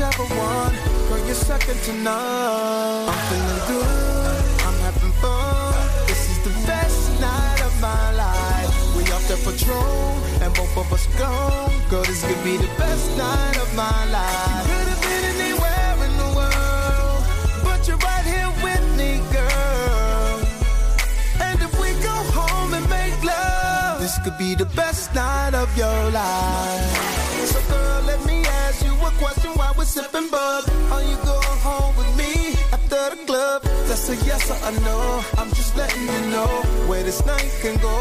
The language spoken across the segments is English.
whichever one. Girl, you're second to none. I'm feeling good, I'm having fun. This is the best night of my life. We off the Patrón, and both of us gone. Girl, this could be the best night of my life. You could have been anywhere in the world, but you're right here with me, girl. And if we go home and make love, this could be the best night of your life was sipping bub. Are you going home with me after the club? That's a yes or a no. I'm just letting you know where this night can go.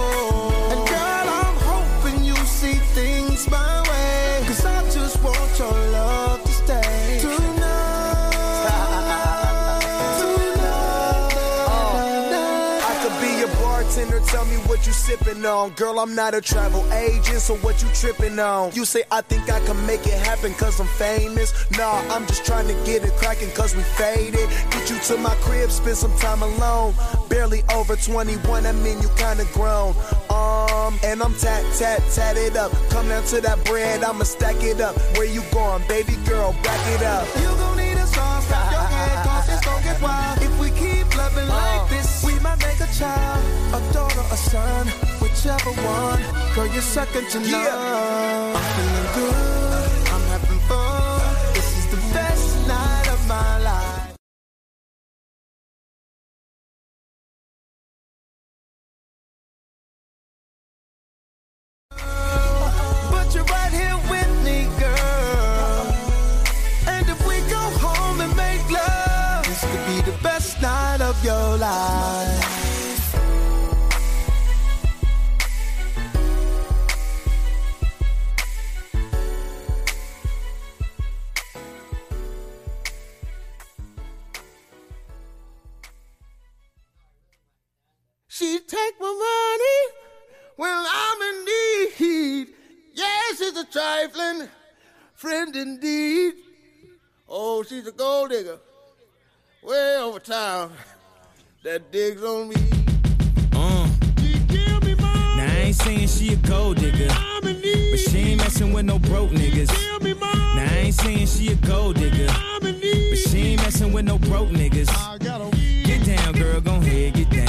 And girl, I'm hoping you see things my way. Cause I just want your love what you sipping on. Girl, I'm not a travel agent, so what you tripping on? You say I think I can make it happen cause I'm famous. Nah, I'm just trying to get it cracking cause we faded. Get you to my crib, spend some time alone. Barely over 21, I mean you kinda grown. Um, and I'm tat, tat, tat tatted up. Come down to that bread, I'ma stack it up. Where you going, baby girl? Back it up. You gon' need a song, strap your head, cause it's gon' get wild. If we keep loving like this, child, a daughter, a son, whichever one. Girl, you're second to none. I'm feeling good, I'm having fun. This is the best night of my life. But you're take my money when I'm in need. Yes, she's a trifling friend indeed. Oh, she's a gold digger way over town that digs on me. Uh. Now I ain't saying she a gold digger, but she ain't messing with no broke niggas. Now I ain't saying she a gold digger, but she ain't messing with no broke niggas. Get down, girl, gon' ahead, get down.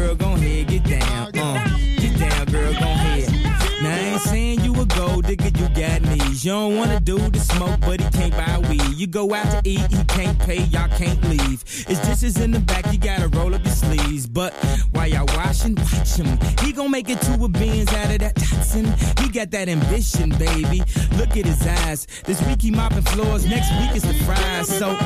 Girl, gon' ahead, get down. Uh, get down, girl, gon' ahead. Now I ain't saying you a gold digger, you got knees. You don't wanna do the smoke, but he can't buy weed. You go out to eat, he can't pay, y'all can't leave. It's dishes in the back, you gotta roll up your sleeves. But while y'all washing, watch him. He gon' make it to a Benz out of that Datsun. He got that ambition, baby. Look at his eyes. This week he mopping floors, next week is the fries. So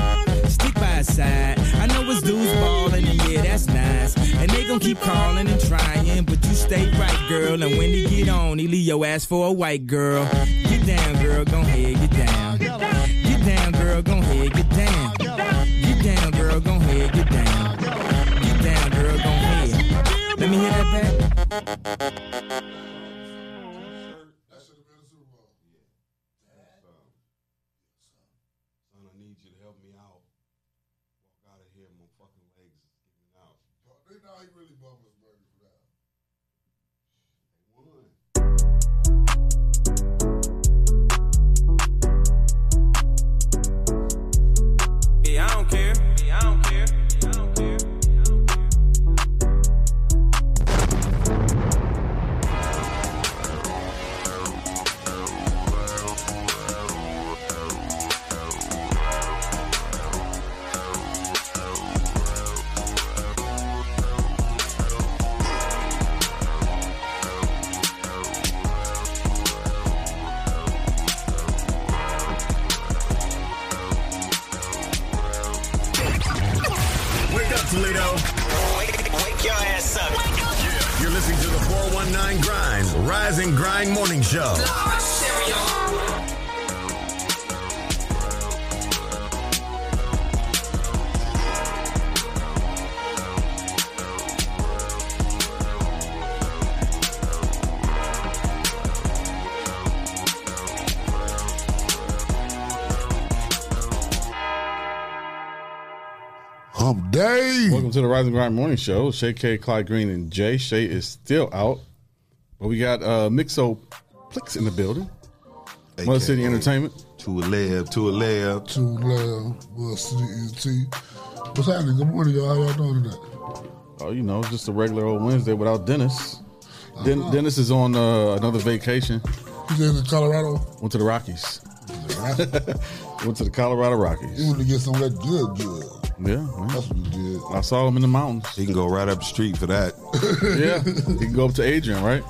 stick by his side. I know his dudes ballin', and yeah, that's nice. And they gon' keep calling and trying, but you stay right, girl. And when he get on, he leave your ass for a white girl. Get down, girl, gon' ahead, get down. Get down, girl, gon' ahead, get down. Get down, girl, gon' ahead, get down. Get down, girl, gon' ahead. Let me hear that back. Hump day. Welcome to the Rise and Grind Morning Show. Shay K, Clyde Green, and Jay. Shay is still out, but we got uh, Mixo Plix in the building. Mother City Entertainment. To a lab, to a lab. To love, Will City ET. What's happening? Good morning, y'all. How y'all doing today? Oh, you know, it's just a regular old Wednesday without Dennis. Den- Uh-huh. Dennis is on uh, another vacation. He's in Colorado. Went to the Rockies. Went to the Colorado He Rockies. wanted to get some of that good, good. Yeah, man. That's what he did. I saw him in the mountains. He can go right up the street for that. Yeah, he can go up to Adrian, right?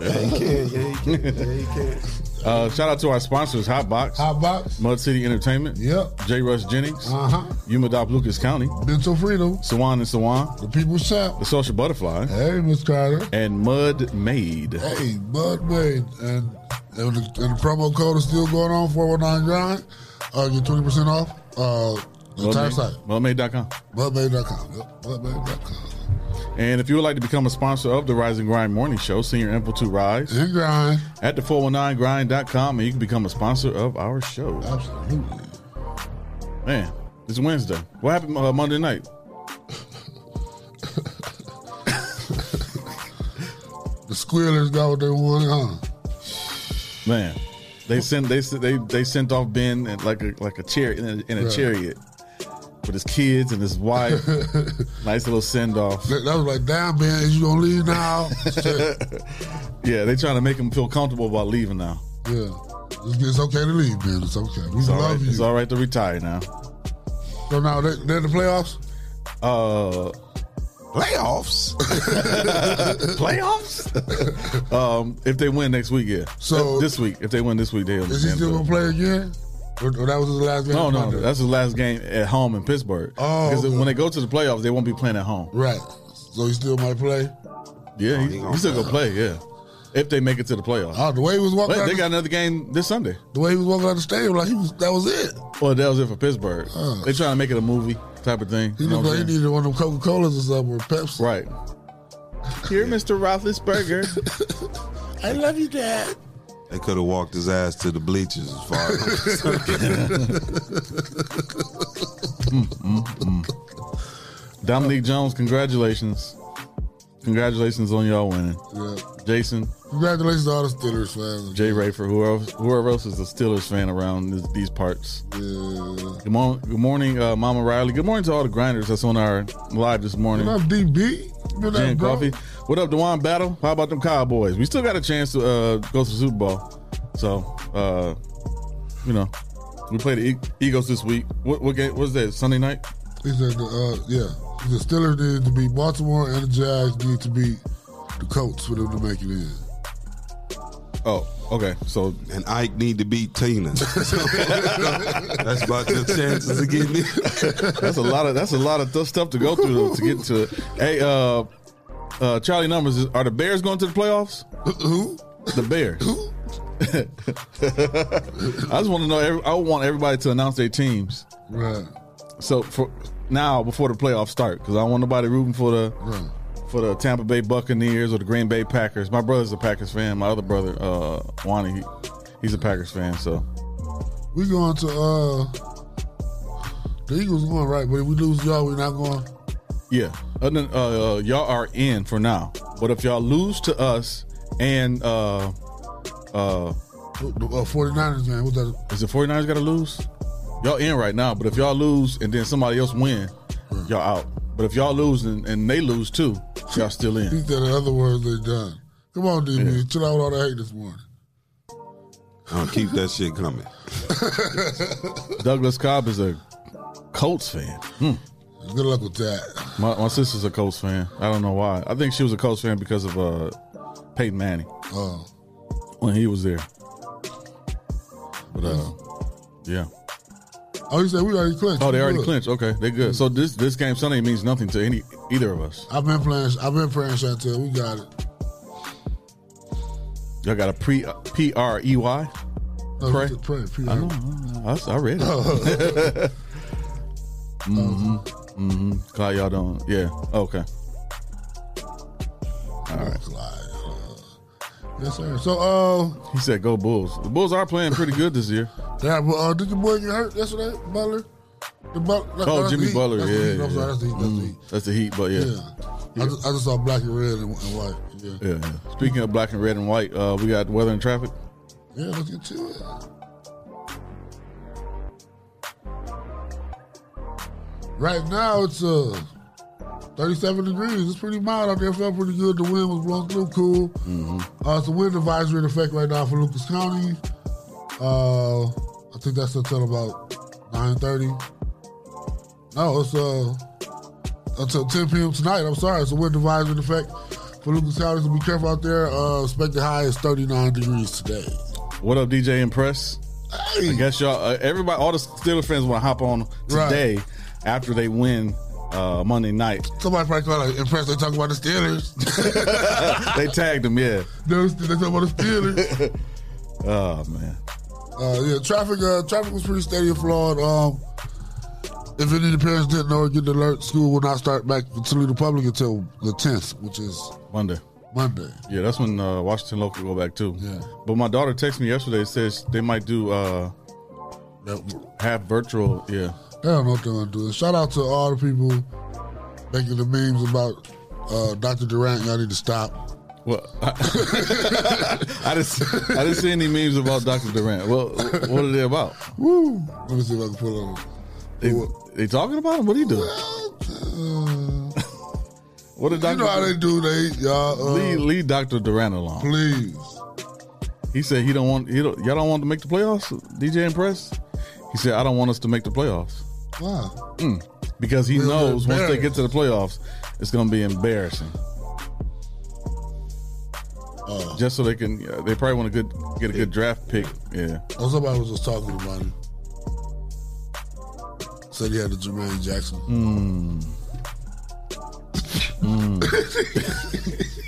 Yeah, he can. Yeah, he can. Yeah, he can. Uh, shout out to our sponsors, Hotbox, Hot box. Mud City Entertainment, Yep. J. Rush Jennings, Uh huh. Umadop Lucas County, Mental freedom. Sawan and Sawan, The people's champ. The Social Butterfly, Hey, Miss Carter. and Mud Made. Hey, Bud Made. And, and, the, and the promo code is still going on 419 Grind. Uh, get 20% off. Uh, the entire site. Mudmade.com. Budmade.com. Yep. Budmade.com. And if you would like to become a sponsor of the Rise and Grind Morning Show, send your info to Rise And grind. at the 419grind.com and you can become a sponsor of our show. Absolutely. Man, it's Wednesday. What happened uh, Monday night? The Squealers got what they wanted, huh? Man, they sent they they they sent off Ben like a like a chair in a, in a Right. chariot with his kids and his wife. nice little send off. That, that was like, damn, man, you gonna leave now? Yeah, they trying to make him feel comfortable about leaving now. yeah. It's, it's okay to leave, man. It's okay. We It's all love right. you. It's all right to retire now. So now they, they're in the playoffs? Uh, Playoffs. playoffs. um, if they win next week, yeah. So- this week, if they win this week, they'll. Is he still gonna play again? Or, or that was his last game? No, no, Monday? that's his last game at home in Pittsburgh. Oh, because okay. when they go to the playoffs, they won't be playing at home. Right. So he still might play? Yeah, oh, he, he he still gonna play. Yeah, if they make it to the playoffs. Oh, the way he was walking Wait, out they the, got another game this Sunday. the way he was walking out the stadium, like he was that was it. Well, that was it for Pittsburgh. Oh. They trying to make it a movie type of thing. He You know looked what like I'm he needed one of them Coca Colas or something or Pepsi. Right. Here, Mr. Roethlisberger. I love you, Dad. They could have walked his ass to the bleachers as far as I'm concerned. Mm, mm, mm. Dominique Jones, congratulations. Congratulations on y'all winning. Yeah. Jason, Congratulations to all the Steelers fans. Jay Rayford, whoever, whoever else is a Steelers fan around this, these parts. Yeah. Good, morning, good morning, uh, Mama Riley. Good morning to all the grinders that's on our live this morning. What up, DB? Jan up. Coffee. What up, Dewan Battle? How about them Cowboys? We still got a chance to uh, go to the Super Bowl. So, uh, you know, we play the E- Eagles this week. What, what game? What's that? Sunday night? Uh, yeah. The Steelers needed to beat Baltimore and the Jags need to beat the Colts for them to make it in. Oh, okay. So And Ike need to beat Tina. That's about your chances of getting it. that's a lot of that's a lot of th- stuff to go through to, to get to it. Hey, uh, uh, Charlie Numbers, are the Bears going to the playoffs? Who? The Bears. I just want to know. Every, I want everybody to announce their teams. Right. So for now, before the playoffs start, because I don't want nobody rooting for the Right. for the Tampa Bay Buccaneers or the Green Bay Packers. My brother's a Packers fan. My other brother, uh, Wani, he, he's a Packers fan. So We going to uh the Eagles going right, but if we lose y'all, we're not going. yeah, Other than, uh, uh, y'all are in for now. But if y'all lose to us and uh, uh, The uh, 49ers game, what's that? is the 49ers got to lose? Y'all in right now. But if y'all lose and then somebody else win, y'all out. But if y'all lose and, and they lose too, y'all still He in. said in other words, they done. Come on, DB, chill out with all the hate this morning. I'll keep that shit coming. Douglas Cobb is a Colts fan. Hmm. Good luck with that. My, my sister's a Colts fan. I don't know why. I think she was a Colts fan because of uh, Peyton Manning Oh, when he was there. But uh, yeah. Oh, he said we already clinched. Oh, they We already good. clinched. Okay, they good. So this this game Sunday means nothing to any either of us. I've been playing. I've been praying Chantel. We got it. Y'all got a pre P R E Y. No, Pray. pray. I know. I, know. I, I read it. mm-hmm. Mm-hmm. Clyde, y'all don't. Yeah. Okay. All right. Yes, sir. So, uh, He said, "Go Bulls." The Bulls are playing pretty good this year. yeah, but uh, did your boy get hurt yesterday, Butler? The Butler. Oh, Jimmy Butler. That's Yeah, the heat. yeah. I'm sorry, that's the heat. That's the Mm, heat. That's the Heat, but yeah. Yeah. I, just, I just saw black and red and, and white. Yeah. Yeah, yeah. Speaking of black and red and white, uh, we got weather and traffic. Yeah, let's get to it. Right now it's uh 37 degrees. It's pretty mild out there. Felt pretty good. The wind was blowing through, cool. Uh, it's a wind advisory in effect right now for Lucas County. Uh, I think that's until about 9:30. No, it's uh until 10 p.m. tonight. I'm sorry, it's a wind advisory in effect for Lucas County. So be careful out there. Uh, expected high is 39 degrees today. What up, DJ Impress? I guess y'all, uh, everybody, all the Steelers fans want to hop on today after they win uh, Monday night. Somebody probably called like, impressed. They talk about the Steelers. they tagged them, yeah. No, they talk about the Steelers. Oh man. Uh, yeah, traffic. Uh, traffic was pretty steady and flawed. Um, if any of the parents didn't know or get the alert, school will not start back for Toledo Public until the 10th, which is Monday. Monday. Yeah, that's when uh, Washington local go back too. Yeah. But my daughter texted me yesterday. Says they might do uh, have virtual. Yeah. They don't know what they're gonna do. Shout out to all the people making the memes about uh, Dr. Durant. Y'all need to stop. Well, I, I didn't. I didn't see any memes about Dr. Durant. Well, what are they about? Woo! Let me see if I can pull on. They, they talking about him? What are you doing? what did You Dr. know how they do. They y'all uh, leave, leave Dr. Durant alone. please. He said he don't want. He don't, y'all don't want to make the playoffs. DJ Impress. He said I don't want us to make the playoffs. Why? Mm. Because he We'll knows once they get to the playoffs, it's going to be embarrassing. Uh, Just so they can, uh, they probably want to good get a good draft pick. Yeah. Oh, somebody was just talking about him. Said he had a Jermaine Jackson. Mm.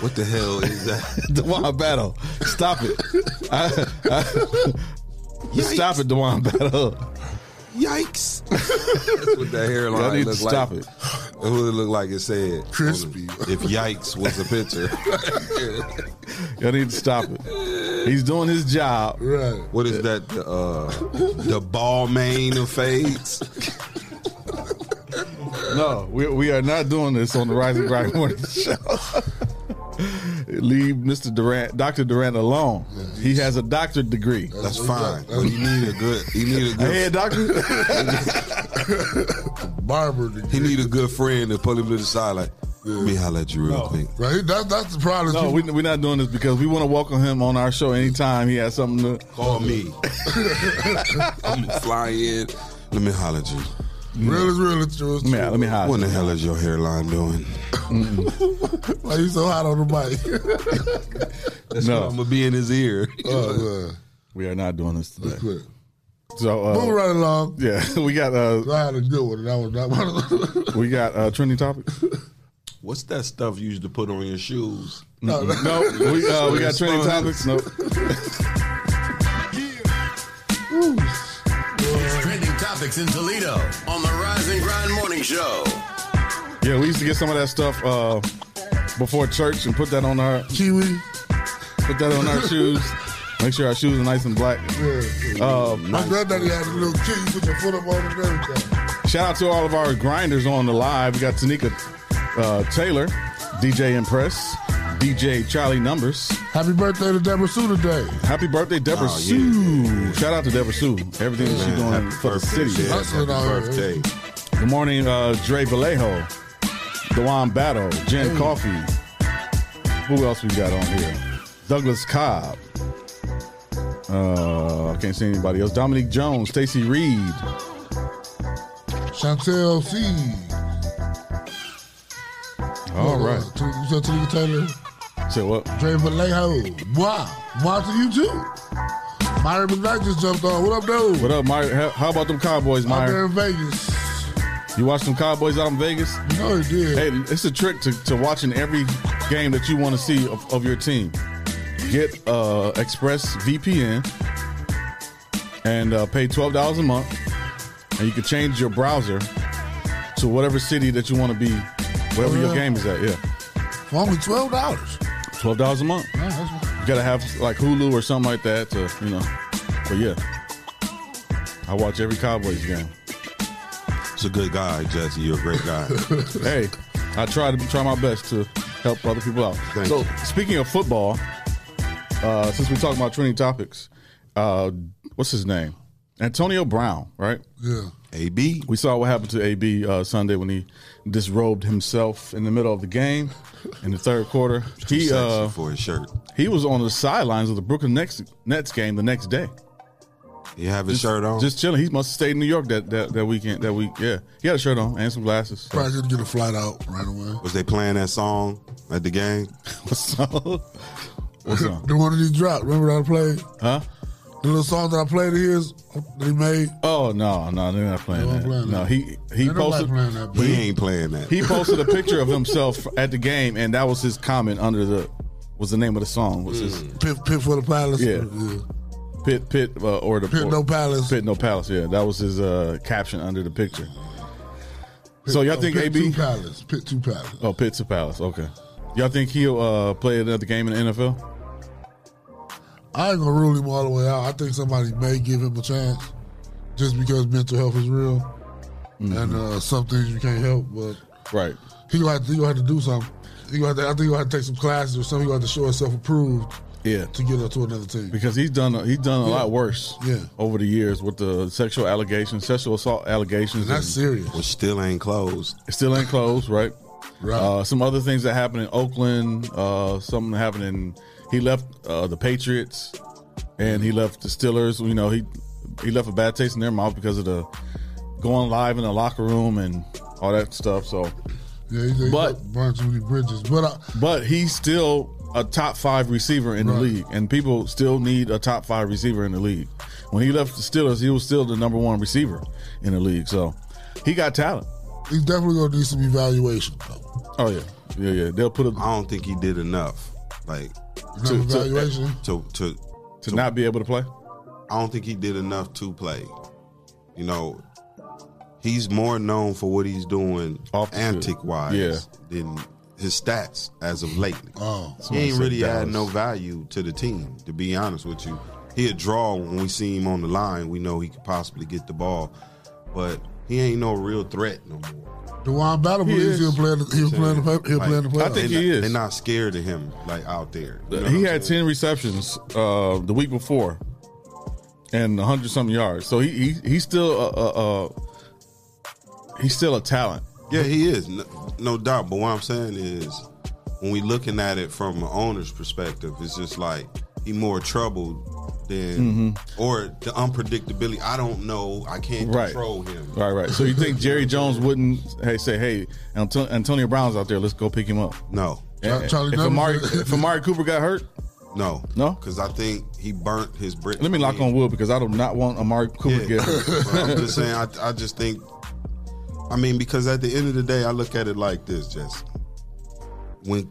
What the hell is that? Dewan Battle, stop it! I, I, stop it, Dewan Battle. Yikes! That's what that hairline Y'all need to look stop like. it. That's what it looked like. It said Crispy. If yikes was a picture. Y'all need to stop it. He's doing his job. Right. What is that? The, uh, the ball main of fades. No, we, we are not doing this on the Rise and Grind Morning Show. Leave Mr. Durant, Dr. Durant alone. He has a doctorate degree. That's fine. But he need a good. He need a good. Hey, doctor. Barber. He need a good friend to pull him to the side. Like, let me holler at you real quick. Right? That, that's the problem. No, we, we're not doing this because we want to welcome him on our show anytime he has something to Call me. I'm gonna fly in. Let me holler at you. Real is real. It's true. It's Let me, true. let me hide. What the hell is your hairline doing? Why you so hot on the mic? That's No. why I'm gonna be in his ear. oh, man. We are not doing this today. Quick. So, Moving uh, right along. yeah, we got uh, I had a good one. and That was not one of them. we got uh, trending topics. What's that stuff you used to put on your shoes? No, no. No, we uh, we got trending Sponge. topics. No, Trending topics in Toledo on the Rise and Grind Morning Show. yeah, we used to get some of that stuff uh, before church and put that on our Kiwi. put that on our shoes. Make sure our shoes are nice and black. Yeah. Uh, My granddaddy had a little kid. You put your foot up on it everything. Shout out to all of our grinders on the live. We got Tanika uh, Taylor, DJ Impress, DJ Charlie Numbers. Happy birthday to Deborah Sue today. Happy birthday, Deborah Oh, yeah. Sue. Shout out to Deborah Sue. Everything that she's doing for the city. Dad. Hustling Happy out here. birthday. Good morning, uh, Dre Vallejo, Dewan Battle, Jen Coffee. Who else we got on here? Douglas Cobb. Uh, I can't see anybody else. Dominique Jones, Stacy Reed. Chantel C. All right. You said Tanika Taylor. Say what? Dre Vallejo. Wow. To you too. Myron McKnight just jumped on. What up, dude? What up, Myron? How- How about them Cowboys, Out there Myron? in Vegas. You watch some Cowboys out in Vegas? No, he did. Hey, it's a trick to, to watching every game that you want to see of, of your team. Get uh, Express VPN and uh, pay twelve dollars a month, and you can change your browser to whatever city that you want to be, wherever your game is at. Yeah, For only twelve dollars. Twelve dollars a month. You gotta have like Hulu or something like that to you know. But yeah, I watch every Cowboys game. It's a good guy, Jesse. You're a great guy. hey, I try to try my best to help other people out. Thank so, you. speaking of football, uh, since we're talking about trending topics, uh, what's his name? Antonio Brown, right? Yeah. AB. We saw what happened to AB uh, Sunday when he disrobed himself in the middle of the game in the third quarter. Too He sexy uh, for his shirt. he was on the sidelines of the Brooklyn Nets, Nets game the next day. He have his shirt on. Just chilling. He must have stayed in New York that, that, that weekend. That week, yeah. He had a shirt on and some glasses. Probably gonna get a flight out right away. was they playing that song at the game? What's up? What's up? The one that he dropped. Remember that I played? Huh? The little song that I played of his that he made. Oh no, no, they're not playing They that. playing no, that. he he Ain't posted playing that, He but ain't playing that. he posted a picture of himself at the game, and that was his comment under the was the name of the song was his Pit, pit for the palace. Yeah. pit pit uh, or the Pit or- no palace. pit no palace. Yeah, that was his uh, caption under the picture. Pit- So y'all oh, think pit AB? two palace? Pit two palace. Oh, pit to palace. Okay, y'all think he'll uh, play another game in the NFL? I ain't gonna rule him all the way out. I think somebody may give him a chance, just because mental health is real, Mm-hmm. and uh, some things you can't help. But Right. he gonna have to, he gonna have to do something. He gonna have to, I think he gonna have to take some classes or something. He gonna have to show himself approved Yeah. to get up to another team. Because he's done he's done a Yeah. lot worse. Yeah. Over the years with the sexual allegations, sexual assault allegations, And that's and- serious. Which still ain't closed. It still ain't closed, right? Right. Uh, some other things that happened in Oakland. Uh, something happened in. He left uh, the Patriots, and he left the Steelers. You know, he he left a bad taste in their mouth because of the going live in the locker room and all that stuff. So, yeah, he, he but- burned too many bridges. But uh, but he's still a top five receiver in the league, and people still need a top five receiver in the league. When he left the Steelers, he was still the number one receiver in the league. So, he got talent. he's definitely gonna need some evaluation. Though. Oh yeah, yeah, yeah. They'll put a I don't think he did enough. Like Enough To- to- to to to not be able to play. I don't think he did enough to play. You know, he's more known for what he's doing Off the field. antic wise Yeah. than his stats as of lately. oh, he ain't really Dallas. add no value to the team, to be honest with you. He a draw when we see him on the line. We know he could possibly get the ball, but he ain't no real threat no more. Dewan Battle He believes is. he'll play. in the- He'll play in the. He'll play in the Like, playoffs. I think he is. They're not scared of him like out there. You know he had saying? ten receptions uh, the week before, and hundred some yards. So he, he he's still a, a, a he's still a talent. Yeah, he is, no, no doubt. But what I'm saying is, when we looking at it from an owner's perspective, it's just like he more troubled than, or the unpredictability. I don't know. I can't Mm-hmm. Right. control him. Right, right. So you think Jerry Jones wouldn't hey say hey Anto- Antonio Brown's out there? Let's go pick him up. No, And- Charlie if Neville Amari, if Amari Cooper got hurt, no, No? Because I think he burnt his bridge. let me knock on wood because I do not want Amari Cooper to Yeah, get hurt. I'm just saying. I, I just think. I mean, because at the end of the day, I look at it like this, Jesse. When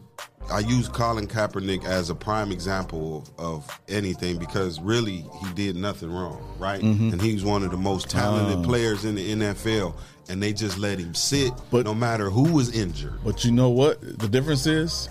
I use Colin Kaepernick as a prime example of, of anything, because really he did nothing wrong, right? Mm-hmm. And he's one of the most talented players in the NFL, and they just let him sit, But- no matter who was injured. But you know what? The difference is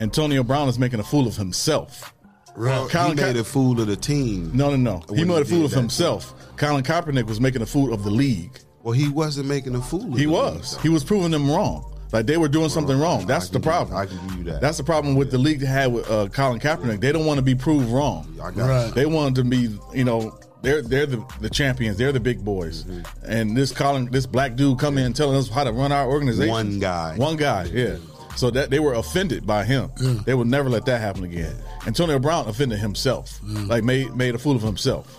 Antonio Brown is making a fool of himself. Well, he Colin Ka- made a fool of the team. No, no, no. He made he a fool of himself. Colin Kaepernick was making a fool of the league. Well, he wasn't making a fool. Of He was. league. He was proving them wrong. Like they were doing something wrong. That's the can give- problem. I can give you that. That's the problem with the league they had with uh, Colin Kaepernick. They don't want to be proved wrong. I got Right. They wanted to be, you know, they're they're the, the champions. They're the big boys. Mm-hmm. And this Colin, this black dude, come in telling us how to run our organization. One guy. One guy. Yeah. So that they were offended by him. They would never let that happen again. Antonio Brown offended himself, like made made a fool of himself.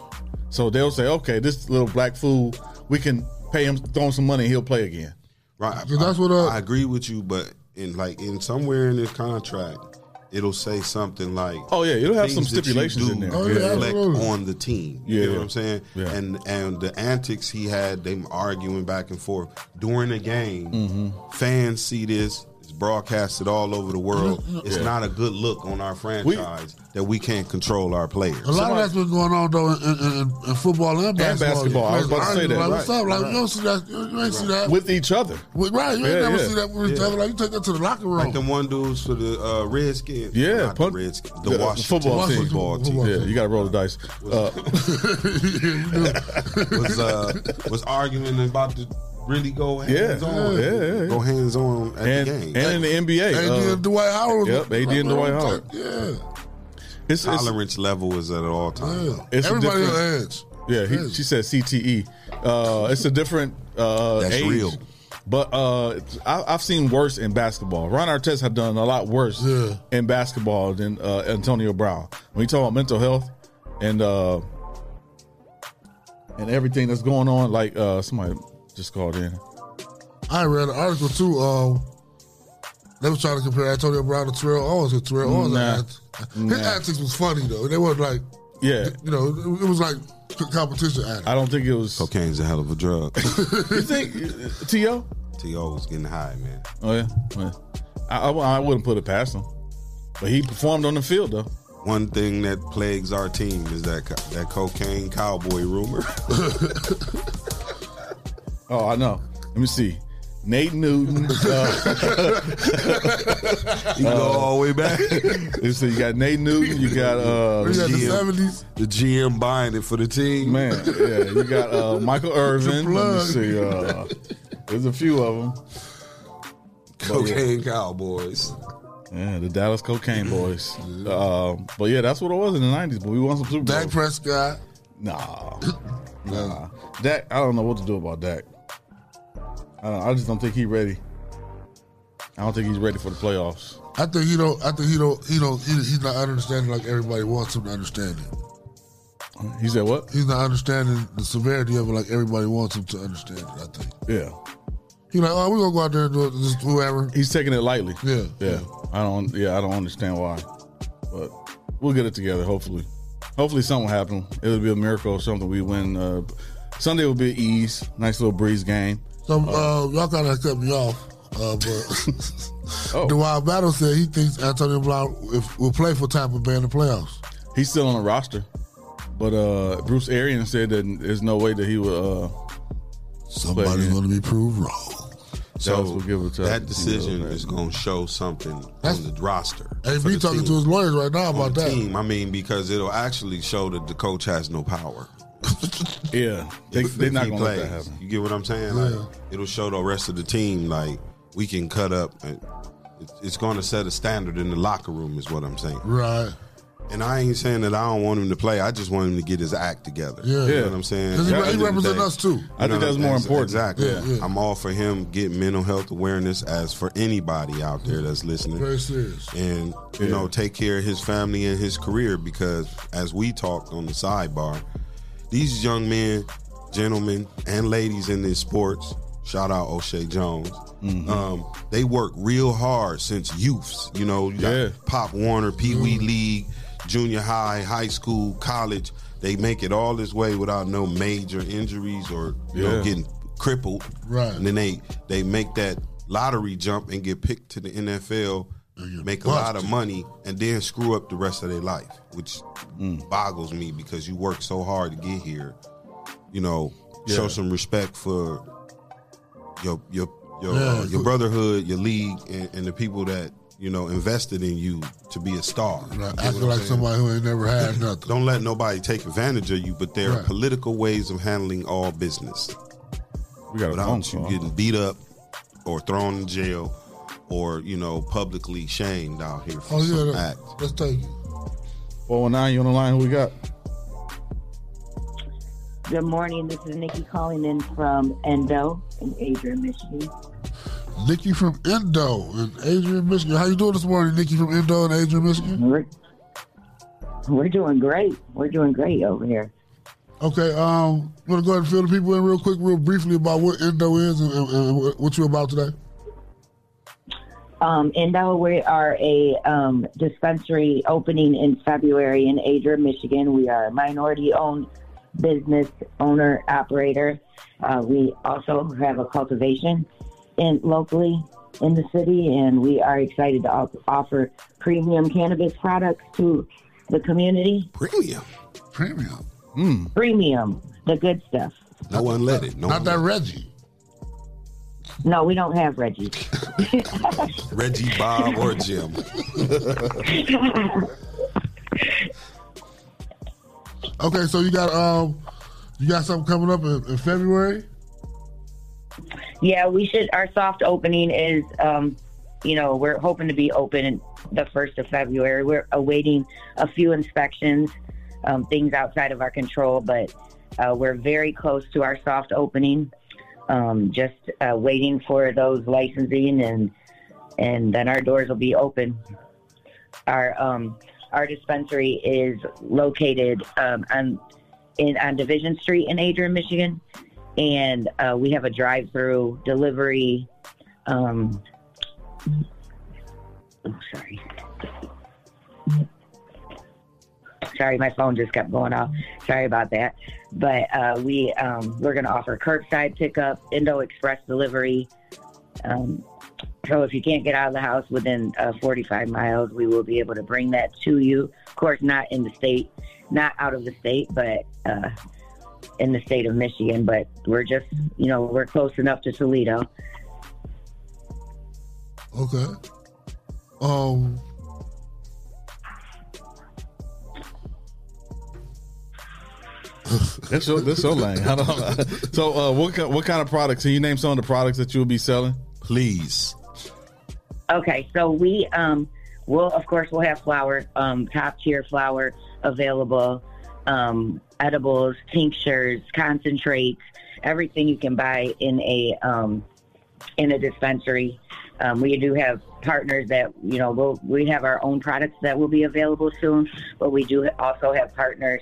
So they'll say, okay, this little black fool, we can pay him, throw him some money, he'll play again. Right. So that's what, uh, I agree with you, but in like in somewhere in this contract, it'll say something like, Oh, yeah, it'll have some things that you stipulations do in there. Oh, yeah, reflect absolutely. on the team. Yeah, you know yeah. what I'm saying? Yeah. And and the antics he had, them arguing back and forth during the game. Mm-hmm. Fans see this. It's broadcasted all over the world. It's Yeah. not a good look on our franchise that we can't control our players. A lot of that's been going on though in, in, in, in football and basketball. basketball. I was about to say that, Like, what's up? Like you don't see that. You ain't see that. with each other. With- right, you ain't Yeah, never yeah. see that with each Yeah. other. Like you take that to the locker room. Like them one dudes for the uh, Redskins. Yeah, Not the Redskins. The, the- the Washington football team. football team. Football Yeah, you got to roll the dice. Uh, was uh, was arguing about to really go hands Yeah, on, yeah, yeah, yeah. go hands on at and the game. and in the NBA, AD uh, and Dwight Howard. yep, AD and Dwight Howard. Yeah, it's, it's, Tolerance level is at all time. yeah. It's a Everybody on different- edge. Yeah, he, she said CTE. Uh, it's a different uh, That's age. real. But uh, I, I've seen worse in basketball. Ron Artest have done a lot worse Yeah. in basketball than uh, Antonio Brown. When you talk about mental health and uh, and everything that's going on, like uh, somebody just called in. I read an article too. Um, they was trying to compare Antonio Brown to Terrell Owens. And Terrell Owens, Nah. had- his Nah. antics was funny though. They weren't like, Yeah, you know, it, it was like competition antics. I don't think it was. Cocaine's a hell of a drug. You think uh, T.O.? T.O. was getting high, man. Oh yeah, yeah. I, I, I wouldn't put it past him, but he performed on the field though. One thing that plagues our team is that that cocaine cowboy rumor. Oh, I know. Let me see. Nate Newton. Uh, you go all the way back. so you got Nate Newton. You got uh, We the GM. seventies. The GM buying it for the team. man. Yeah, you got uh, Michael Irvin. Let me see. Uh, there's a few of them. Cocaine cowboys. Yeah, the Dallas Cocaine Boys. Uh, but yeah, that's what it was in the '90s. But we won some Super Dak Prescott. Nah, nah. Dak. I don't know what to do about Dak. I, don't, I just don't think he's ready. I don't think he's ready for the playoffs. I think he don't. I think he don't. He don't. He, he's not understanding like everybody wants him to understand it. He said what? He's not understanding the severity of it like everybody wants him to understand it. I think Yeah, he's like, oh, we're gonna go out there and do it. Just whoever. he's taking it lightly. Yeah, Yeah, I don't. Yeah, I don't understand why, but we'll get it together. Hopefully, hopefully something will happen. It'll be a miracle or something. We win. Uh, Sunday will be an ease. Nice little breeze game. So uh, y'all kind of cut me off. Uh, but Oh. Dwight Battle said he thinks Antonio Brown if, will play for Tampa Bay in the playoffs. He's still on the roster, but uh, Bruce Arians said that there's no way that he will. Uh, Somebody's going to be proved wrong. So Dallas will give it to- that decision you know, is going to show something That's- on the roster. Hey, for me the talking team. to his lawyers right now on about the that. team. I mean, because it'll actually show that the coach has no power. Yeah, they, they're not going to let that happen. You get what I'm saying? Like, it'll show the rest of the team like we can cut up. And it's going to set a standard in the locker room, is what I'm saying. Right. And I ain't saying that I don't want him to play. I just want him to get his act together. Yeah. You know what I'm saying? Because he, he end of the represents us too. I think that's more important. Exactly. Yeah, yeah. I'm all for him getting mental health awareness as for anybody out there that's listening. Very serious. and you know take care of his family and his career because as we talked on the sidebar these young men gentlemen and ladies in this sports shout out o'shea jones. Um, they work real hard since youths you know you got Yeah. pop warner pee-wee league junior high high school college. They make it all this way without no major injuries or you know getting crippled. Right. and then they they make that lottery jump and get picked to the nfl make a lot of money and then screw up the rest of their life, which Mm. boggles me because you work so hard to get here. You know, Yeah. show some respect for your your your Yeah. uh, your brotherhood, your league, and, and the people that you know invested in you to be a star. Right. Acting like saying? somebody who ain't never had nothing. Don't let nobody take advantage of you, but there are political ways of handling all business We got a phone without you call. getting beat up or thrown in jail or you know publicly shamed out here for Oh, some yeah. act. Let's take it. 419, you on the line? Who we got? Good morning. This is Nikki calling in from Endo in Adrian, Michigan. Nikki from Endo in Adrian, Michigan. How you doing this morning, Nikki from Endo in Adrian, Michigan? We're, we're doing great. We're doing great over here. Okay, um, you want to go ahead and fill the people in real quick, real briefly about what Endo is and, and, and what you're about today? Um, Endo, we are a um, dispensary opening in February in Adrian, Michigan. We are a minority-owned business owner operator. Uh, we also have a cultivation in locally in the city, and we are excited to op- offer premium cannabis products to the community. Premium. Premium. Premium, the good stuff. No one let it. No Not one that Reggie. No, we don't have Reggie. Reggie, Bob, or Jim. Okay, so you got um, you got something coming up in, in February. Yeah, we should. Our soft opening is, um, you know, we're hoping to be open the first of February. We're awaiting a few inspections, um, things outside of our control, but uh, we're very close to our soft opening. Um, just uh, waiting for those licensing, and and then our doors will be open. Our um, our dispensary is located um, on in on Division Street in Adrian, Michigan and uh, we have a drive-through delivery. Um, oh, sorry. Sorry, my phone just kept going off. Sorry about that. But uh, we um, we're going to offer curbside pickup, Endo Express delivery. Um, so if you can't get out of the house within uh, 45 miles, we will be able to bring that to you. Of course, not in the state, not out of the state, but uh, in the state of Michigan, but we're just, you know, we're close enough to Toledo. Okay. Um. That's so that's so lame. I don't know. So, uh, what what kind of products? Can you name some of the products that you'll be selling? Please. Okay, so we um will of course we'll have flour, um, top tier flour available, um, edibles, tinctures, concentrates, everything you can buy in a um, in a dispensary. Um, we do have partners that you know we'll, we have our own products that will be available soon, but we do also have partners.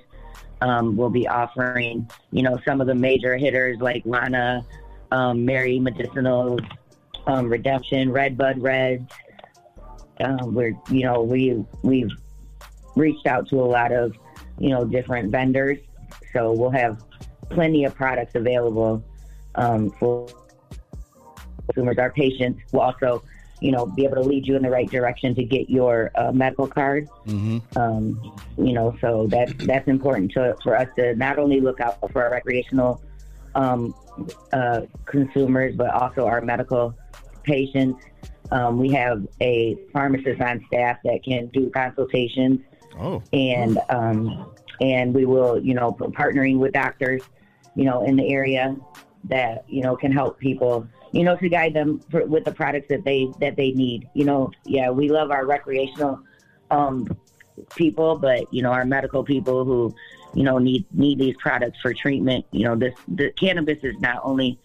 Um, we'll be offering you know some of the major hitters like Lana, um, Mary Medicinal, um, Redemption, Redbud Roots. Um, we're you know we we've reached out to a lot of you know different vendors, so we'll have plenty of products available um, for consumers. Our patients will also you know be able to lead you in the right direction to get your uh, medical card. Mm-hmm. Um, you know, so that that's important to for us to not only look out for our recreational um, uh, consumers, but also our medical patients. Um, we have a pharmacist on staff that can do consultations, Oh, and um, and we will, you know, partnering with doctors, you know, in the area that you know can help people, you know, to guide them for, with the products that they that they need. You know, yeah, we love our recreational um, people, but you know, our medical people who, you know, need need these products for treatment. You know, this the cannabis is not only,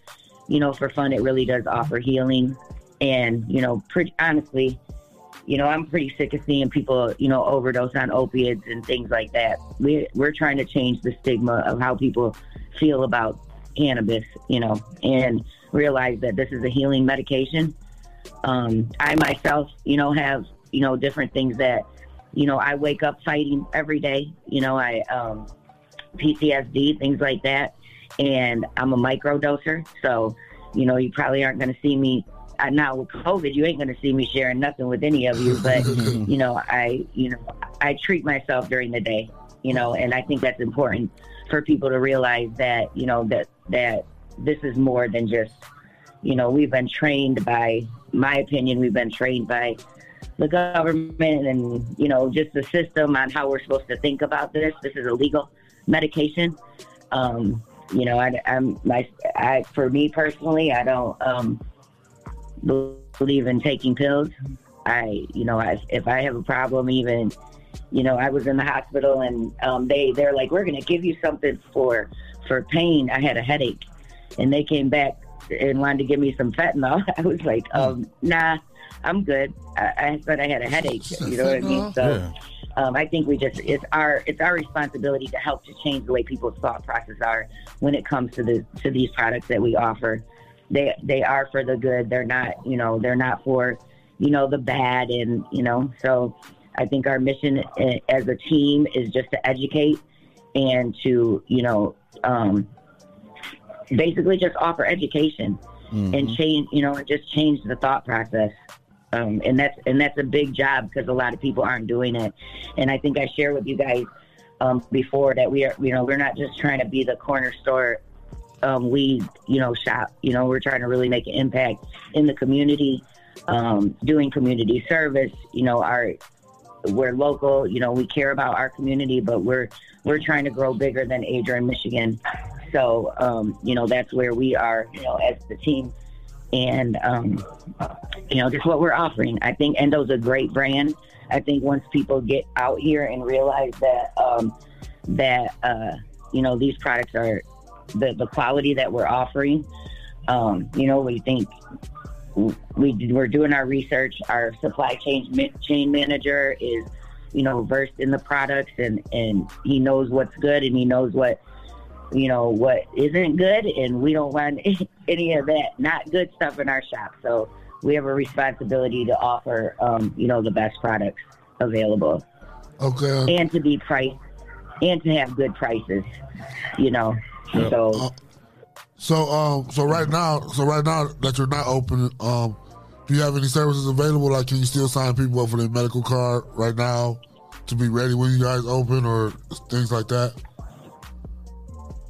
you know, for fun. It really does offer healing, and you know, pretty honestly, you know, I'm pretty sick of seeing people, you know, overdose on opiates and things like that. We we're trying to change the stigma of how people feel about cannabis, you know, and realize that this is a healing medication. Um, I myself, you know, have you know different things that, you know, I wake up fighting every day. You know, I um, PTSD, things like that, and I'm a microdoser, so you know, you probably aren't going to see me uh, now with COVID, you ain't going to see me sharing nothing with any of you. But you know, I you know I treat myself during the day. You know, and I think that's important for people to realize that you know that that this is more than just you know we've been trained by my opinion we've been trained by the government and you know just the system on how we're supposed to think about this. This is a legal medication. Um, you know, I, I'm my I for me personally, I don't. Um, believe in taking pills. I, you know, I, if I have a problem, even, you know, I was in the hospital and um, they they're like, we're gonna give you something for for pain. I had a headache, and they came back and wanted to give me some fentanyl. I was like, um, nah, I'm good. I, I said I had a headache. You know what I mean? So. yeah. Um, I think we just it's our it's our responsibility to help to change the way people's thought process are when it comes to the to these products that we offer they they are for the good. They're not, you know, they're not for you know, the bad, and you know, so I think our mission uh, as a team is just to educate and to, you know, um, basically just offer education and change, you know, and just change the thought process. Um, and that's and that's a big job because a lot of people aren't doing it. And I think I shared with you guys um, before that we are, you know, we're not just trying to be the corner store um, weed, you know, shop. You know, we're trying to really make an impact in the community, um, doing community service. You know, our we're local. You know, we care about our community, but we're we're trying to grow bigger than Adrian, Michigan. So, um, you know, that's where we are. You know, as the team, and um, you know, just what we're offering. I think Endo's a great brand. I think once people get out here and realize that um, that uh, you know these products are the the quality that we're offering, um, you know, we think we we're doing our research. Our supply chain chain manager is, you know, versed in the products and and he knows what's good and he knows what you know what isn't good and we don't want any of that not good stuff in our shop. So we have a responsibility to offer, um, you know, the best products available Okay. and to be priced and to have good prices. You know, Uh, so. So um so right now so right now that you're not open, um do you have any services available? Like can you still sign people up for their medical card right now to be ready when you guys open or things like that?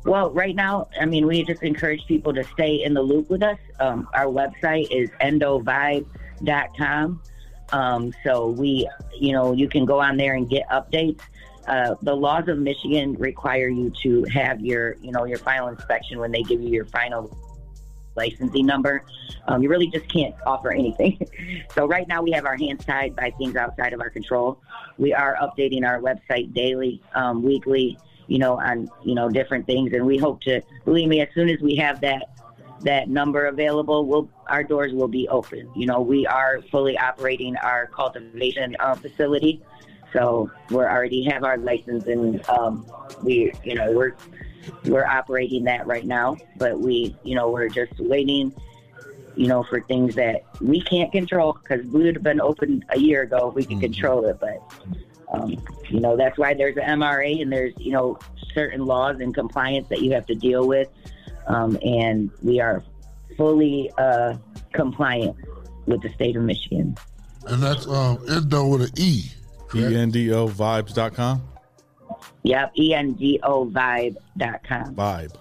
Well, right now, I mean, we just encourage people to stay in the loop with us. Um, our website is endovibe.com. Um, so we, you know, you can go on there and get updates. Uh, the laws of Michigan require you to have your, you know, your final inspection when they give you your final licensing number. Um, you really just can't offer anything. so right now we have our hands tied by things outside of our control. We are updating our website daily, um, weekly, you know, on you know different things, and we hope to believe me. As soon as we have that that number available, we'll our doors will be open. You know, we are fully operating our cultivation uh, facility. So we're already have our license and um, we, you know, we're we're operating that right now. But we, you know, we're just waiting, you know, for things that we can't control because we would have been open a year ago if we could control it. But um, you know, that's why there's an MRA and there's you know certain laws and compliance that you have to deal with, um, and we are fully uh, compliant with the state of Michigan. And that's um Endo with an E. E N D O vibes dot vibes.com. Yep, E endovibe.com. Vibe.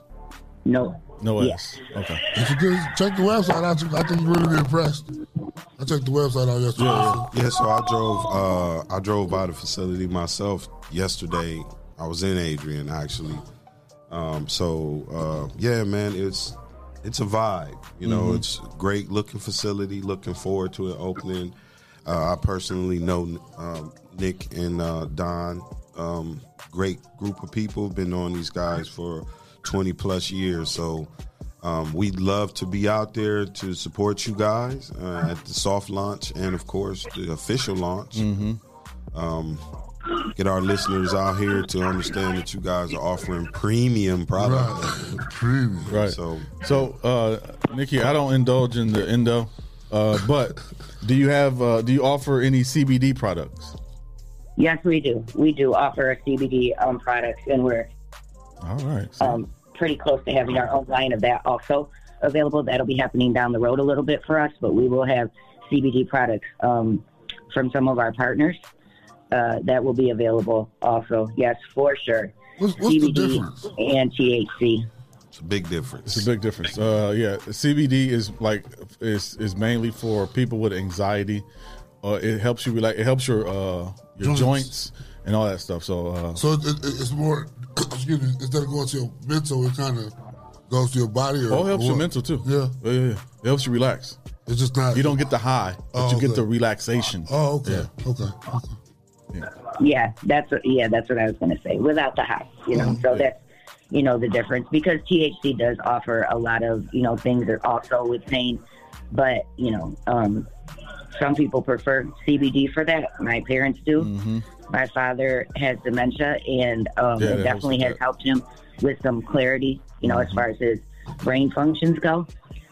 No. No Yeah. S. Okay. If you could check the website out, I think you'll really be impressed. I checked the website out yesterday. Yeah, Yeah. so I drove. Uh, I drove by the facility myself yesterday. I was in Adrian actually. Um, so uh, yeah, man, it's it's a vibe. You know, Mhm. it's great looking facility. Looking forward to it opening. Uh, I personally know um, Nick and uh, Don. Um, great group of people. Been on these guys for twenty plus years. So um, we'd love to be out there to support you guys uh, at the soft launch and, of course, the official launch. Mm-hmm. Um, get our listeners out here to understand that you guys are offering premium products. Premium. Right. So, So, uh, Nikki, I don't indulge in the endo, uh, but do you have? Uh, do you offer any CBD products? Yes, we do. We do offer a CBD um, products, and we're All right. um, pretty close to having our own line of that also available. That'll be happening down the road a little bit for us, but we will have CBD products um, from some of our partners uh, that will be available also. Yes, for sure. What's, what's the CBD difference? and THC. It's a big difference. It's a big difference. Uh, yeah, CBD is like is is mainly for people with anxiety. Uh, it helps you relax. It helps your uh, your Joints. joints. And all that stuff. So, uh, So it, it, it's more, excuse me, instead of going to your mental, it kind of goes to your body. Or oh, it helps what? your mental too. Yeah. yeah, yeah, yeah. It helps you relax. It's just not. You don't get the high, but Oh, you get okay. the relaxation. Oh, okay. Yeah. Okay. Okay. Yeah, that's what, yeah, that's what I was going to say. Without the high, you know, so that's you know the difference because THC does offer a lot of you know things that also with pain, but you know, um, some people prefer CBD for that. My parents do. Mm-hmm. My father has dementia, and um, Yeah, it definitely has helped him with some clarity. You know, as far as his brain functions go.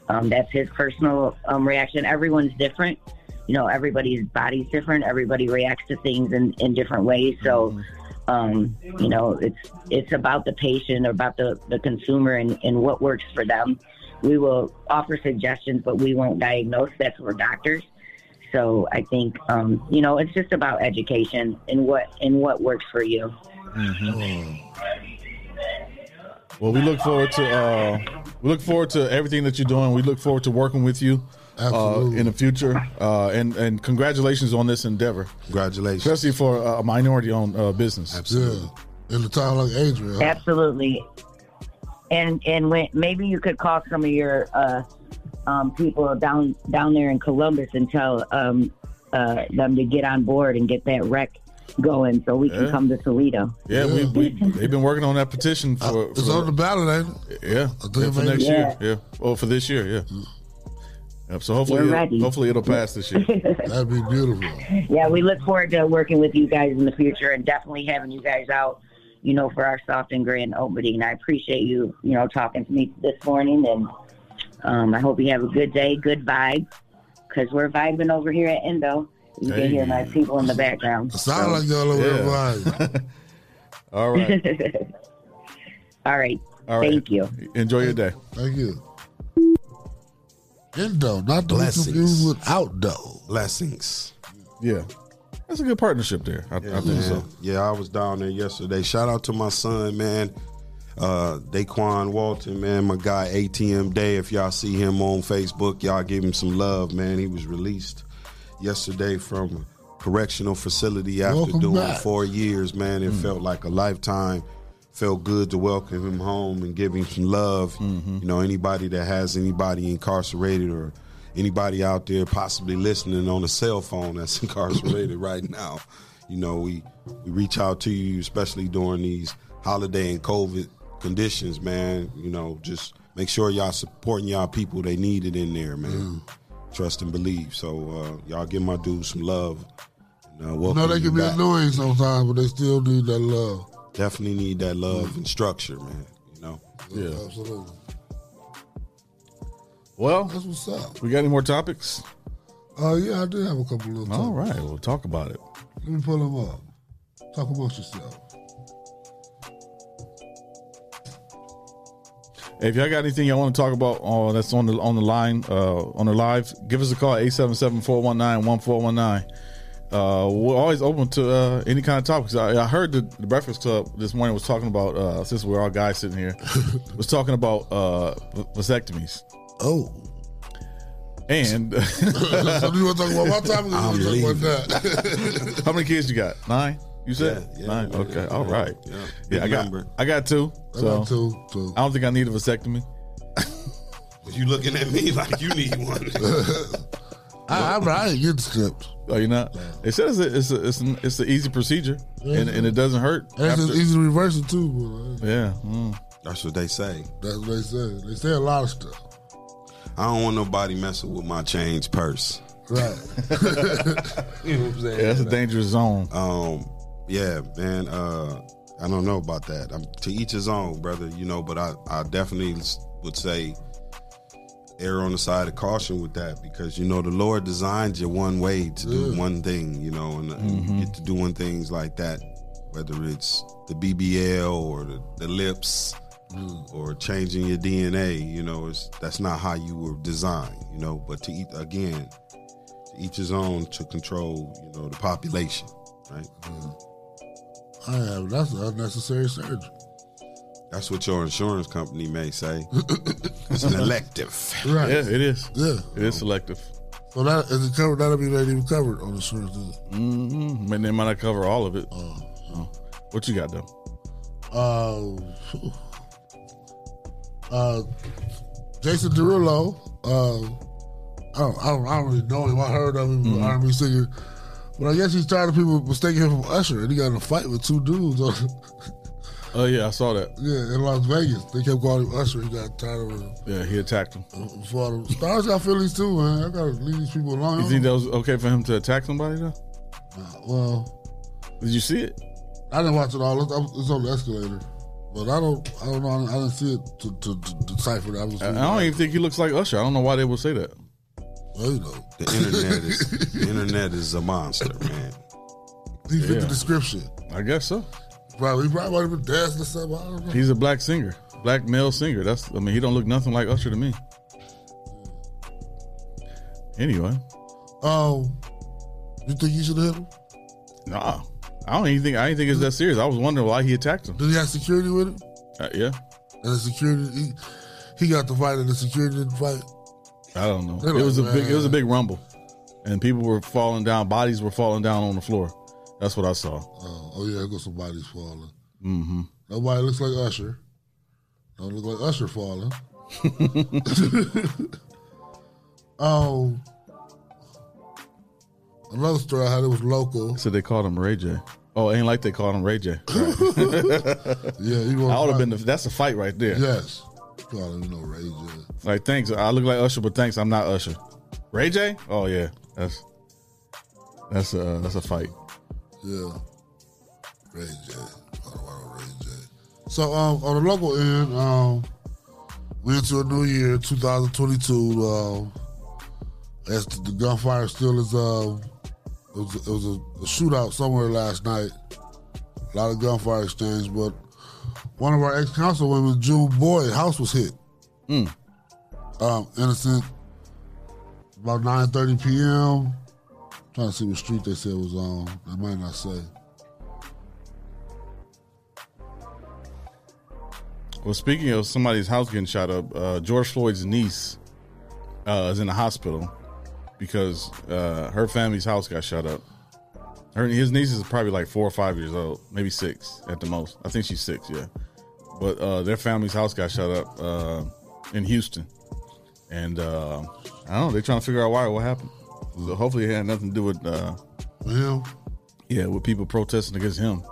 Um, that's his personal um, reaction. Everyone's different, you know, everybody's body's different. Everybody reacts to things in, in different ways. So, um, you know, it's it's about the patient or about the, the consumer and, and what works for them. We will offer suggestions, but we won't diagnose. That's for doctors. So I think, um, you know, it's just about education and what and what works for you. Well, we look forward to uh, we look forward to everything that you're doing. We look forward to working with you uh, in the future. Uh, and and congratulations on this endeavor, Congratulations. especially for a minority-owned uh, business. Yeah. In the town like Adrian. Absolutely. And and when, maybe you could call some of your uh, um, people down down there in Columbus and tell um, uh, them to get on board and get that rec going so we can Yeah. come to Toledo. Yeah, we, we they've been working on that petition for, Uh, It's for- on the ballot, ain't it? yeah, think yeah, for maybe- next year. Yeah. Yeah, oh for this year. Yeah. Yep, so hopefully, We're it'll- ready. hopefully it'll pass this year. That'd be beautiful. Yeah, we look forward to working with you guys in the future and definitely having you guys out, you know, for our soft and grand opening. I appreciate you, you know, talking to me this morning and um, I hope you have a good day, good vibe, because we're vibing over here at Endo. You Hey. can hear my people in the background. It sounds like y'all over there Yeah. vibing. All right, All right. all right. Thank you. Enjoy your day. Thank you. Indo, not to be Blessings. confused with outdo. Blessings. Yeah, that's a good partnership there. I, I think man. so. Yeah, I was down there yesterday. Shout out to my son, man. Uh, Daquan Walton, man, my guy ATM Day. If y'all see him on Facebook, y'all give him some love, man. He was released yesterday from correctional facility after Welcome doing back. four years, man. It felt like a lifetime. Felt good to welcome him home and give him some love. You know, anybody that has anybody incarcerated or anybody out there possibly listening on a cell phone that's incarcerated right now, you know, we we reach out to you, especially during these holiday and COVID conditions, man. You know, just make sure y'all supporting y'all people. They need it in there, man. Trust and believe. So uh, y'all give my dudes some love. And, uh, You know they can be back. annoying sometimes, but they still need that love. Definitely need that love and structure, man. You know. Yeah. Absolutely. Well, That's what's up. we got any more topics? Uh, yeah, I do have a couple of All topics. right, we'll talk about it. Let me pull them up. Talk amongst yourself. If y'all got anything y'all want to talk about uh, that's on the on the line uh, on the live, give us a call 877-419-1419. Uh, we're always open to uh, any kind of topics. I, I heard the, the Breakfast Club this morning was talking about uh, since we're all guys sitting here, was talking about uh, vasectomies Oh. and so you want to talk about my topic I'm you want to talk about leaving. how many kids you got? Nine. You said Yeah, yeah, nine. yeah, okay, all yeah, yeah. Yeah, I got number. I got two. I So got two, two. I don't think I need a vasectomy. You looking at me like you need one. I, I, I ain't getting stripped. Oh, you're not. It says it- it's a, it's an, it's an easy procedure and, and it doesn't hurt. And it's easy to reverse it too. Yeah. mm. That's what they say. that's what they say. They say a lot of stuff. I don't want nobody messing with my change purse. Right. You know what I'm saying? Yeah, that's a dangerous zone. Um, yeah, man. Uh, I don't know about that. I'm, to each his own, brother. You know, but I, I definitely would say err on the side of caution with that because you know the Lord designed you one way to do one thing. You know, and, and you get to doing things like that, whether it's the BBL or the, the lips. Mm. Or changing your DNA, you know, it's that's not how you were designed, you know. But to eat again, to each his own to control, you know, the population, right? I have. That's unnecessary surgery. That's what your insurance company may say. it's an elective. Right. Yeah, it is. Yeah. It is selective. So that is it covered? That'll be not even covered on insurance. Is it? Mm-hmm. But they might not cover all of it. Oh. What you got though? Uh, uh, Jason Derulo. Uh, I don't, I don't, I don't really know him. I heard of him, Mm-hmm. R&B singer. But I guess he's tired of people mistaking him for Usher, and he got in a fight with two dudes. On, Oh yeah, I saw that. yeah, in Las Vegas, they kept calling him Usher. He got tired of him. Yeah, he attacked him. Uh, for them. Stars got feelings too, man. I gotta leave these people alone. You think that was okay for him to attack somebody though? Uh, well, Did you see it? I didn't watch it all. It's, it's on the escalator, but I don't. I don't know. I didn't see it to, to, to decipher that. I was. I, I don't even think he looks like Usher. I don't know why they would say that. Well, you know, The internet is the internet is a monster, man. he fit Yeah. the description. I guess so. Probably, he probably might have been dancing or something. I don't know. He's a black singer, black male singer. That's I mean, he don't look nothing like Usher to me. Anyway, Um, you think he should have hit him? nah, I don't even think I didn't think it's that serious. I was wondering why he attacked him. Did he have security with him? Uh, yeah, And the security, he, he got the fight, and the security didn't fight. I don't know. It was a big it was a big rumble, and people were falling down. Bodies were falling down on the floor. That's what I saw. Oh, oh yeah, there goes somebody's falling. Mm-hmm. Nobody looks like Usher. Don't look like Usher falling. um, another story I had. It was local. So they called him Ray J. Oh, ain't like they called him Ray J. Yeah, he was. I would have been. The, that's a fight right there. Yes, call him, you know, Ray J. Like thanks. I look like Usher, but thanks. I'm not Usher. Ray J. Oh yeah, that's that's a that's a fight. Yeah, Ray J. Ray J. So um, on the local end, um, we into a new year, 2022. Um, as the, the gunfire still is, um, it was, it was a, a shootout somewhere last night. A lot of gunfire exchange, but one of our ex councilwomen, June Boyd, house was hit. Um, innocent. About 9:30 p.m. Trying to see what street they said was on. They might not say. Well, speaking of somebody's house getting shot up, uh, George Floyd's niece uh, is in the hospital because uh, her family's house got shot up. Her his niece is probably like four or five years old, maybe six at the most. I think she's six, yeah. But uh, their family's house got shut up uh, in Houston, and uh, I don't know. They're trying to figure out why what happened. So hopefully, it had nothing to do with uh, him. Yeah, with people protesting against him.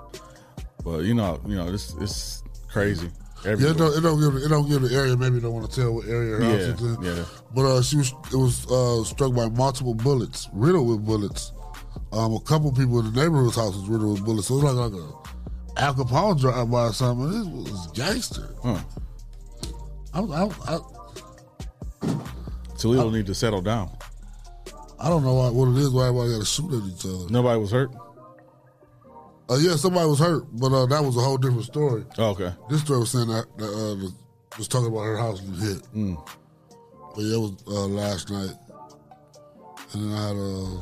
But you know, you know, this it's crazy. Yeah, it don't, it don't give it don't give the area. Maybe don't want to tell what area her house Yeah, is in. yeah. But uh, she was it was uh, struck by multiple bullets, riddled with bullets. Um, a couple people in the neighborhood's house was riddled with bullets. So it was like, like a Al Capone drive by or something. This was gangster. Huh. I, I, I, Toledo need to settle down. I don't know why, what it is. Why everybody got to shoot at each other? Nobody was hurt. Uh, yeah, somebody was hurt, but uh, that was a whole different story. Oh, okay. This story was saying that, that uh, was, was talking about her house getting hit. Mm. But yeah, it was uh, last night. And then I had uh,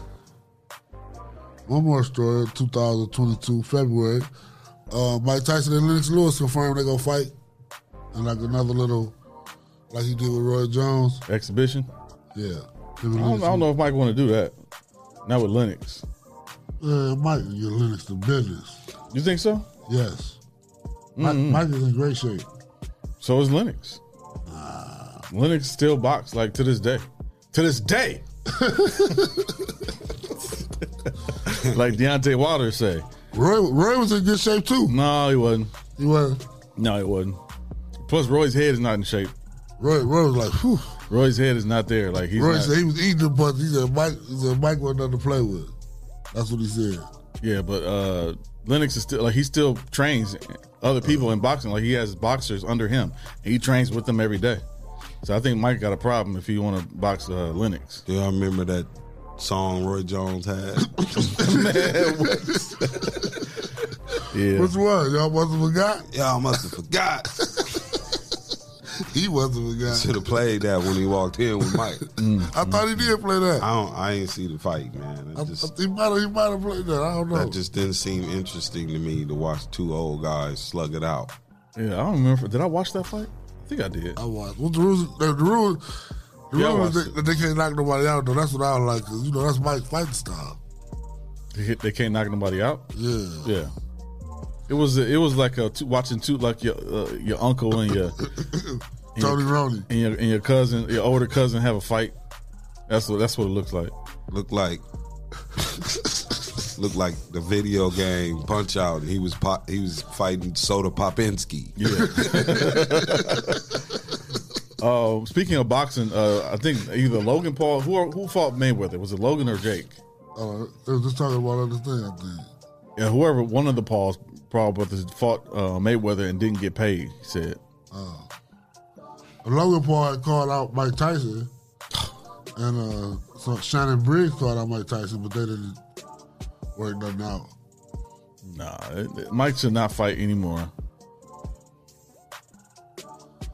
one more story, 2022, February. Uh, Mike Tyson and Lennox Lewis confirmed they're going to fight. And like another little, like he did with Roy Jones. Exhibition. Yeah. I don't, I don't know if Mike want to do that. Not with Lennox. Uh, Mike can get Lennox to business. You think so? Yes. Mike, Mhm. Mike is in great shape. So is Lennox. Lennox still box like to this day. To this day. like Deontay Wilder say. Roy, Roy was in good shape too. No, he wasn't. He wasn't. No, he wasn't. Plus, Roy's head is not in shape. Roy, Roy was like, whew. Roy's head is not there. Like he's Roy not- said he was eating the punch. He said Mike, he said Mike wasn't nothing to play with. That's what he said. Yeah, but uh Lennox is still like he still trains other people in boxing. Like he has boxers under him. And he trains with them every day. So I think Mike got a problem if he want to box uh, Lennox. Yeah, y'all remember that song Roy Jones had? man Yeah. Which one? Y'all must have forgot? Y'all must have forgot. he must have forgot. Should have played that when he walked in with Mike. Mm-hmm. I thought he did play that. I don't. I ain't see the fight, man. I, It just, he might have. He might have played that. I don't know. that just didn't seem interesting to me to watch two old guys slug it out. Yeah, I don't remember. Did I watch that fight? I think I did. I watched. What's the rules? The, the rules. The Yeah, I rule is watched that, that they can't knock nobody out. Though that's what I like. Cause you know that's Mike's fighting style. They, hit- they can't knock nobody out. Yeah. Yeah. It was it was like a two, watching two like your uh, your uncle and your and Tony your, Roney. and your and your cousin your older cousin have a fight. That's what that's what it looks like. Looked like looked like the video game Punch Out. He was pop, he was fighting Soda Popinski. Yeah. uh, speaking of boxing, uh, I think either Logan Paul who who fought Mayweather was it Logan or Jake? Uh, they was just talking about other things. I think. Yeah, whoever one of the Pauls Paul brothers fought uh, Mayweather and didn't get paid. He said. Uh, Logan Paul had called out Mike Tyson and uh, so Shannon Briggs fought out Mike Tyson, but they didn't work nothing out. Nah, it- it- Mike should not fight anymore.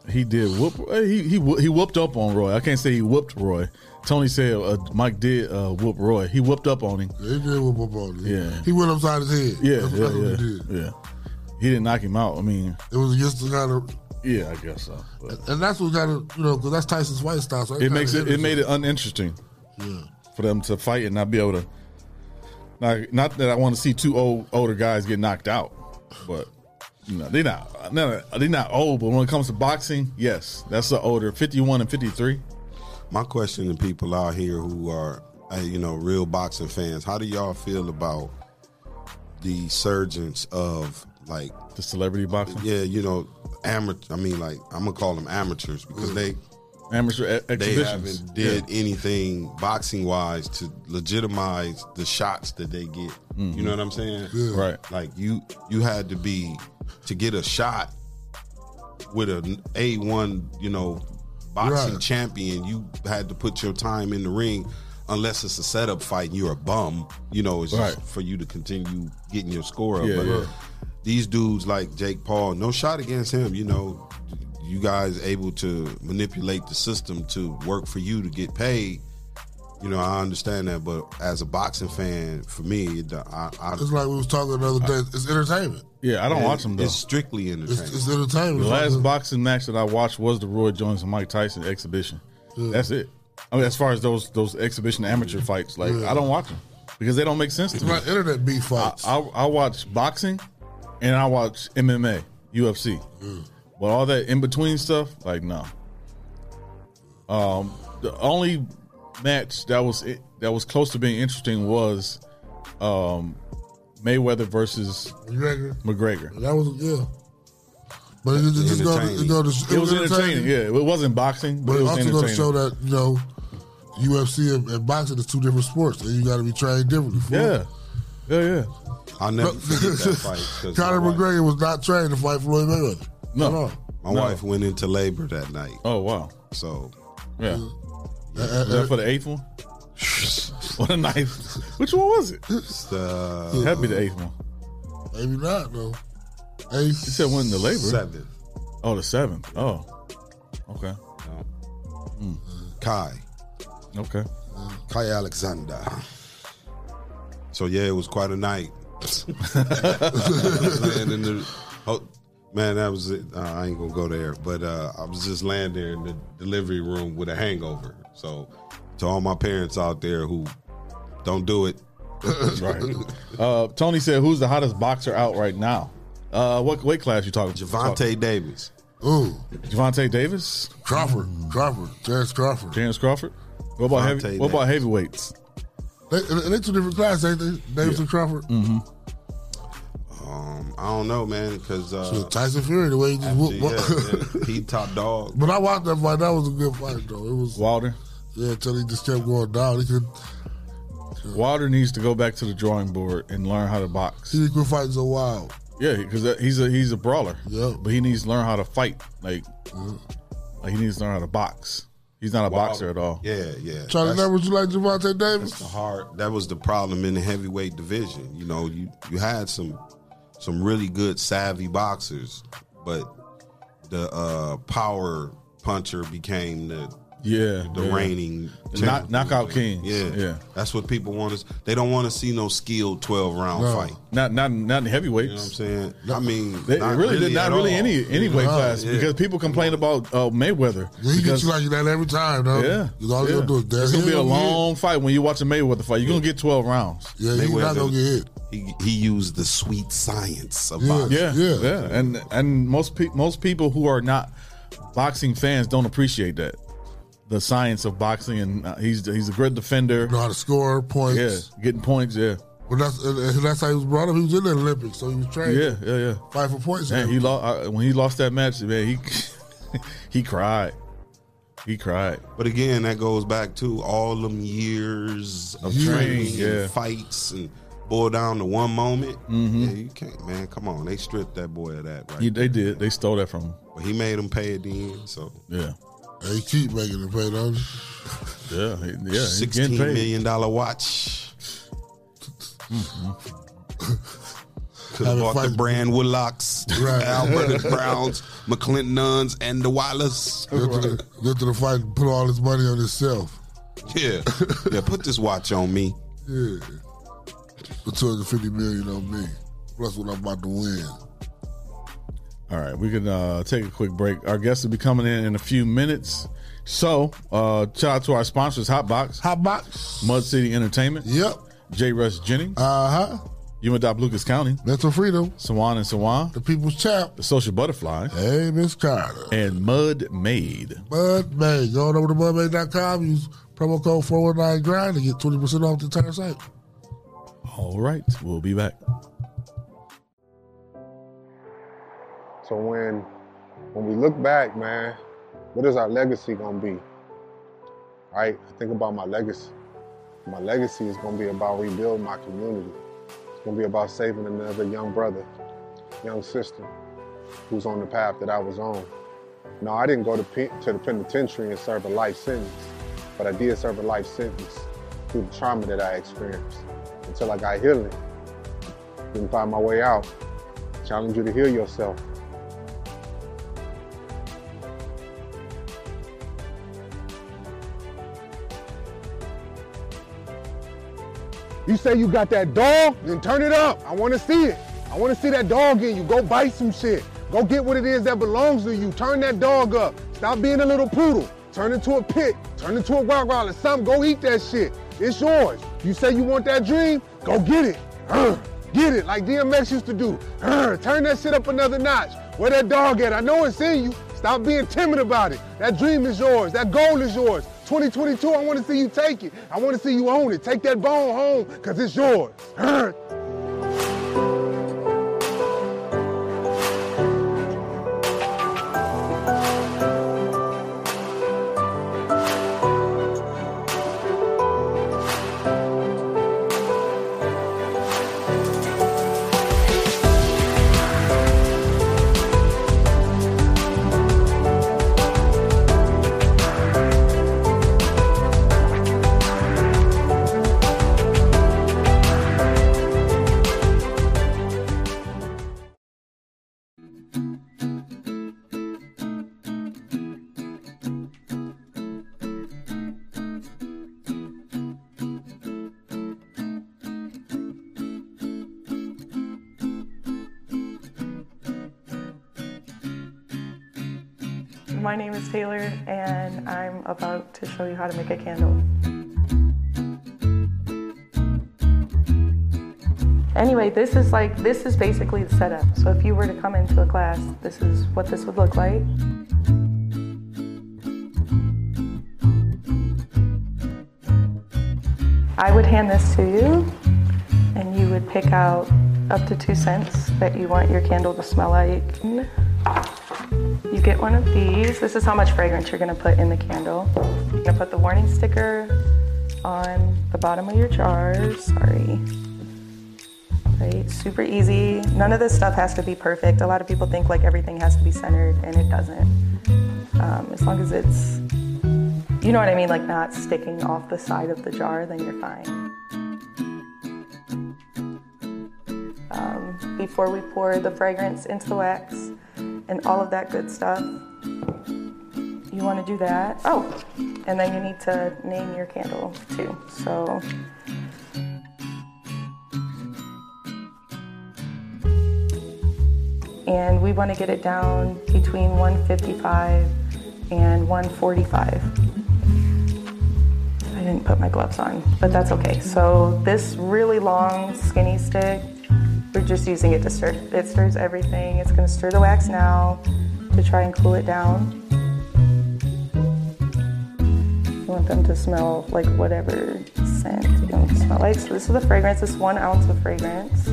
He did whoop. He he he whooped up on Roy. I can't say he whooped Roy. Tony said uh, Mike did uh, whoop Roy. He whooped up on him. Yeah, he did whoop up on him. Yeah. He went upside his head. Yeah, That's, yeah, that's yeah, he did. yeah. He didn't knock him out. I mean, It was just the kind of, yeah, I guess so. But and that's what kind of, you know, because that's Tyson's fight style. So it makes it it made it uninteresting Yeah. for them to fight and not be able to. Not, not that I want to see two old older guys get knocked out, but know they're not no, they're not old. But when it comes to boxing, yes, that's the older fifty one and fifty three. My question to people out here who are, uh, you know, real boxing fans, how do y'all feel about the surgence of like the celebrity boxing? Yeah, you know, amateur. I mean, like I'm gonna call them amateurs because they Amateur e- they exhibitions. haven't did anything boxing wise to legitimize the shots that they get. You know what I'm saying? Right. Like you you had to be to get a shot with an A1, you know, boxing Right. champion, you had to put your time in the ring unless it's a setup fight and you're a bum, you know, it's just for you to continue getting your score up. Yeah, but yeah. these dudes like Jake Paul, no shot against him, you know, you guys able to manipulate the system to work for you to get paid. You know, I understand that, but as a boxing fan, for me, I, I It's like we was talking the other day. It's entertainment. Yeah, I don't Yeah, watch them though. It's strictly entertainment. It's, it's entertainment. The last boxing match that I watched was the Roy Jones and Mike Tyson exhibition. That's it. I mean, as far as those those exhibition amateur fights, like Yeah. I don't watch them because they don't make sense to It's me. like internet beef fights. I, I, I watch boxing and I watch MMA, UFC, but all that in between stuff, like no. Um, the only match that was that was close to being interesting was um, Mayweather versus McGregor. McGregor. That was yeah. But it, just- it just go to, it, go to, It was entertaining. Yeah, it wasn't boxing, but, But it it was also going to entertaining. show that you know UFC and, and boxing is two different sports, and you got to be trained differently. for Yeah, it. yeah, yeah. I'll never forget that fight. 'cause Conor McGregor was not trained to fight Floyd Mayweather. No. At all. My No. wife went into labor that night. Oh wow. So Yeah. Uh, Was that for the eighth one? What a knife. Which one was it? it's the Had to be the eighth one. Maybe not though. Hey, You said when the labor. seventh. Oh, the seventh. Oh. Okay. Kai. Okay. Kai Alexander. So yeah, it was quite a night. Laying in the- man, that was it. Uh, I ain't gonna go there, but uh, I was just laying there in the delivery room with a hangover. So to all my parents out there who don't do it, right. Uh, Tony said, "Who's the hottest boxer out right now?" Uh, what weight class you talking? Gervonta Davis. Ooh, Gervonta Davis, Crawford, Crawford, Terrence Crawford. Terrence Crawford. What about Gervonta heavy, What about Davis. heavyweights? They, and they two different classes, ain't they? Davis and Crawford. Mm-hmm. Um, I don't know, man, because uh, So Tyson Fury, the way he just after- whooped. yeah, yeah, he top dog. But I watched that fight. That was a good fight, though. It was Wilder. yeah, until he just kept going down. He could Wilder needs to go back to the drawing board and learn how to box. he quit fighting so wild. Yeah, because he's a he's a brawler. Yeah. but he needs to learn how to fight. Like, like he needs to learn how to box. He's not a boxer at all. Yeah, yeah. Charlie, That's- that was you like Gervonta Davis? That's the hard. That was the problem in the heavyweight division. You know, you you had some some really good savvy boxers, but the uh, power puncher became the Yeah, the yeah. reigning knock- knockout kings. Yeah, Yeah. That's what people want to. They don't want to see no skilled twelve round No. fight. Not not not in heavyweights. You know what I'm saying? I mean, They, not really, really, not at really all. any any weight No, class yeah. because people complain about uh, Mayweather. He because, gets you like that every time, though. yeah, 'Cause all yeah. you gonna do is it's gonna be a him, hit. long fight when you watch a Mayweather fight. You're gonna get 12 rounds. Yeah, he's not Mayweather- gonna get hit. He he used the sweet science of Yeah. boxing. Yeah, Yeah. yeah, and and most pe- most people who are not boxing fans don't appreciate that the science of boxing, and uh, he's he's a great defender. Know how to score points. Yeah, getting points. Yeah, Well, that's and and that's how he was brought up. He was in the Olympics, so he was trained. yeah, yeah, yeah. Fight for points. Man, he lost uh, when he lost that match. Man, he he cried. He cried. But again, that goes back to all them years of Years, training yeah. and fights and boil down to one moment. Yeah, you can't, man. Come on, they stripped that boy of that, right? He, they did. They stole that from him. But he made him pay it in. So Yeah. They keep making the pay, don't they? Yeah, he- yeah. he's Sixteen getting paid. million dollar watch. Mm-hmm. Could have Having bought the fight- brand Woodlocks, Right. Alberta Browns, McClinton Nuns, and the Wireless. Go to the, go to the fight and put all his money on himself. Yeah, yeah. Put this watch on me. Yeah. The 250 million on me. Plus what I'm about to win. All right, we can uh, take a quick break. Our guests will be coming in in a few minutes. So, uh, shout out to our sponsors, Hotbox, Hotbox, Mud City Entertainment, Yep. J. Rush Jennings, Uh huh. Umadop Lucas County, Mental freedom. Sawan and Sawan, The people's champ. The Social Butterfly, Hey, Miss Carter. and Mud Made. Mudmade. Go on over to mudmade.com. Use promo code 419 grind to get 20% off the entire site. All right, we'll be back. So when when we look back, man, what is our legacy gonna be? Right? I think about my legacy. My legacy is gonna be about rebuilding my community. It's gonna be about saving another young brother, young sister, who's on the path that I was on. No, I didn't go to, to the penitentiary and serve a life sentence, but I did serve a life sentence through the trauma that I experienced until I got healing. Didn't find my way out. Challenge you to heal yourself. You say you got that dog, then turn it up. I want to see it. I want to see that dog in you. Go bite some shit. Go get what it is that belongs to you. Turn that dog up. Stop being a little poodle. Turn into a pit. Turn into a Rottweiler. Something. Go eat that shit. It's yours. You say you want that dream? Go get it. Urgh. Get it like DMX used to do. Urgh. Turn that shit up another notch. Where that dog at? I know it's in you. Stop being timid about it. That dream is yours. That goal is yours. 2022, I want to see you take it. I want to see you own it. Take that bone home because it's yours. Is Taylor, and I'm about to show you how to make a candle. Anyway, this is like, this is basically the setup. So if you were to come into a class, this is what this would look like. I would hand this to you, and you would pick out up to two scents that you want your candle to smell like. You get one of these. This is how much fragrance you're gonna put in the candle. You're gonna put the warning sticker on the bottom of your jars. Sorry. Right, super easy. None of this stuff has to be perfect. A lot of people think like everything has to be centered, and it doesn't. Um, as long as it's, you know what I mean, like not sticking off the side of the jar, then you're fine. Um, before we pour the fragrance into the wax and all of that good stuff, you want to do that. Oh, and then you need to name your candle too. So. And we want to get it down between 155 and 145. I didn't put my gloves on, but that's okay. So this really long skinny stick, we're just using it to stir. It stirs everything. It's gonna stir the wax now to try and cool it down. You want them to smell like whatever scent you want them to smell like. So this is the fragrance, this one ounce of fragrance.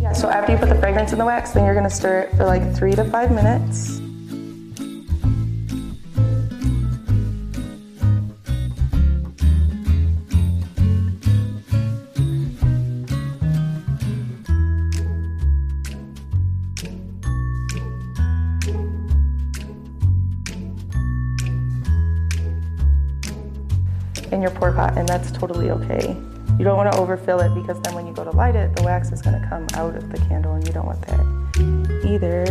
Yeah, so after you put the fragrance in the wax, then you're gonna stir it for like three to five minutes. In your pour pot, and that's totally okay. You don't want to overfill it because then when you go to light it, the wax is going to come out of the candle, and you don't want that either.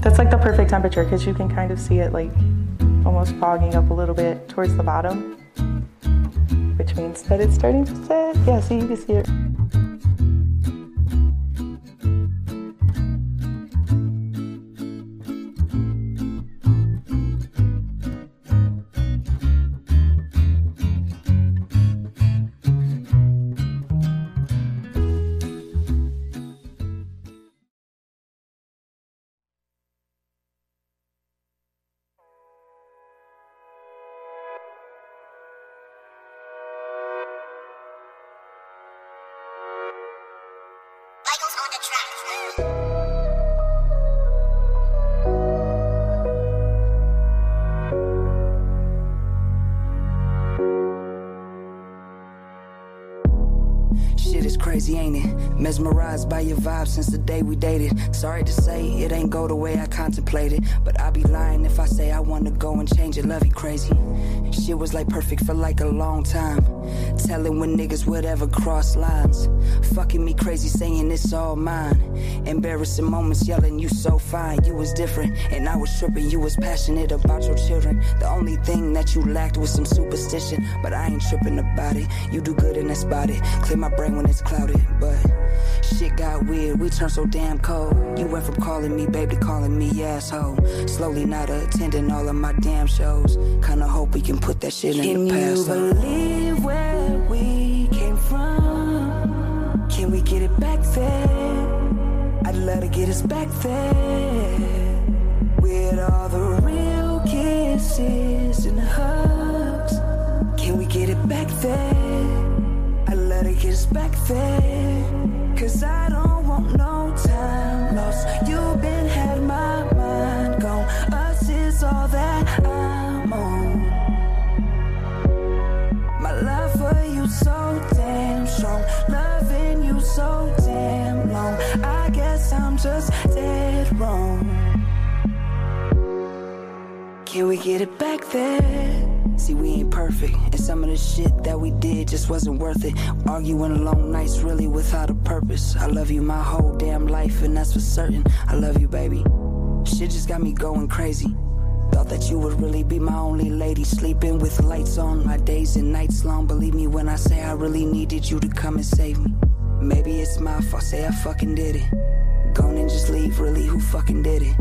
That's like the perfect temperature because you can kind of see it like almost fogging up a little bit towards the bottom, which means that it's starting to set. Yeah, see, you can see it. Mesmerized by your vibe since the day we dated. Sorry to say, it ain't go the way I contemplated. But I'd be lying if I say I wanna go and change it. Love you crazy. Shit was like perfect for like a long time. Telling when niggas would ever cross lines. Fucking me crazy, saying it's all mine. Embarrassing moments, yelling, you so fine. You was different, and I was tripping. You was passionate about your children. The only thing that you lacked was some superstition. But I ain't tripping about it. You do good in that spot it. Clear my brain when it's clouded. But shit got weird. We turned so damn cold. You went from calling me babe to calling me asshole. Slowly not attending all of my damn shows. Kinda hope we can put that shit in Can the you past. though. believe where we came from? Can we get it back there? I'd love to get us back there. With all the real kisses and hugs. Can we get it back there? I'd love to get us back there. Cause I don't want no time lost. You've been had my mind gone. Us is all that I'm dead wrong. Can we get it back there? See, we ain't perfect, and some of the shit that we did just wasn't worth it. Arguing long nights, really without a purpose. I love you my whole damn life, and that's for certain. I love you, baby. Shit just got me going crazy. Thought that you would really be my only lady, sleeping with lights on, my days and nights long. Believe me when I say I really needed you to come and save me. Maybe it's my fault, say I fucking did it. Gone and just leave, really, who fucking did it?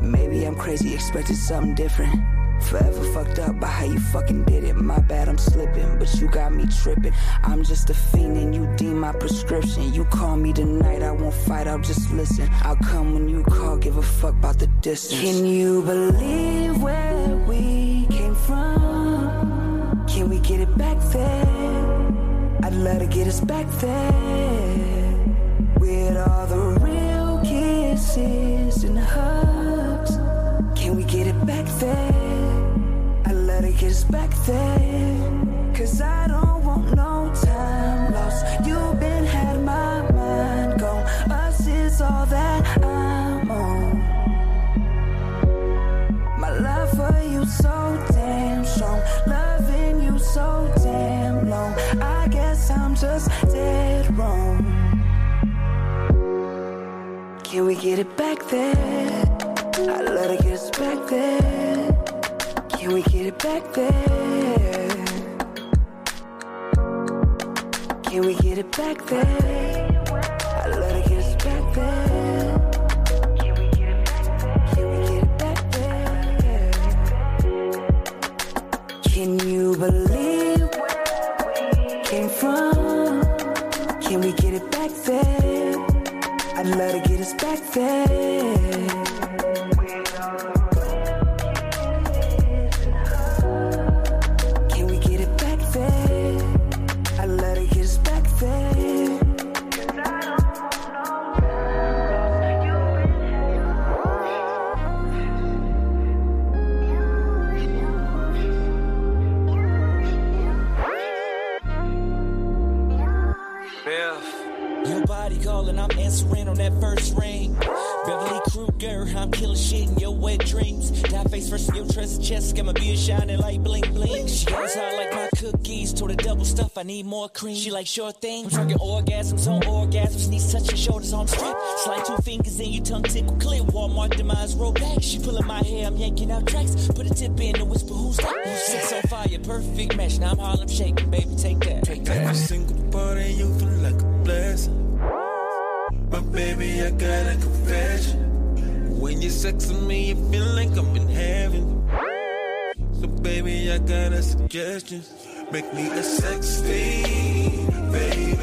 Maybe I'm crazy, expected something different. Forever fucked up by how you fucking did it. My bad, I'm slipping, but you got me tripping. I'm just a fiend and you deem my prescription. You call me tonight, I won't fight, I'll just listen. I'll come when you call, give a fuck about the distance. Can you believe where we came from? Can we get it back there? I'd love to get us back there. With all the kisses and hugs. Can we get it back there? I'd love to get us back there. Cause I don't want no time lost. You've been had my mind gone. Us is all that I'm on. My love for you so damn strong. Loving you so damn long. I guess I'm just Can we get it back there? I'd love to get us back there. Can we get it back there? Can we get it back there? I'd love to get us back there. Can we get it back there? Can we get it back there? Can you believe where we came from? Can we get it back there? I'd love to get us back there. Shit in your wet dreams. Die face first in your treasure chest, got my beard shining like bling bling. She goes hard like my cookies, to the double stuff, I need more cream. She like short things, I'm talking orgasms on orgasms, knees touching shoulders on strip. Slide two fingers in your tongue tickle clear. Walmart demise roll back. She pulling my hair, I'm yanking out tracks. Put a tip in and whisper, who's that? Who's six on fire, perfect match. Now I'm Harlem shaking, baby, take that. Take that. Every single part of you feel like a blessing. But baby, I got a confession. When you're sexing me, you feel like I'm in heaven. So baby, I got a suggestion. Make me a sex baby,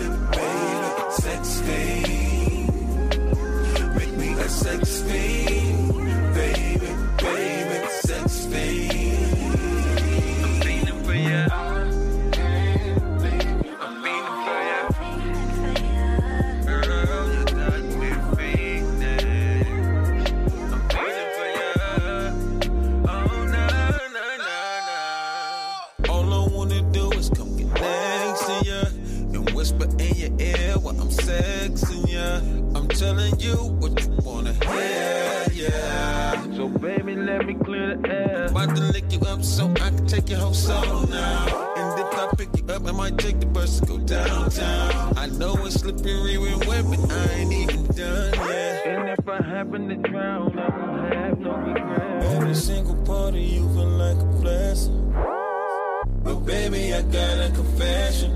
soul now. And if I pick you up, I might take the bus to go downtown. I know it's slippery when wet, but I ain't even done yet. And if I happen to drown, I won't have no regret. Every single part of you feel like a blessing. But baby, I got a confession.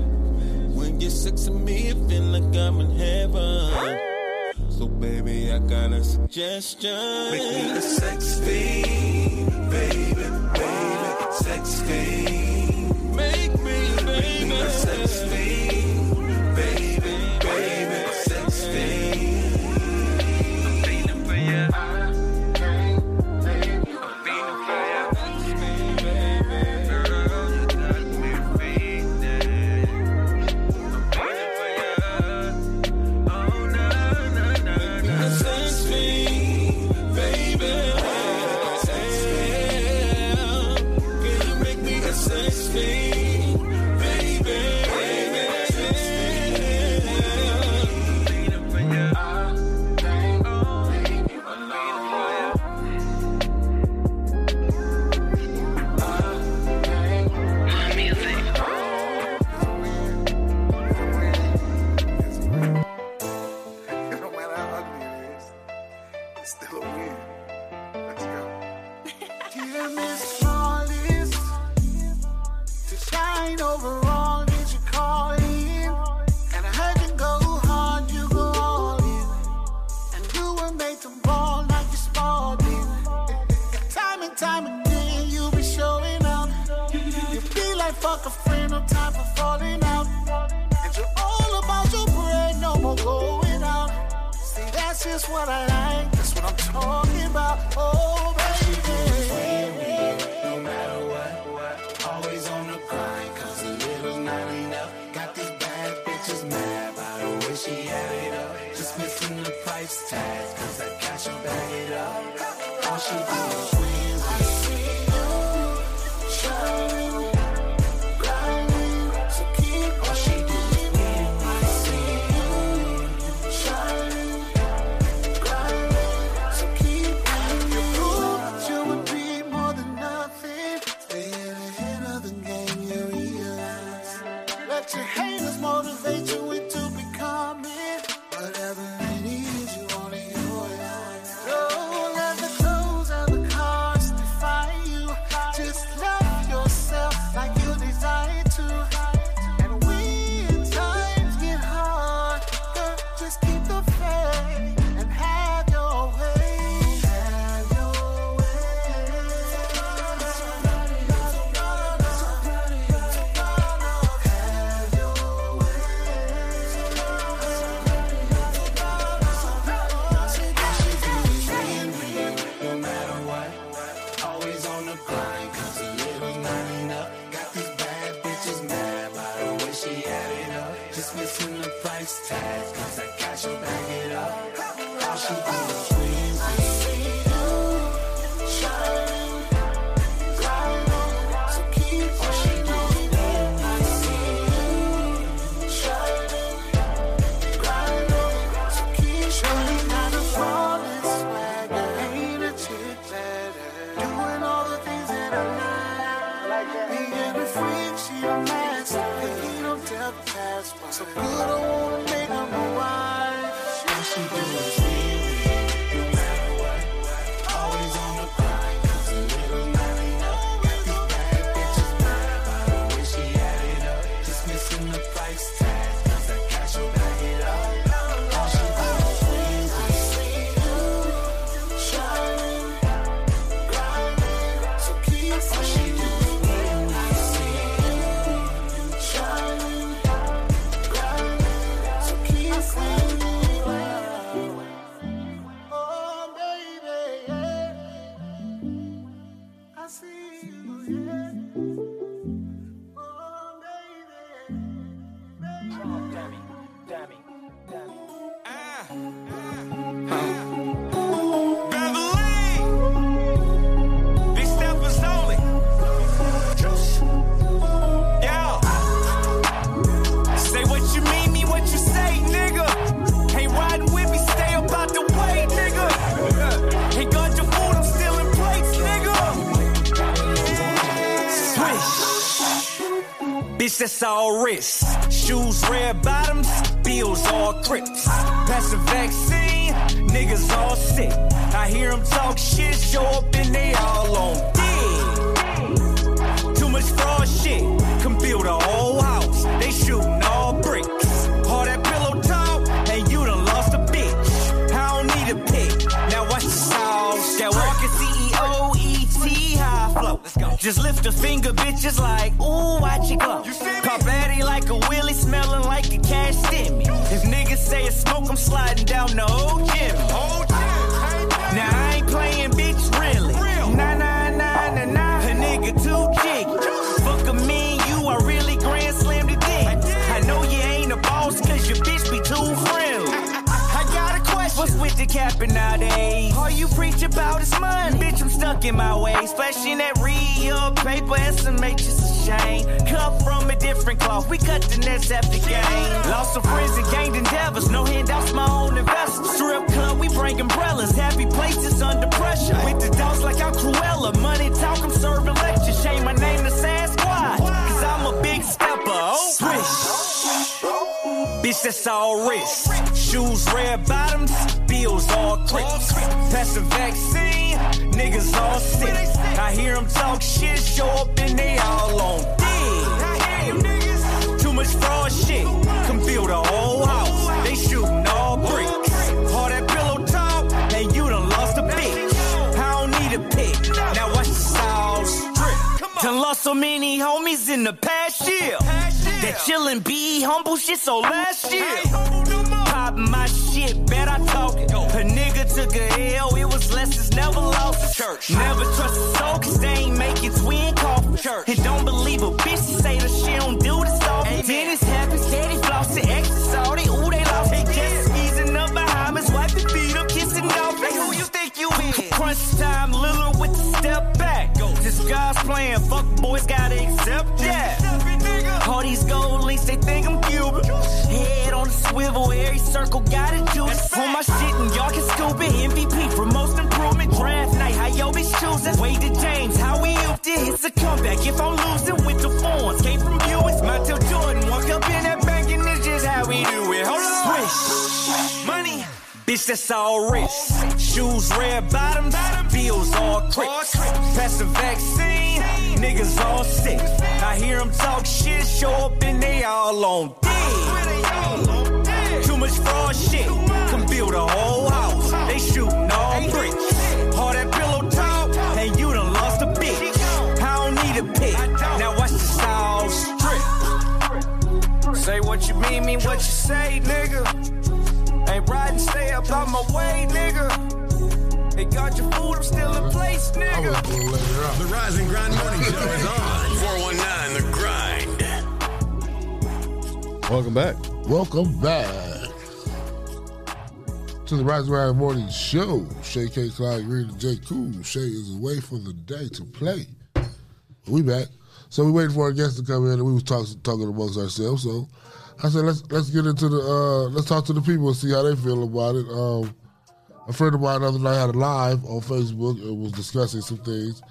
When you're sexing me, it feel like I'm in heaven. So baby, I got a suggestion. Make me a sex fiend, baby, baby, sex fiend. Make me, baby, sex fiend, price cause I got you back it up. All she in my ways. Splashing that real paper, SMH is a shame. Cut from a different cloth. We cut the nets after game. Lost some friends and gained endeavors. No handouts, my own investment. Strip club, we bring umbrellas. Happy places under pressure. With the dogs like I'm Cruella. Money talk, I'm serving lectures. Shame my name to Sasquatch. Cause I'm a big stepper. Oh, swish. Bitch, that's all wrist. Shoes, red bottoms, bills, all crips. That's the vaccine, niggas all sick. I hear them talk shit, show up and they all on dick. Too much fraud shit, can build a whole house. They shooting all bricks. All that pillow talk, and you done lost a bitch. I don't need a pick. Now watch the sauce drip. Done lost so many homies in the past year. That chillin' be humble shit, so last year. Pop my shit, bet I took a L, it was less, it's never lost. Church. Never trust a soul, cause they ain't make it twin coffin. Church. And don't believe a bitch to say that she don't do this. Then it's happened, steady floss to extra salty. Ooh, they lost they just easing up behind us, wiping feet up, kissing off. Like, who you think you is? Crunch time, Lillard with the step back. Go. This God's plan, fuck boys gotta accept that. All these gold links, they think I'm Cuban. Head on a swivel, every circle got a juice. On my shit, and y'all can scoop it. MVP for most improvement. Draft night, how yo bitch choosing? Wade to James, how we upped it. It's a comeback. If I'm losing with the phones, came from you, it's Montel Jordan. Walk up in that bank, and it's just how we do it. Hold on. Swish. Money. Bitch, that's all wrist. Shoes, red bottoms, bills, all crips. That's the vaccine, niggas all sick. I hear them talk shit, show up and they all on dick. Too much fraud shit, can build a whole house. They shooting all bricks. All that pillow talk, and you done lost a bitch. I don't need a pick. Now watch the sauce drip. Say what you mean, mean what you say, nigga. Ain't riding, stay up out my way, nigga. They got your food, I'm still in place, nigga. The Rise and Grind Morning Show is on. 419 The Grind. Welcome back. Welcome back to the Rise Grind Morning Show. Shay K. Clyde Green and Jay Cool. Shay is away for the day to play. We back. So we waited for our guests to come in and we was talk, talking amongst ourselves. So I said let's let's get into the uh, let's talk to the people and see how they feel about it. Um, a friend of mine the other night had a live on Facebook and was discussing some things.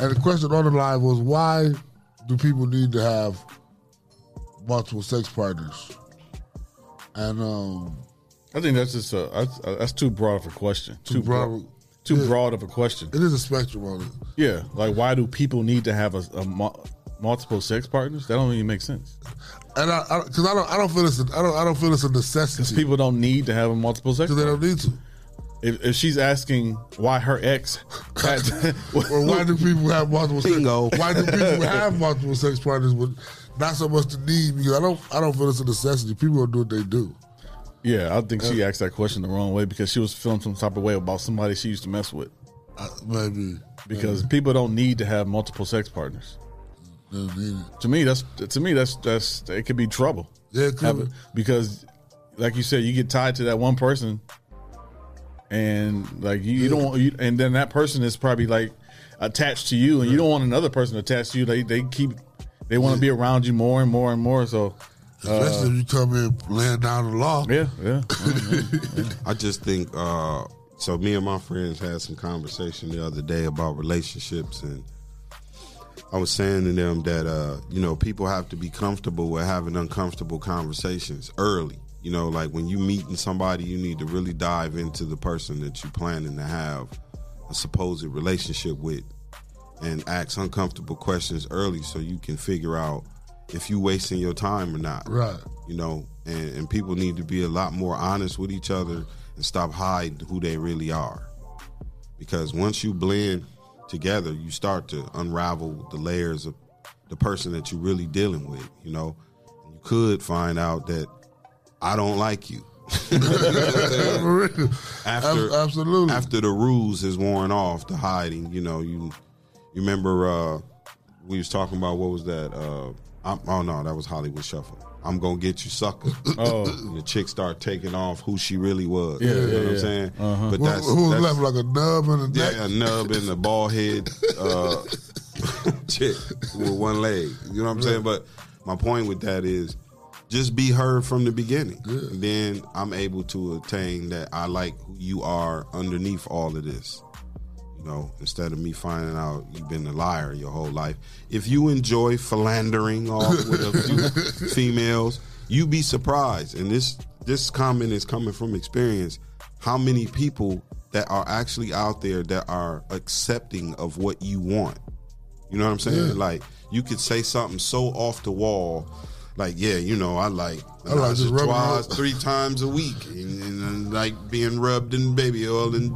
And the question on the live was why do people need to have multiple sex partners, and um, I think that's just a that's, uh, that's too broad of a question. Too broad- bro- too broad of a question. it is a spectrum on it. Yeah, like why do people need to have a, a mu- multiple sex partners? That don't even make sense. And I, because I, don't, I don't feel it's, a, I don't, I don't feel it's a necessity. People don't need to have a multiple sex. Because they don't need to. If, if she's asking why her ex, had or why do people have multiple? Bingo. Sex, why do people have multiple sex partners, but not so much the need? Because I don't, I don't feel it's a necessity. People will do what they do. Yeah, I think she asked that question the wrong way because she was feeling some type of way about somebody she used to mess with. Uh, maybe because people don't need to have multiple sex partners. To me, that's to me that's that's it could be trouble. Yeah, it could be. because, like you said, you get tied to that one person, and like you, you don't, want- you, and then that person is probably like attached to you, and you don't want another person attached to you. They they keep they want to be around you more and more and more. So, Especially if you come in laying down the law. Yeah, yeah. I just think uh so me and my friends had some conversation the other day about relationships and I was saying to them that uh, you know, people have to be comfortable with having uncomfortable conversations early. You know, like when you meeting somebody, you need to really dive into the person that you're planning to have a supposed relationship with and ask uncomfortable questions early so you can figure out if you wasting your time or not. Right. you know and, and people need to be a lot more honest with each other and stop hiding who they really are. Because once you blend together you start to unravel the layers of the person that you're really dealing with you know? And you could find out that i don't like you. After absolutely. after the ruse is worn off the hiding you know you you remember uh we was talking about what was that uh I'm, oh no that was hollywood shuffle i'm gonna get you sucker Oh. The chick start taking off who she really was Yeah, you know yeah, what i'm saying Uh-huh. but that's who was that's- left like a nub and a neck? yeah, a nub and a bald head uh, chick with one leg. You know what I'm saying? But my point with that is just be heard from the beginning. And then I'm able to attain that I like who you are underneath all of this. Know, instead of me finding out you've been a liar your whole life. If you enjoy philandering off with a few females, you'd be surprised. And this this comment is coming from experience. How many people that are actually out there that are accepting of what you want? You know what I'm saying? Yeah. Like you could say something so off the wall, like yeah, you know, I like I like menage just a rubbing trois it- three times a week, and, and, uh, like being rubbed in baby oil and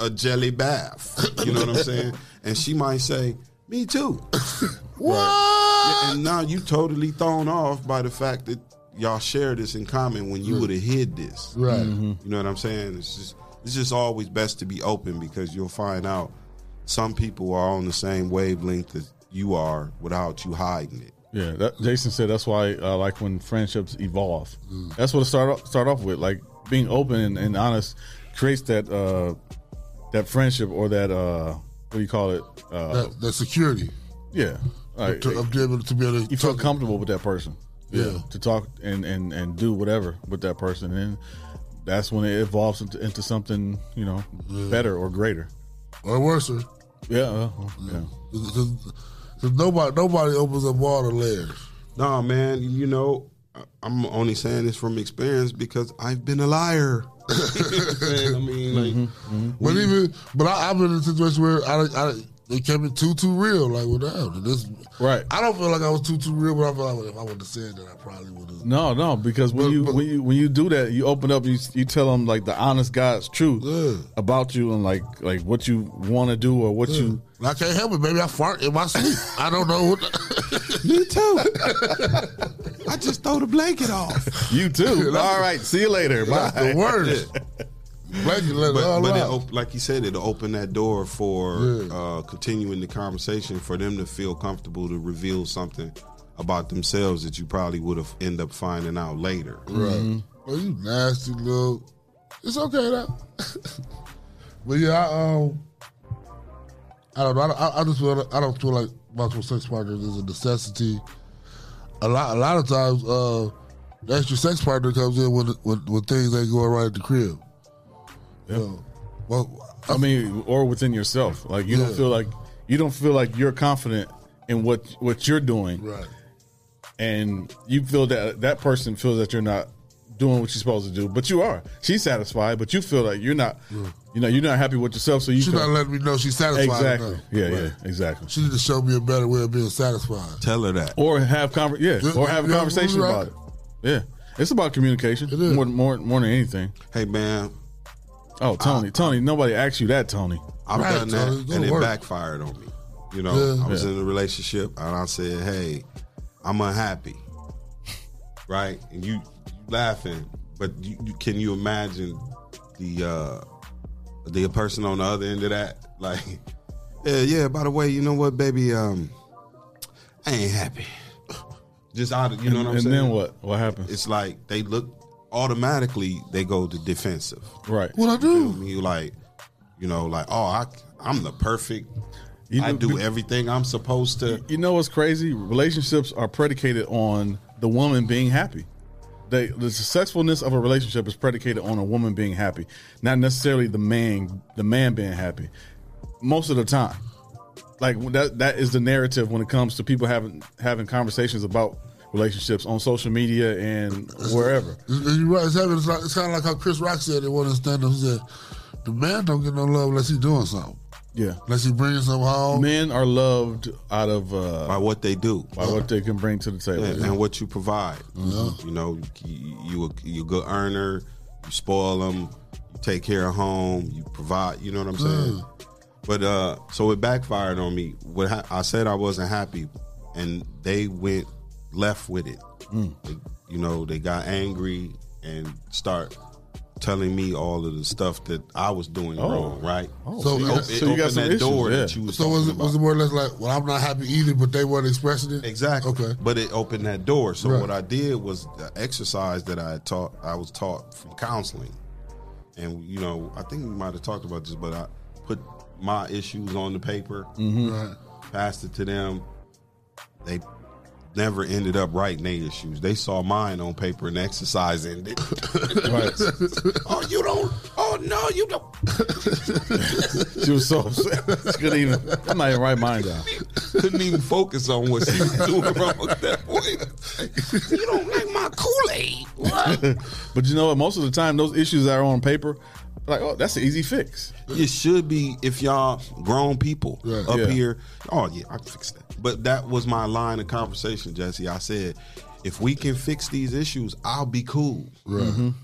a jelly bath. You know what I'm saying? And she might say, "Me too." what? Yeah, and now you totally thrown off by the fact that y'all share this in common when you would have hid this. Right. You know what I'm saying? It's just it's just always best to be open because you'll find out some people are on the same wavelength as you are without you hiding it. Yeah, that, Jason said that's why I like when friendships evolve. That's what it start off, start off with, like being open and, and honest creates that uh, that friendship or that uh, what do you call it? Uh, that, that security. yeah, like, to, of being able to be able to you feel comfortable with that person. Yeah. to talk and, and and do whatever with that person, and that's when it evolves into, into something you know better or greater. or worse. Yeah, uh, yeah. Nobody nobody opens up all the layers. No, man, you know, I'm only saying this from experience because I've been a liar. You know what I'm saying? I mean, like, mm-hmm, mm-hmm. But even but I, I've been in a situation where I, I it came in too too real. Like well, damn, this right. I don't feel like I was too too real, but I feel like if I would have said that, I probably would have. No, no, because when you when you when you do that, you open up, you you tell them like the honest God's truth about you and like like what you want to do or what you. And I can't help it, baby. I fart in my sleep. I don't know what. Me too. I just throw the blanket off. You too. All right, see you later. Bye. That's the worst. Blanket let but, but it, op- like you said, it'll open that door for uh, continuing the conversation for them to feel comfortable to reveal something about themselves that you probably would have end up finding out later. Right. Oh, you nasty little. It's okay though. but yeah, I, um, I don't know. I, I, I just feel I don't feel like multiple sex partners is a necessity. A lot, a lot of times, uh, the extra sex partner comes in when when, when things ain't going right at the crib. Yeah. well, I mean, or within yourself, like you don't feel like you don't feel like you're confident in what what you're doing, right? and you feel that that person feels that you're not doing what you're supposed to do, but you are. She's satisfied, but you feel like you're not. You know, you're not happy with yourself, so you. She's not letting me know she's satisfied. Exactly. enough. Yeah, Right. yeah, exactly. She need to show me a better way of being satisfied. Tell her that. Or have conver- yeah, Yeah, or have a yeah, conversation right. about it. Yeah, it's about communication more more more than anything. Hey man, Oh, Tony, Tony, nobody asked you that, Tony. I've Right, done so that, it's gonna and it work. backfired on me. You know, Yeah. I was Yeah. in a relationship, and I said, "Hey, I'm unhappy." Right, and you, you laughing, but you, you, can you imagine the uh the person on the other end of that? Like, yeah, yeah. By the way, you know what, baby? Um, I ain't happy. Just out of you know and, what I'm and saying? And then what? What happened? It's like they look automatically. They go to defensive. Right. What I do? You like, you know, like, oh, I, I'm the perfect. You I do everything I'm supposed to. You know what's crazy? Relationships are predicated on the woman being happy. They, the successfulness of a relationship is predicated on a woman being happy, not necessarily the man the man being happy. Most of the time, like that that is the narrative when it comes to people having having conversations about relationships on social media and wherever. You're right. It's, it's, like, it's kind of like how Chris Rock said it one of his stand-ups. He said, "The man don't get no love unless he's doing something. Yeah, Unless he bringing something home. men are loved out of uh, by what they do, by what they can bring to the table. Yeah, and what you provide. You know, you you a, you a good earner. You spoil them. You take care of home. You provide. You know what I'm saying? But uh, so it backfired on me. What ha- I said I wasn't happy, and they went left with it. Mm. They- you know, they got angry and start telling me all of the stuff that I was doing Oh. wrong. Right? So- it, so you got- it so you got opened some that issues, door yeah. that you was So was it, was it more or less like, well, I'm not happy either, but they weren't expressing it? Exactly. Okay. But it opened that door. So Right. what I did was the exercise that I had taught. I was taught from counseling, and you know, I think we might have talked about this, but I put my issues on the paper, Mhm. Right. passed it to them. They never ended up writing their issues. They saw mine on paper and exercising it. Right. oh, you don't. Oh no, you don't. she was so upset. She couldn't even. I'm not even write mine down. Couldn't even focus on what she was doing wrong at that point. you don't like my Kool Aid. What? but you know what? Most of the time, those issues that are on paper, like, oh, that's an easy fix. It should be if y'all grown people up Yeah. here. Oh yeah, I can fix that. But that was my line of conversation, Jesse. I said, if we can fix these issues, I'll be cool. Right. Mhm.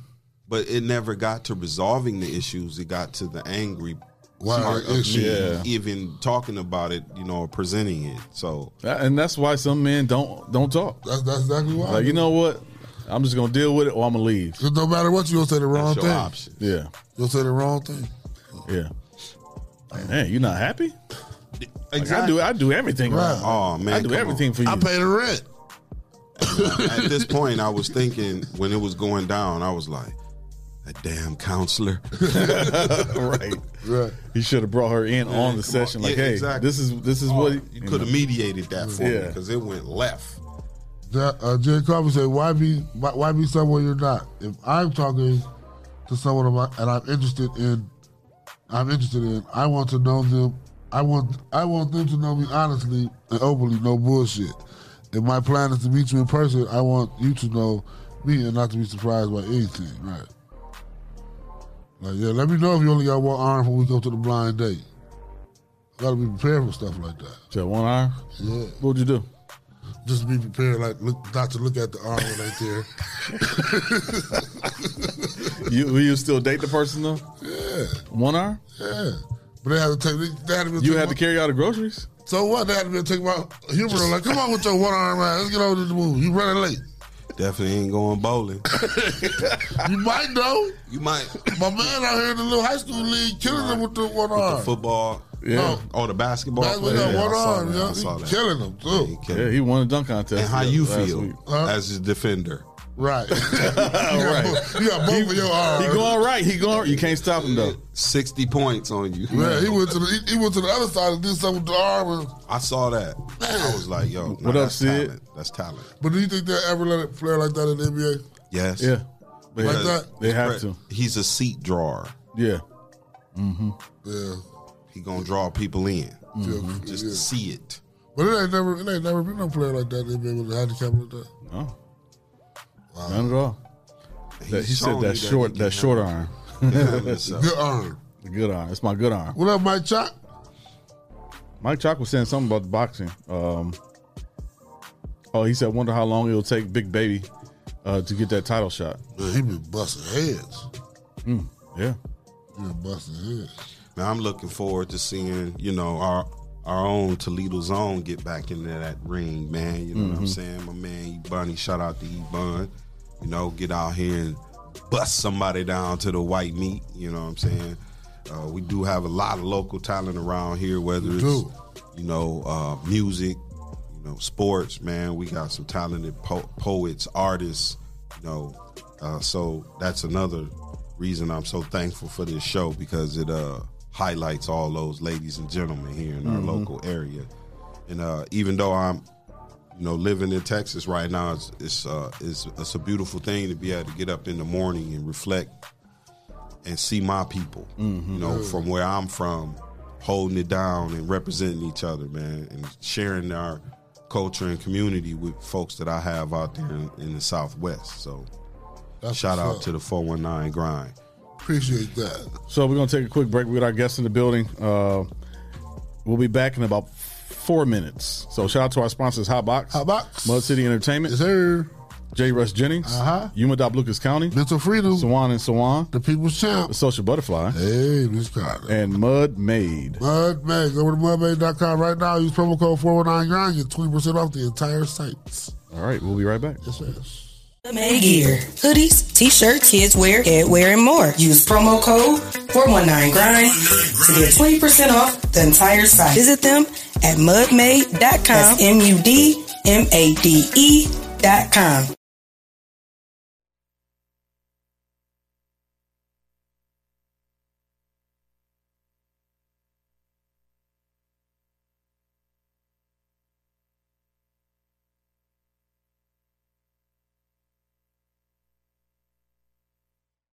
But it never got to resolving the issues. It got to the angry Why part of issue? me Yeah. even talking about it, you know, or presenting it. So and that's why some men don't don't talk. That's that's exactly why. Like, you know what? I'm just gonna deal with it, or I'm gonna leave. 'Cause no matter what, you gonna say the wrong your thing. option. Yeah. You'll say the wrong thing. Yeah. Man, you're not happy? Like, I Exactly. do. I do everything. Right. Oh, man, I do come on. everything for you. I pay the rent. at this point, I was thinking when it was going down, I was like, that damn counselor. right. Right. He should have brought her in Yeah, on the session. on. Like, Yeah, hey, exactly. this is this is Oh, what you could have mediated that for me because it went left. Ja- Uh, Jay Coffee said, "Why be why, why be somewhere you're not? If I'm talking to someone of my, and I'm interested in, I'm interested in. I want to know them. I want I want them to know me honestly and openly, no bullshit. If my plan is to meet you in person, I want you to know me and not to be surprised by anything. Right? Like, yeah, let me know if you only got one arm when we go to the blind date. Got to be prepared for stuff like that. So one arm. Yeah. What'd you do? Just be prepared, like look, not to look at the arm when they there. You will you still date the person though? Yeah. One arm? Yeah. But they had to take. They had to be You had my- to carry out the groceries? So what? They had to be take my humor. Like, come on with your one arm man. Let's get over to the movie. You running late. Definitely ain't going bowling. You might though. You might. My man out here in the little high school league killing them with the one With arm. the football. Yeah. Oh, the basketball. Basketball, player? yeah, one I saw arm, that. yeah. I saw He that. killing them too. he killed Yeah, he won a dunk contest. And how you feel week. as a defender? Right. you, got right. both, you got both of your arms. He going right. He going. You can't stop him though. Sixty points on you. Yeah, he went to the he, he went to the other side and did something with the arm. And, I saw that. I was like, yo, What nah, up, that's Sid? talent. That's talent. but do you think they'll ever let it play like that in the NBA? Yes. Yeah. They, Like that? they have to. He's a seat drawer. Yeah. Mm-hmm. Yeah. He gonna draw people in Mhm. just to see it. But it ain't never, it ain't never been no player like that that been with a handicap like that. No, none at all. That, he said that you that short, that short handle arm. it. He handle himself. Good arm. Good arm. It's my good arm. What up, Mike Chop? Mike Chalk was saying something about the boxing. Um, oh, he said, "Wonder how long it'll take Big Baby uh, to get that title shot." Man, he been busting heads. Mm, yeah, he been busting heads. Man, I'm looking forward to seeing you know our our own Toledo Zone get back into that ring, man. You know what I'm Mhm. saying? My man E Bunny, shout out to E Bun. You know, get out here and bust somebody down to the white meat. You know what I'm saying? Uh, we do have a lot of local talent around here, whether it's you know uh, music, you know sports. Man, we got some talented po- poets, artists. You know, uh, so that's another reason I'm so thankful for this show because it uh, highlights all those ladies and gentlemen here in our Mhm. local area. And uh, even though I'm, you know, living in Texas right now, it's it's, uh, it's it's a beautiful thing to be able to get up in the morning and reflect and see my people. Mhm. You know, Yeah. from where I'm from, holding it down and representing each other, man, and sharing our culture and community with folks that I have out there in, in the Southwest. So, shout out up. to the 419 grind. Appreciate that. So we're gonna take a quick break. We got our guests in the building. Uh, we'll be back in about four minutes. So shout out to our sponsors, Hotbox, Hotbox, Mud City Entertainment, yes, sir. J. Russ Jennings, Uh-huh. Yuma Lucas County, Mental Freedom, Swan and Swan, The People's Champ, The Social Butterfly, Hey, Miss Carter. and Mud Made. Mud Made. Go to mudmade.com right now. Use promo code 419 grind. Get 20% off the entire site. All right, we'll be right back. Yes, yes. Made gear, hoodies, t-shirts, kids wear, head wear, and more. Use promo code 419grind to get 20% off the entire site. Visit them at mudmade.com. That's M-U-D-M-A-D-E dot com.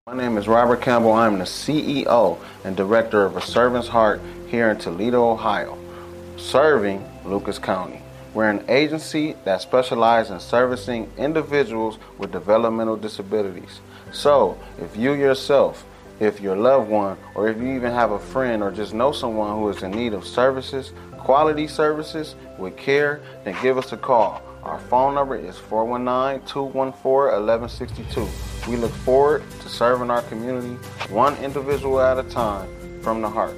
My name is Robert Campbell. I'm the CEO and director of A Servant's Heart here in Toledo, Ohio, serving Lucas County. We're an agency that specializes in servicing individuals with developmental disabilities. So, if you yourself, if your loved one, or if you even have a friend or just know someone who is in need of services, quality services with care, then give us a call. Our phone number is 419 214 1162. We look forward to serving our community one individual at a time from the heart.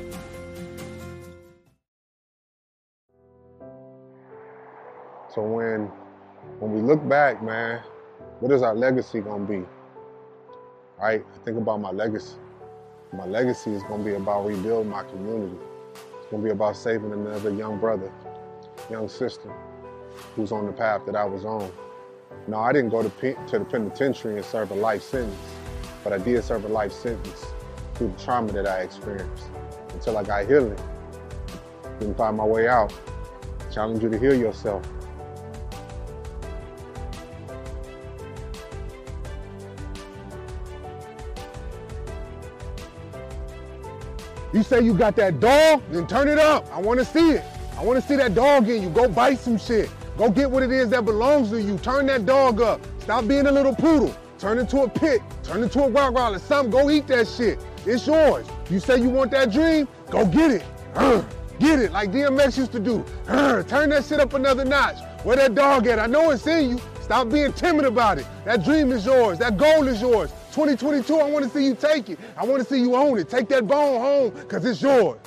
So when when we look back, man, what is our legacy gonna be? Right? I think about my legacy. My legacy is gonna be about rebuilding my community. It's gonna be about saving another young brother, young sister, who's on the path that I was on. No, I didn't go to, pe- to the penitentiary and serve a life sentence, but I did serve a life sentence through the trauma that I experienced until I got healing. Didn't find my way out. Challenge you to heal yourself. You say you got that dog, then turn it up. I want to see it. I want to see that dog in you. Go bite some shit. Go get what it is that belongs to you. Turn that dog up. Stop being a little poodle. Turn into a pit. Turn into a rottweiler. Something. Go eat that shit. It's yours. You say you want that dream? Go get it. Urgh. Get it like DMX used to do. Urgh. Turn that shit up another notch. Where that dog at? I know it's in you. Stop being timid about it. That dream is yours. That goal is yours. 2022, I want to see you take it. I want to see you own it. Take that bone home because it's yours.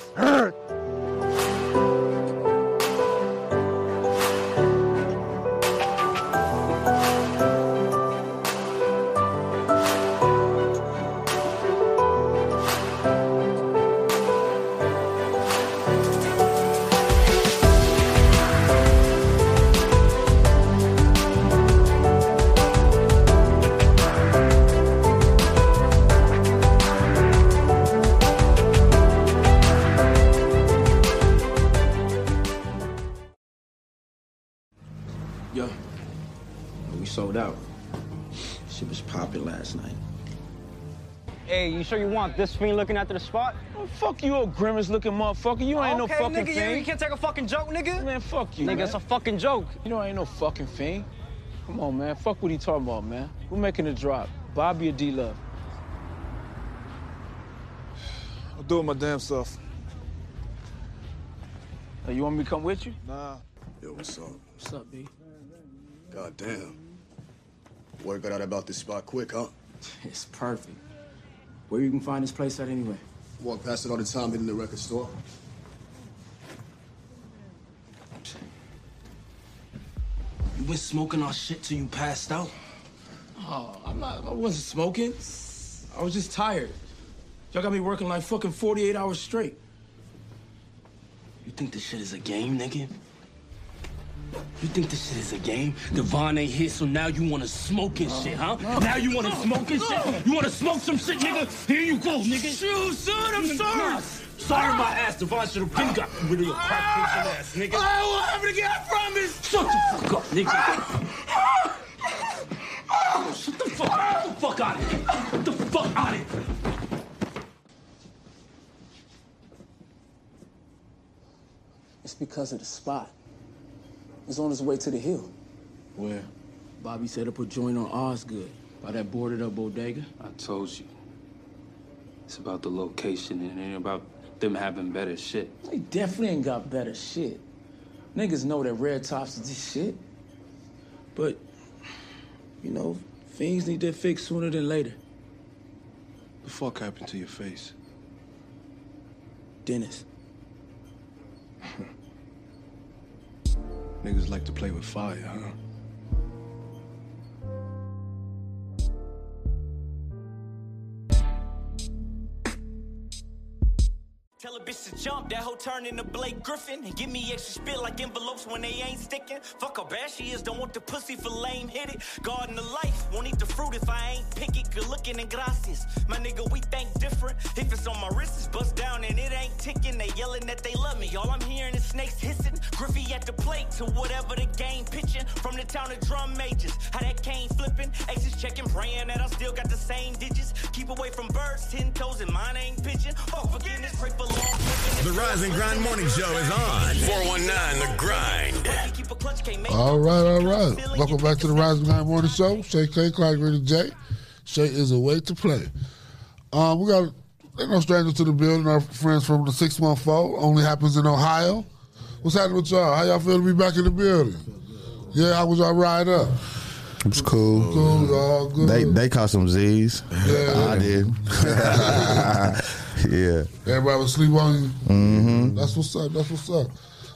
Sure you want this fiend looking after the spot? Oh, fuck you, old grimace looking motherfucker. You ain't okay, no fucking nigga, you- fiend. You can't take a fucking joke, nigga. Man, fuck you. Nigga, man. it's a fucking joke. You know I ain't no fucking fiend. Come on, man. Fuck what he talking about, man. Who making the drop? Bobby or D Love? I'll do it my damn self. Hey, you want me to come with you? Nah. Yo, what's up? What's up, B? God damn. Word got out about this spot quick, huh? It's perfect. Where you can find this place at anyway? Walk past it all the time, been in the record store. You been smoking our shit till you passed out? Oh, I'm not. I wasn't smoking. I was just tired. Y'all got me working like fucking 48 hours straight. You think this shit is a game, nigga? You think this shit is a game? Devon ain't here, so now you wanna smoke and shit, huh? Now you wanna smoke and shit? You wanna smoke some shit, nigga? Here you go, nigga. Shoot, son, I'm sorry. Sorry my ass, Devon should have been got rid of your crack patient ass, nigga. I will have it again, I promise. Shut the fuck up, nigga. Oh, shut the fuck Get the fuck out of here. Get the fuck out of here. It's because of the spot. It's on its way to the hill. Where? Bobby set up a joint on Osgood by that boarded up bodega. I told you. It's about the location and it ain't about them having better shit. They definitely ain't got better shit. Niggas know that Red Tops is this shit. But, you know, things need their fix sooner than later. The fuck happened to your face? Dennis. Niggas like to play with fire, huh? Tell a bitch to jump, that hoe turn into Blake Griffin and give me extra spit like envelopes when they ain't sticking. Fuck how bad she is, don't want the pussy for lame hit it. Garden life, won't eat the fruit if I ain't pick it. Good looking and gracias. My nigga, we think different. If it's on my wrist, it's bust down and it ain't ticking. They yelling that they love me. All I'm hearing is snakes hissing. Griffey at the plate to whatever the game pitching. From the town of drum majors, how that cane flipping. Aces checking, praying that I still got the same digits. Keep away from birds, ten toes, and mine ain't pitching. Oh, forgiveness, pray for The Rise and Grind Morning Show is on. 419 The Grind. All right, all right. Welcome back to the Rise and Grind Morning Show. Shay K, Clark, Ready J. Shay is a way to play. Um, we got they're no strangers to the building. Our friends from the six one four only happens in Ohio. What's happening with y'all? How y'all feel to be back in the building? Yeah, how was y'all ride up? It was cool. Cool, all good. They they caught some Z's. Yeah. I did. yeah. Everybody was sleep on you. Mm-hmm. That's what's up. That's what's up.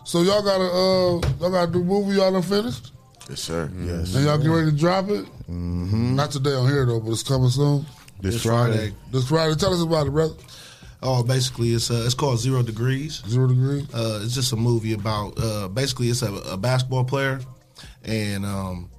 So y'all got a uh, y'all got a new movie y'all done finished, Yes, sir. Yes. and y'all get ready to drop it. Mm-hmm. Not today on here though, but it's coming soon. This Friday. This Friday. Tell us about it, brother. Oh, basically, it's uh, it's called Zero Degrees. Zero Degrees. Uh, it's just a movie about uh, basically it's a, a basketball player, and um,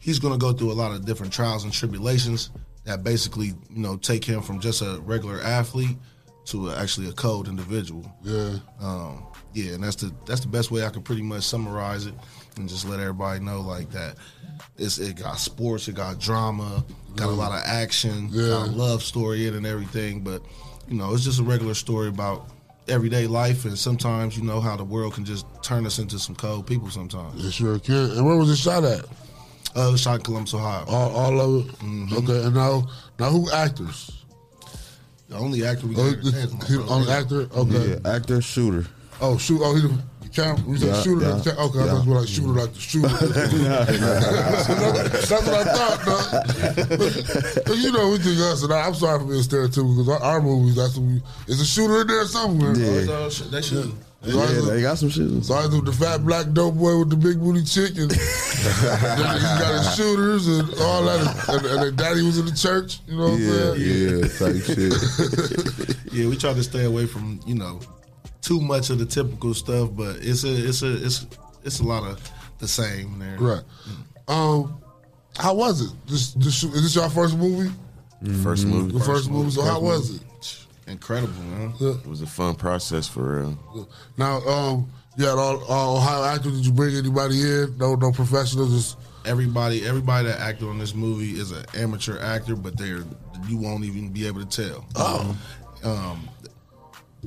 he's going to go through a lot of different trials and tribulations that basically you know take him from just a regular athlete to actually a cold individual. Yeah. Um, yeah, and that's the that's the best way I can pretty much summarize it and just let everybody know like that. It's it got sports, it got drama, got a lot of action, got a love story in and everything. But you know, it's just a regular story about everyday life, and sometimes you know how the world can just turn us into some cold people. Sometimes. It sure can. And where was it shot at? Uh, it was shot in Columbus, Ohio. All, all of it. Mm-hmm. Okay. And now, now who actors? The only actor we Oh, got. this- he- only actor. Okay. Yeah, actor, shooter. Oh shoot! Oh, he the the camera. We said Yeah, shooter. yeah, the ca- okay, I yeah. thought you were like shooter, like the shooter. that's, that's what I thought. Though. But you know, we think us, and I, I'm sorry for being stereotypical because our, our movies, that's what we. Is a shooter in there somewhere? Yeah. Oh, shit, they should. So I Yeah, was- they got some shit. So I was the fat black dope boy with the big booty chick, and he got his shooters and all that, and, and, and daddy was in the church. You know what Yeah, I'm saying? yeah, type shit. yeah, we try to stay away from you know too much of the typical stuff, but it's a it's a it's it's a lot of the same there. Right. Um, how was it? This, this is this your first movie? First movie. The first movie. So how was it? Incredible, man. It was a fun process for real. Now, um, you had all, all Ohio actors. Did you bring anybody in? No, no professionals. Just everybody everybody that acted on this movie is an amateur actor, but they're you won't even be able to tell. Oh. Um,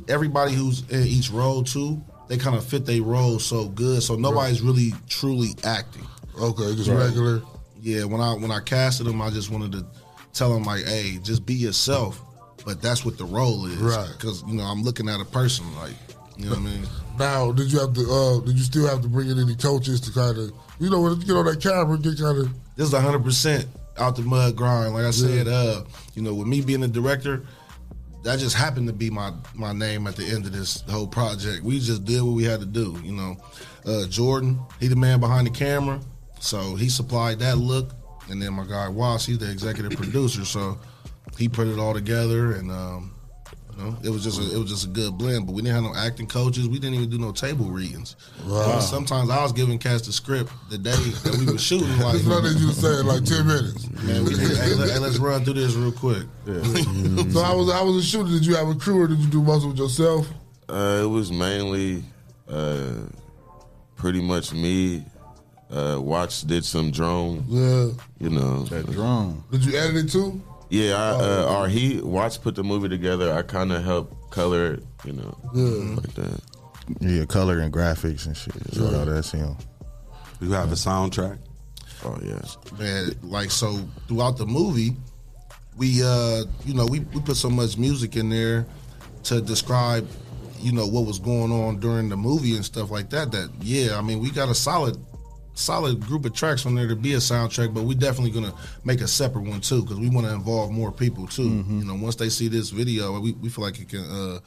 everybody who's in each role too, they kind of fit their role so good, so nobody's really truly acting. Okay, just Right. regular. Yeah, when I when I casted them, I just wanted to tell them like, hey, just be yourself. But that's what the role is, Right. Because you know I'm looking at a person like, you know what I mean. Now, did you have to? Uh, did you still have to bring in any coaches to kind of, you know, when you get on that camera, get kind of. This is hundred percent out the mud grind. Like I said, uh, you know, with me being a director, that just happened to be my my name at the end of this whole project. We just did what we had to do. You know, uh, Jordan, he the man behind the camera, so he supplied that look, and then my guy Wass, he's the executive producer, so he put it all together, and um, you know, it was just a, it was just a good blend. But we didn't have no acting coaches. We didn't even do no table readings. Wow. Sometimes I was giving cast the script the day that we were shooting. Like, That's what you to say in like ten minutes. Man, we hey, let, hey, let's run through this real quick. so I was I was a shooter. Did you have a crew or did you do most of it yourself? Uh, it was mainly uh, pretty much me. Uh, Watch did some drone. Yeah. You know. That drone. Did you edit it too? Yeah, I, Oh. uh, or he Watch put the movie together. I kind of helped color it, you know, Yeah. like that. Yeah, color and graphics and shit. So all that's him. You have a soundtrack? Oh yeah. man like so throughout the movie we uh you know we, we put so much music in there to describe you know what was going on during the movie and stuff like that that yeah i mean we got a solid solid group of tracks on there to be a soundtrack but we're definitely gonna make a separate one too because we want to involve more people too you know once they see this video we, we feel like it can uh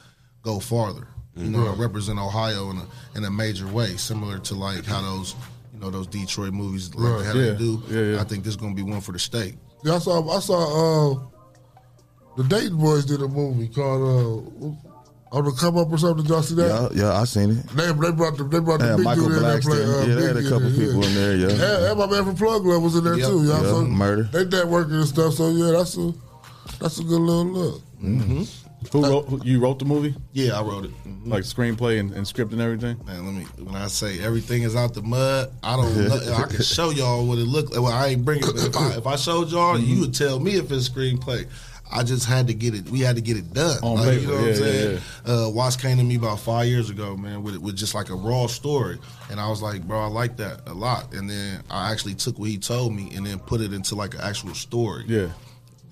go farther you know Mhm. represent ohio in a in a major way similar to like how those you know those detroit movies like Right. how Yeah. they do Yeah, yeah. i think this is gonna be one for the state Yeah, I saw I saw uh, the Dayton Boys did a movie called uh, on the come up or something. Did y'all see that? Yeah, yeah, I seen it. They, they brought the they brought the Yeah, big Michael dude in there to play. Uh, Yeah, they had a couple in people in there, yeah. and, and my man from Plug Love was in there Yep. too. Y'all Yeah, so Murder. They networking and stuff. So yeah, that's a that's a good little look. Mm-hmm. Who wrote? who- You wrote the movie? Yeah, I wrote it. Like screenplay and, and script and everything. Man, let me. When I say everything is out the mud, I don't. know, I can show y'all what it looked like. Well, I ain't bring it, but if I if I showed y'all, Mm-hmm. you would tell me if it's screenplay. I just had to get it. We had to get it done. On Like, you know what yeah, I'm saying? yeah, Uh, Watts came to me about five years ago, man, with with just like a raw story, and I was like, bro, I like that a lot. And then I actually took what he told me and then put it into like an actual story. Yeah.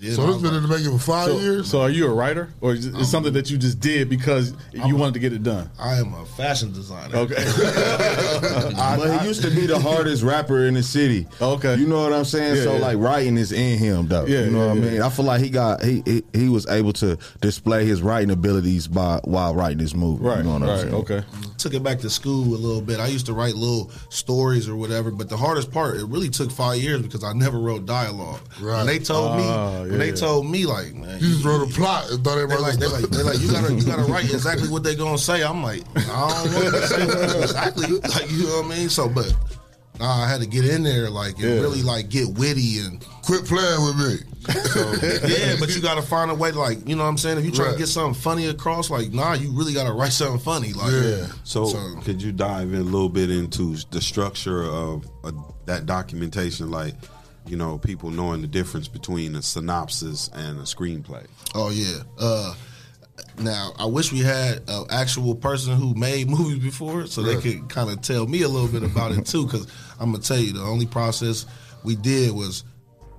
Then So I this was been in the making for five so, years. So are you a writer, or is it something that you just did because you wanted to get it done? I am a fashion designer. Okay. but he used to be the hardest rapper in the city. Okay, you know what I'm saying. Yeah, so yeah. like writing is in him, though. Yeah, you know yeah, what I mean. I feel like he got he, he he was able to display his writing abilities by while writing this movie. you know what I'm saying? Okay. Took it back to school a little bit. I used to write little stories or whatever, but the hardest part, it really took five years because I never wrote dialogue. Right. When they told me, oh, when they told me, like, man, You just wrote a plot and thought they everybody like, they was like, they like, you gotta, you gotta write exactly what they're gonna say. I'm like, I don't know to say exactly, like, you know what I mean? So, but nah, I had to get in there, like, and Yeah. really like get witty and quit playing with me. yeah, but you gotta find a way, to, like, you know what I'm saying? If you try Right. to get something funny across, like, nah, you really gotta write something funny, like, So, So- could you dive in a little bit into the structure of uh, that documentation, like you know, people knowing the difference between a synopsis and a screenplay? Oh yeah. Uh, now I wish we had an actual person who made movies before, so they could kind of tell me a little bit about it too. Because I'm gonna tell you, the only process we did was,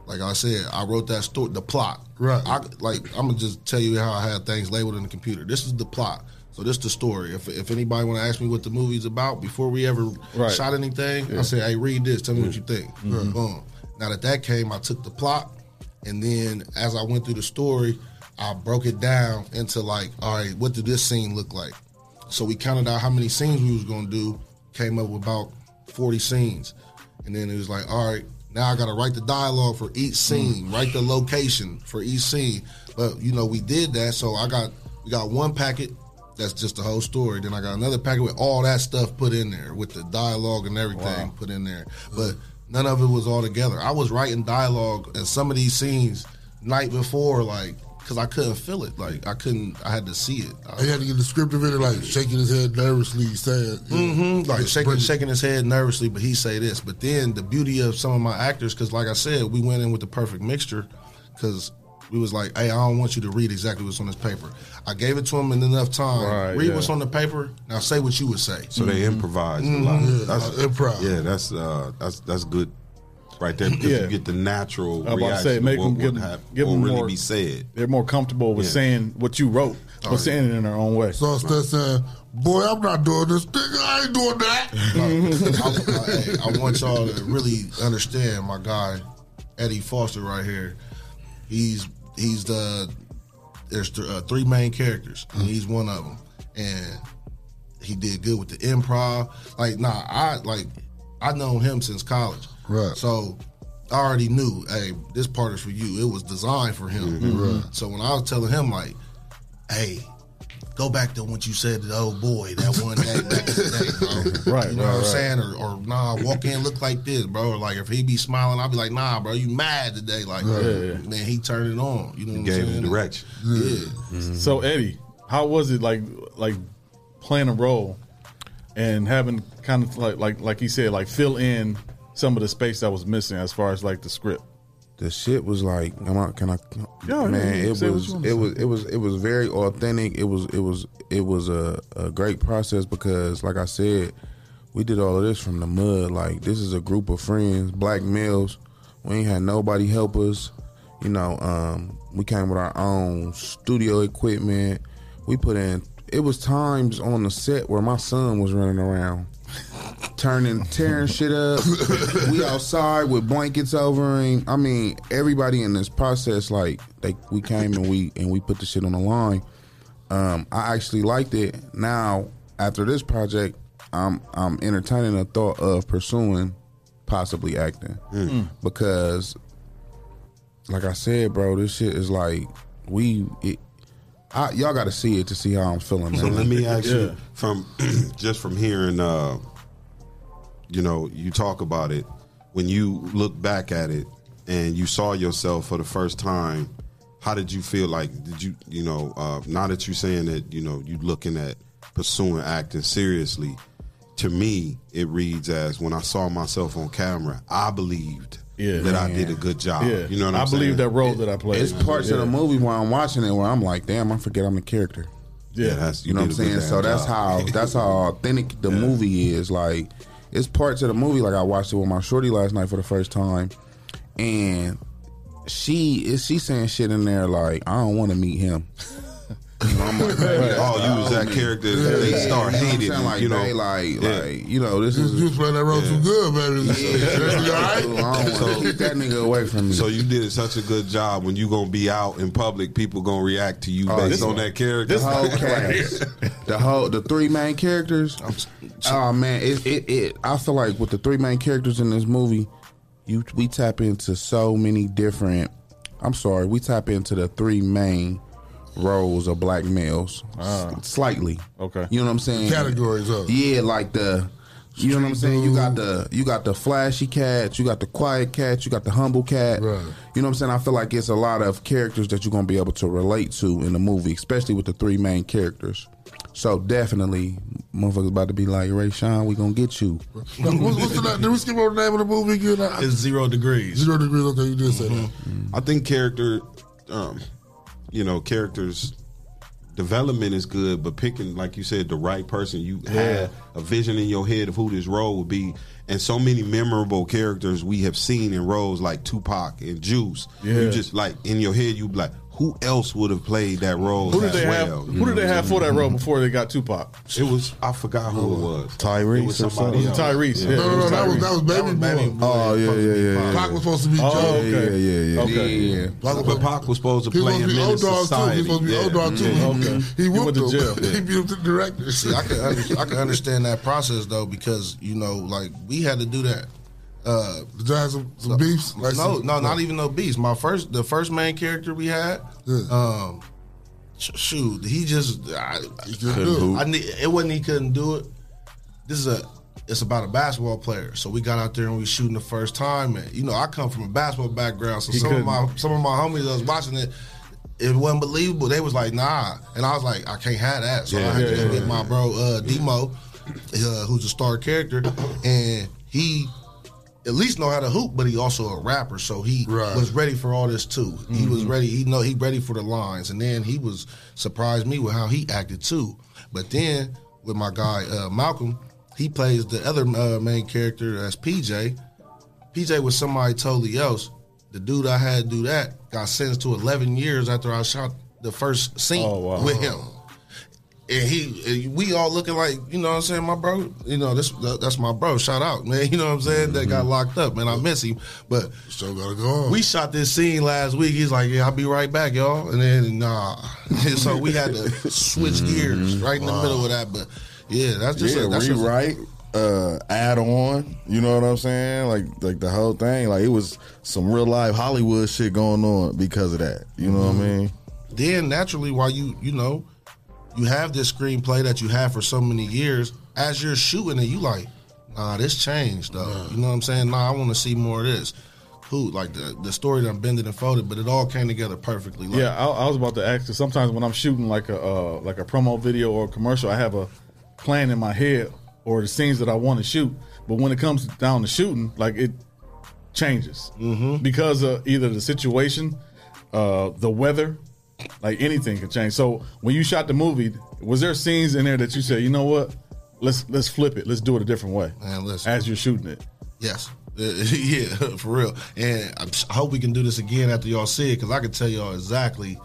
like I said, I wrote that story, the plot. Right. I like I'm gonna just tell you how I had things labeled in the computer. This is the plot. So this is the story. If if anybody want to ask me what the movie's about before we ever Right. shot anything, Yeah. I say, hey, read this. Tell me what you think. Mhm. Boom. Now that that came, I took the plot, and then as I went through the story, I broke it down into like, all right, what did this scene look like? So we counted out how many scenes we was gonna do. Came up with about forty scenes, and then it was like, all right, now I got to write the dialogue for each scene, mm. write the location for each scene. But you know, we did that, so I got we got one packet that's just the whole story. Then I got another packet with all that stuff put in there, with the dialogue and everything Wow. put in there. But none of it was all together. I was writing dialogue and some of these scenes night before, like because I couldn't feel it. Like I couldn't. I had to see it. He had to get the script of it, like shaking his head nervously, saying, hmm Like shaking, shaking his head nervously, but he say this. But then the beauty of some of my actors, because like I said, we went in with the perfect mixture, because we was like, hey, I don't want you to read exactly what's on this paper. I gave it to him in enough time. Right, read yeah. what's on the paper. Now say what you would say. So they improvise a Mhm. lot. Yeah, That's improv. Yeah, that's uh, that's that's good, right there. Because Yeah. you get the natural I was about to reaction. say, make of them what give, them- have, give them really more, be said. They're more comfortable with Yeah. saying what you wrote, Oh, but saying it in their own way. So instead of saying, "Boy, I'm not doing this," thing. I ain't doing that. I, I- hey, I want y'all to really understand my guy Eddie Foster right here. He's he's the there's th- uh, three main characters and he's one of them, and he did good with the improv. Like nah, I like I known him since college, right? So I already knew, hey, this part is for you. It was designed for him. Mhm. Right. So when I was telling him like, hey. Go back to what you said to the old boy that one day back in the day, bro. Right, You know right, what I'm right. saying? Or, or nah, walk in look like this, bro. Or like if he be smiling, I'll be like, nah, bro, you mad today? Like, Yeah, yeah. man, he turned it on. You know what I'm gave saying? him direction. Yeah. So Eddie, how was it like like playing a role and having kind of like like like he said like fill in some of the space that was missing as far as like the script. the shit was like am I, can I Yeah, man it say what was it was it was it was very authentic. It was it was it was a, a great process because like I said we did all of this from the mud. Like this is a group of friends black males. We ain't had nobody help us. You know um we came with our own studio equipment. We put in it was times on the set where my son was running around turning tearing shit up. we outside with blankets over him. I mean, everybody in this process, like they we came and we and we put the shit on the line. Um, I actually liked it. Now after this project, I'm I'm entertaining the thought of pursuing possibly acting Mm. because, like I said, bro, this shit is like we. It, I, y'all got to see it to see how I'm feeling. So man. let me ask you from just from hearing, uh, you know, you talk about it when you look back at it and you saw yourself for the first time. How did you feel? Like, did you, you know, uh, now that you're saying that, you know, you looking at pursuing acting seriously. To me, it reads as when I saw myself on camera, I believed Yeah. that I did a good job. Yeah. You know what I I'm saying? I believe that role that I played. It's parts of Yeah. the movie where I'm watching it where I'm like, damn, I forget I'm the character. Yeah. Yeah, that's- you know what I'm did a good saying. So that's job. how that's how authentic the movie is. Like, it's parts of the movie. Like I watched it with my shorty last night for the first time, and she is she saying shit in there like I don't want to meet him. You know, I'm like, Oh, you was that character that they start You know what I'm hating, saying? Like, you know. they like, Yeah. like, you know, this You, is you was playing that role too good, baby. You all I want to keep that nigga away from me. So you did such a good job when you gonna be out in public, people gonna react to you Oh, based on one. that character. The whole cast, the whole, the three main characters. Oh man, it, it, it. I feel like with the three main characters in this movie, you we tap into so many different. I'm sorry, we tap into the three main roles of black males s- slightly. Okay. You know what I'm saying? Categories of. Yeah, like the. You know what I'm saying? You got the you got the flashy cat, you got the quiet cat, you got the humble cat. Right. You know what I'm saying? I feel like it's a lot of characters that you're gonna be able to relate to in the movie, especially with the three main characters. So definitely, motherfuckers about to be like Ray Sean, we gonna get you. What's, what's the? Did we skip over the name of the movie again? I- It's zero degrees. Zero degrees. Okay, you did say that. I think character, um, you know, characters development is good, but picking, like you said, the right person, you had a vision in your head of who this role would be. And so many memorable characters we have seen in roles like Tupac and Juice. Yeah. You just like in your head, you be like, who else would have played that role? Who did as they have? well? Who did they have for that role before they got Tupac? It was I forgot who it was. Tyrese It was or somebody something? else. Tyrese. Yeah. Yeah, No, no, it no, was that was Tyrese. that was Baby Boy. Oh yeah, yeah, yeah, yeah. Pac was supposed to be Oh, okay. Yeah, yeah, yeah. Okay. yeah, yeah. Pac But Pac was supposed to He was play supposed to be old dog too. He was supposed to be Yeah. old dog too. Yeah, okay. He He went to him. jail. He beat him the director. See, I can I can understand that process though because you know, like we had to do that. Uh, Did y'all have some, some beefs? Like no, some- no, not even no beefs. My first, the first main character we had, Yeah. um, sh- shoot, he just, I, couldn't do it. I it wasn't he couldn't do it. This is a, it's about a basketball player. So we got out there and we shooting the first time, and you know, I come from a basketball background, so He some of couldn't. my some of my homies that was watching it. it wasn't believable. They was like, nah, and I was like, I can't have that. So Yeah, I had yeah, to yeah, get yeah. my bro uh, Demo, uh, who's a star character, and he at least know how to hoop, but he also a rapper, so he was ready for all this too. He was Mhm. ready. He know he ready for the lines, and then he was surprised me with how he acted too. But then with my guy uh, Malcolm, he plays the other uh, main character as PJ. PJ was somebody totally else. The dude I had to do that got sentenced to 11 years after I shot the first scene Oh, wow. with him. And he, and we all looking like, you know what I'm saying, my bro. You know, this that's my bro. Shout out, man. You know what I'm saying? That got locked up, man. I miss him, but still gotta go. on. We shot this scene last week. He's like, "Yeah, I'll be right back, y'all." And then nah, so we had to switch gears right in the middle of that. But yeah, that's just yeah, a, that's just a- rewrite, uh, add on. You know what I'm saying? Like like the whole thing. Like it was some real life Hollywood shit going on because of that. You know what I mean? then naturally while you you know you have this screenplay that you have for so many years as you're shooting it you like nah this changed though you know what i'm saying nah i want to see more of this who like the, the story that I'm bended and folded but it all came together perfectly like, Yeah, I, I was about to ask. 'cause sometimes when I'm shooting like a uh, like a promo video or a commercial, I have a plan in my head or the scenes that I want to shoot. But when it comes down to shooting, like it changes mm-hmm. because of either the situation, uh, the weather, like anything can change. So when you shot the movie, was there scenes in there that you said, you know what, let's let's flip it, let's do it a different way, Man, listen. as you're shooting it. Yes. yeah, for real. And I hope we can do this again after y'all see it because I can tell y'all exactly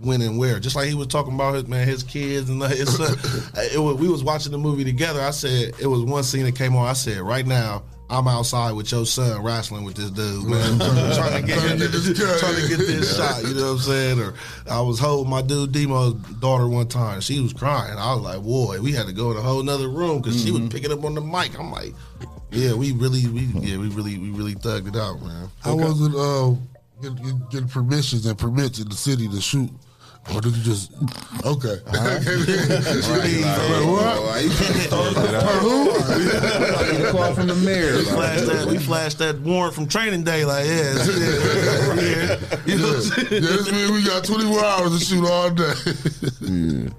when and where. Just like he was talking about his man, his kids and his son. it was, we was watching the movie together. I said it was one scene that came on. I said right now. I'm outside with your son wrestling with this dude, man. trying to get him, trying to get this shot. You know what I'm saying? Or I was holding my dude Demo's daughter one time. She was crying. I was like, boy, we had to go in a whole nother room because she was picking up on the mic. I'm like, yeah, we really, we yeah, we really, we really thugged it out, man. I wasn't uh, getting- getting permissions and permits in the city to shoot? Or did you just okay? the call from the mayor. We flashed that. We flashed that warrant from training day. Like, yeah, see that? yeah. You know what I'm saying? Yeah, this means we got 24 hours to shoot all day.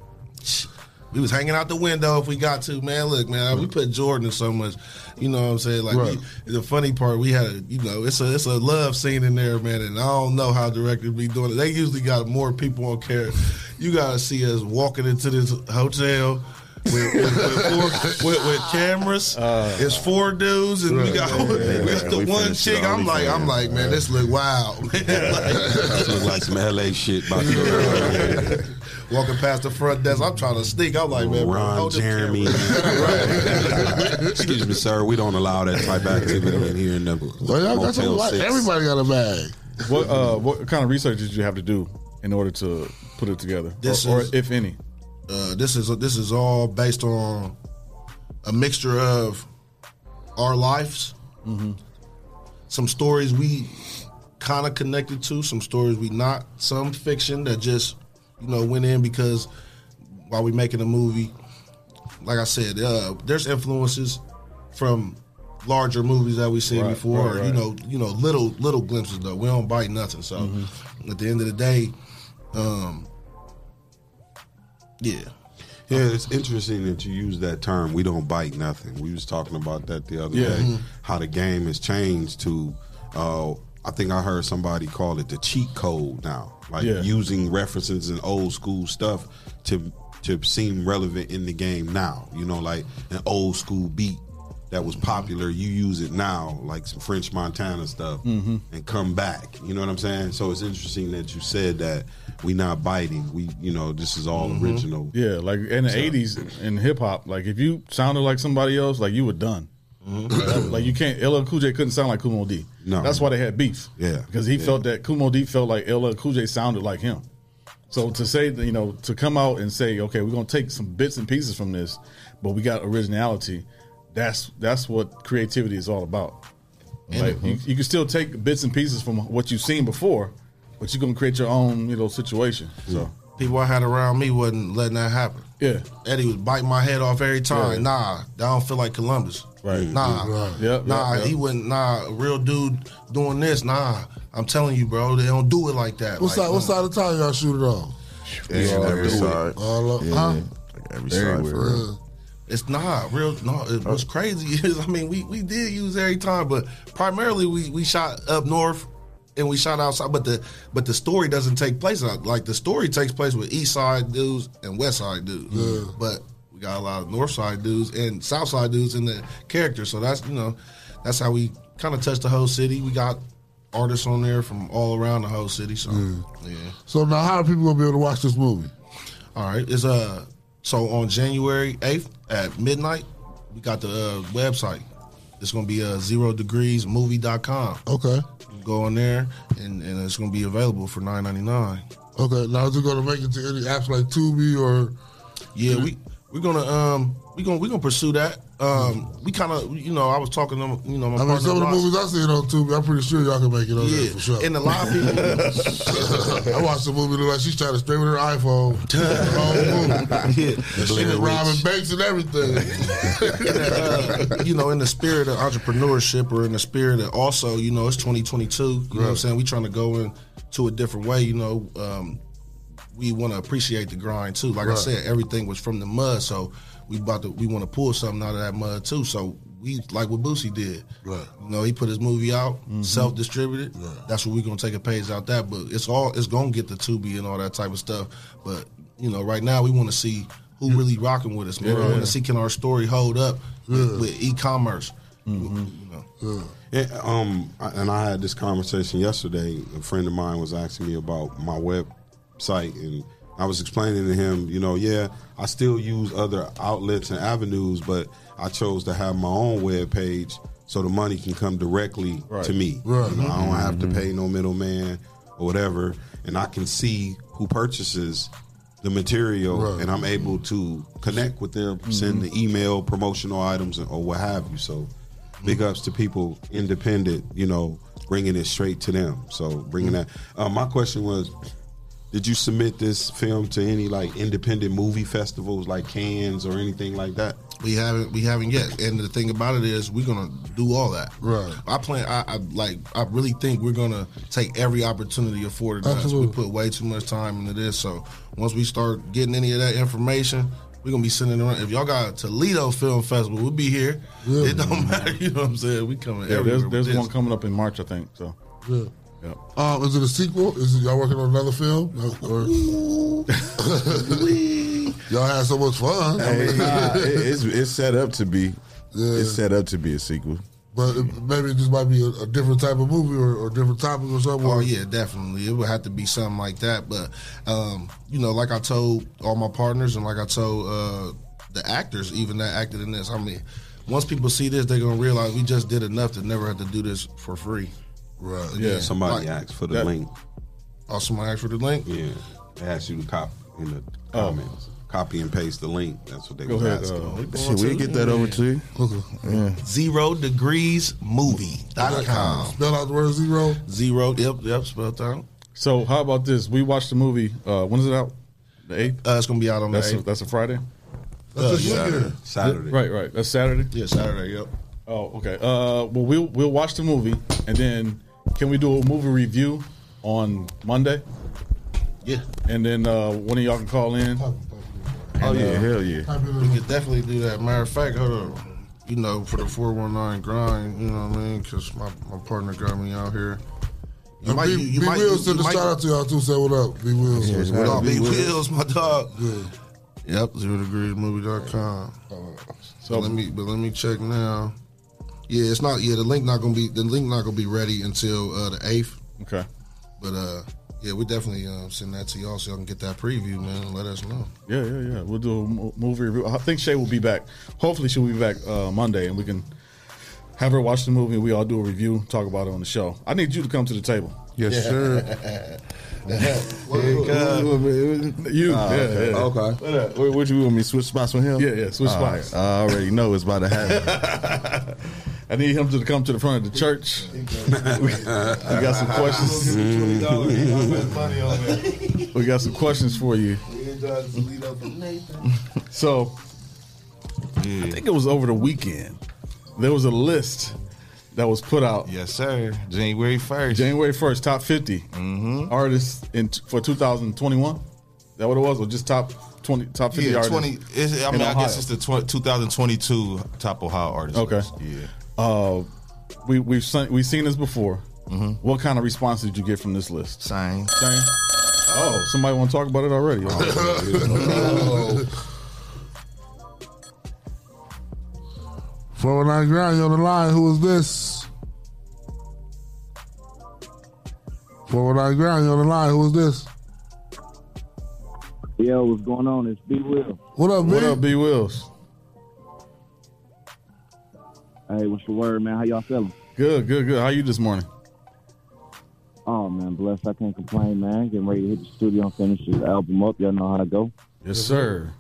We was hanging out the window if we got to, man. Look, man, we put Jordan in so much. You know what I'm saying? Like Right. we, the funny part, we had, a, you know, it's a it's a love scene in there, man. And I don't know how directors be doing it. They usually got more people on camera. You got to see us walking into this hotel. With, with, with, four, with, with cameras, it's four dudes, and we got, Uh, Right, yeah, we got yeah, the we one chick. I'm like, I'm like, man, yeah. this look wild. man. This look like some LA shit about to go. Walking past the front desk, I'm trying to sneak. I'm like, man, bro, Ron hold the Jeremy. camera. Excuse me, sir. We don't allow that type of activity in here in the Well, y'all got Motel like, 6. everybody got a bag. What uh, what kind of research did you have to do in order to put it together, This or, or is- if any? Uh, this is this is all based on a mixture of our lives, some stories we kind of connected to, some stories we not, some fiction that just you know went in because while we making a movie, like I said, uh, there's influences from larger movies that we seen Right, before. right, or, right. You know, you know, little little glimpses though. We don't bite nothing. So Mm-hmm. at the end of the day, um, yeah. Yeah, it's interesting that you use that term. We don't bite nothing. We was talking about that the other Yeah. day. Mhm. How the game has changed to. Uh, I think I heard somebody call it the cheat code now, like Yeah. using references and old school stuff to to seem relevant in the game now. You know, like an old school beat that was popular. You use it now, like some French Montana stuff, Mhm. and come back. You know what I'm saying? So it's interesting that you said that we not biting. We, you know, this is all original. Yeah, like in the So- eighties in hip hop, like if you sounded like somebody else, like you were done. Like, like, you can't. LL Cool J couldn't sound like Kool Moe Dee. No. that's why they had beef. Yeah, because he yeah. felt that Kool Moe Dee felt like LL Cool J sounded like him. So to say, you know, to come out and say, okay, we're gonna take some bits and pieces from this, but we got originality. That's that's what creativity is all about. And- Like mm-hmm. you, you can still take bits and pieces from what you've seen before, but you're gonna create your own, you know, situation. So people I had around me wasn't letting that happen. Yeah. Eddie was biting my head off every time. Yeah. Nah, I don't feel like Columbus. Right. Nah. Right. Yep, nah, yep, he yep. wouldn't nah, a real dude doing this, nah. I'm telling you, bro, they don't do it like that. What Like, side? What uh, side of town y'all shoot it on? Yeah, all every over. side. All up, Yeah. huh? every side side for real. It's not real. No, it, what's oh. crazy is, I mean, we, we did use every time, but primarily we, we shot up north and we shot outside. But the but the story doesn't take place out. Like the story takes place with East Side dudes and West Side dudes. Yeah. But we got a lot of North Side dudes and South Side dudes in the character. So that's you know that's how we kind of touch the whole city. We got artists on there from all around the whole city. So yeah. So now, how are people gonna be able to watch this movie? All right, it's uh so on January eighth at midnight, we got the uh, website. It's gonna be uh zero degrees movie.com. Okay. Go on there and, and it's gonna be available for nine ninety nine. Okay. Now is it gonna make it to any apps like Tubi or? Yeah, we we're gonna um we gonna we gonna pursue that. Um, we kind of you know I was talking to you know my I mean, some of the movies I seen on TV, I'm pretty sure y'all can make it on there Yeah, for sure. and a lot of people- I watched the movie like she's trying to straight with her iPhone. The whole movie. Yeah. she was robbing banks and everything. uh, you know, in the spirit of entrepreneurship or in the spirit of also, you know, it's 2022. You know what I'm saying? We trying to go into a different way. You know, um, we want to appreciate the grind too. Like I said, everything was from the mud, so we about to we want to pull something out of that mud too. So we like what Boosie did. Right. You know, he put his movie out, Mm-hmm. self distributed. That's what we're gonna take a page out that. But it's all it's gonna get the Tubi and all that type of stuff. But you know, right now we want to see who really rocking with us. Man. Yeah. I want to see can our story hold up with, with e-commerce. Mm-hmm. You know. Yeah, um, and I had this conversation yesterday. A friend of mine was asking me about my website, and I was explaining to him, you know, yeah, I still use other outlets and avenues, but I chose to have my own web page so the money can come directly Right. to me. Right. You know, I don't have to Mhm. pay no middleman or whatever, and I can see who purchases the material, Right. and I'm able to connect with them, send the email, promotional items, or what have you. So, big ups to people independent, you know, bringing it straight to them. So, bringing that. Uh, my question was, did you submit this film to any like independent movie festivals, like Cannes or anything like that? We haven't we haven't yet. And the thing about it is we're gonna do all that. Right. I plan I, I like I really think we're gonna take every opportunity afforded to us. Absolutely. We put way too much time into this. So once we start getting any of that information, we're gonna be sending around. If y'all got Toledo Film Festival, we'll be here. It don't matter, you know what I'm saying? We coming Yeah, everywhere. there's there's one coming up in March, I think. So Yeah. Yeah. Um, is it a sequel? Is it y'all working on another film? Or, y'all had so much fun. I mean, nah, it- it's it's set up to be. It's set up to be a sequel. But it, maybe it just might be a, a different type of movie or, or different topic or something. Oh yeah, definitely. It would have to be something like that. But um, you know, like I told all my partners and like I told uh, the actors, even that acted in this. I mean, once people see this, they're gonna realize we just did enough to never have to do this for free. Right. Yeah, somebody Like- asked for the that- link. Oh, somebody asked for the link. Yeah, they asked you to copy in the Oh. comments. Copy and paste the link. That's what they Go was ahead, asking. uh, Shit, we'll get that over to you. Okay. Zero degrees movie.com. Spell out the word zero. Zero. Yep. Yep. Spelled out. So how about this? We watched the movie. Uh, when is it out? The eighth. Uh, it's gonna be out on the that's A, 8th. that's a Friday. That's this weekend. Saturday. Right, right. That's Saturday. Yeah, Saturday. Yep. Oh, okay. Uh, well, we'll we'll watch the movie and then can we do a movie review on Monday? Yeah. And then uh, one of y'all can call in. Oh And, yeah, uh, hell yeah. We could definitely do that. Matter of fact, hold on. You know, for the four one nine grind, you know what I mean? Because my, my partner got me out here. You And might, B, you, you B might, Wills you, sent a shout out to y'all too. Say what up, B Wills. Yeah, what up, B Wills, my dog. Yeah. Yep, zero degrees movie.com. So let me, but let me check now. Yeah, it's not. Yeah, the link not gonna be the link not gonna be ready until uh, the eighth. Okay. But uh, yeah, we definitely uh, send that to y'all so y'all can get that preview, man. And let us know. Yeah, yeah, yeah. We'll do a mo- movie review. I think Shay will be back. Hopefully, she'll be back uh, Monday, and we can have her watch the movie. and We all do a review, talk about it on the show. I need you to come to the table. Yes, sir. You, Oh, yeah, okay. yeah. Okay. What, what you want me to switch spots with him? Yeah, yeah, switch All right. spots. I already know it's about to happen. I need him to come to the front of the church. we, we got some questions. we got some questions for you. So, I think it was over the weekend. There was a list that was put out. Yes, sir. January first. January first, top 50 mm-hmm. artists in for 2021. That what it was, or just top 20, top 50 yeah, 20. I mean, I guess it's the 2022 top Ohio artists. Okay. List. Yeah. Uh, we we've seen, we've seen this before. Mm-hmm. What kind of response did you get from this list? Same. Same. Oh, somebody want to talk about it already? Oh, 419 Grind, you on the line. Who is this? 419 Grind, you on the line. Who is this? Yo, what's going on? It's B Will. What up, B? What up, B Wills? Hey, what's the word, man? How y'all feeling? Good, good, good. How you this morning? Oh man, blessed. I can't complain, man. Getting ready to hit the studio and finish this album up. Y'all know how to go. Yes, sir.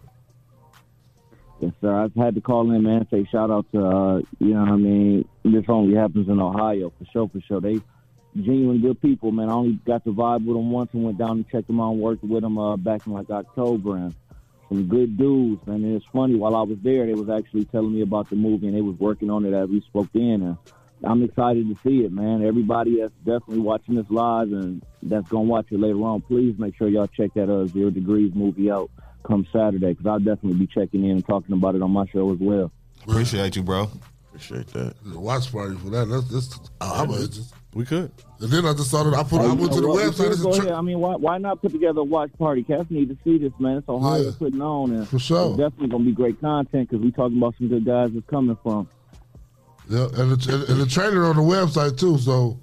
Yes, sir. I've had to call in, man. Say shout out to uh, you know what I mean. This only happens in Ohio for sure, for sure. They genuine good people, man. I only got to vibe with them once and went down and checked them out and worked with them uh, back in like October and some good dudes, man. And it's funny while I was there, they was actually telling me about the movie and they was working on it as we spoke in. And I'm excited to see it, man. Everybody that's definitely watching this live and that's gonna watch it later on, please make sure y'all check that uh, Zero Degrees movie out come Saturday because I'll definitely be checking in and talking about it on my show as well. Appreciate you, bro. Appreciate that. The watch party for that. That's, that's I'm a, just, we could. And then I just saw it. I put. I Hey, went to the know what? We website. could It's go tra- ahead. I mean, why why not put together a watch party? Cats need to see this, man. It's Ohio Yeah. putting on, and For sure. it's definitely gonna be great content because we talking about some good guys that's coming from. Yeah, and the, and, and the trailer on the website too. So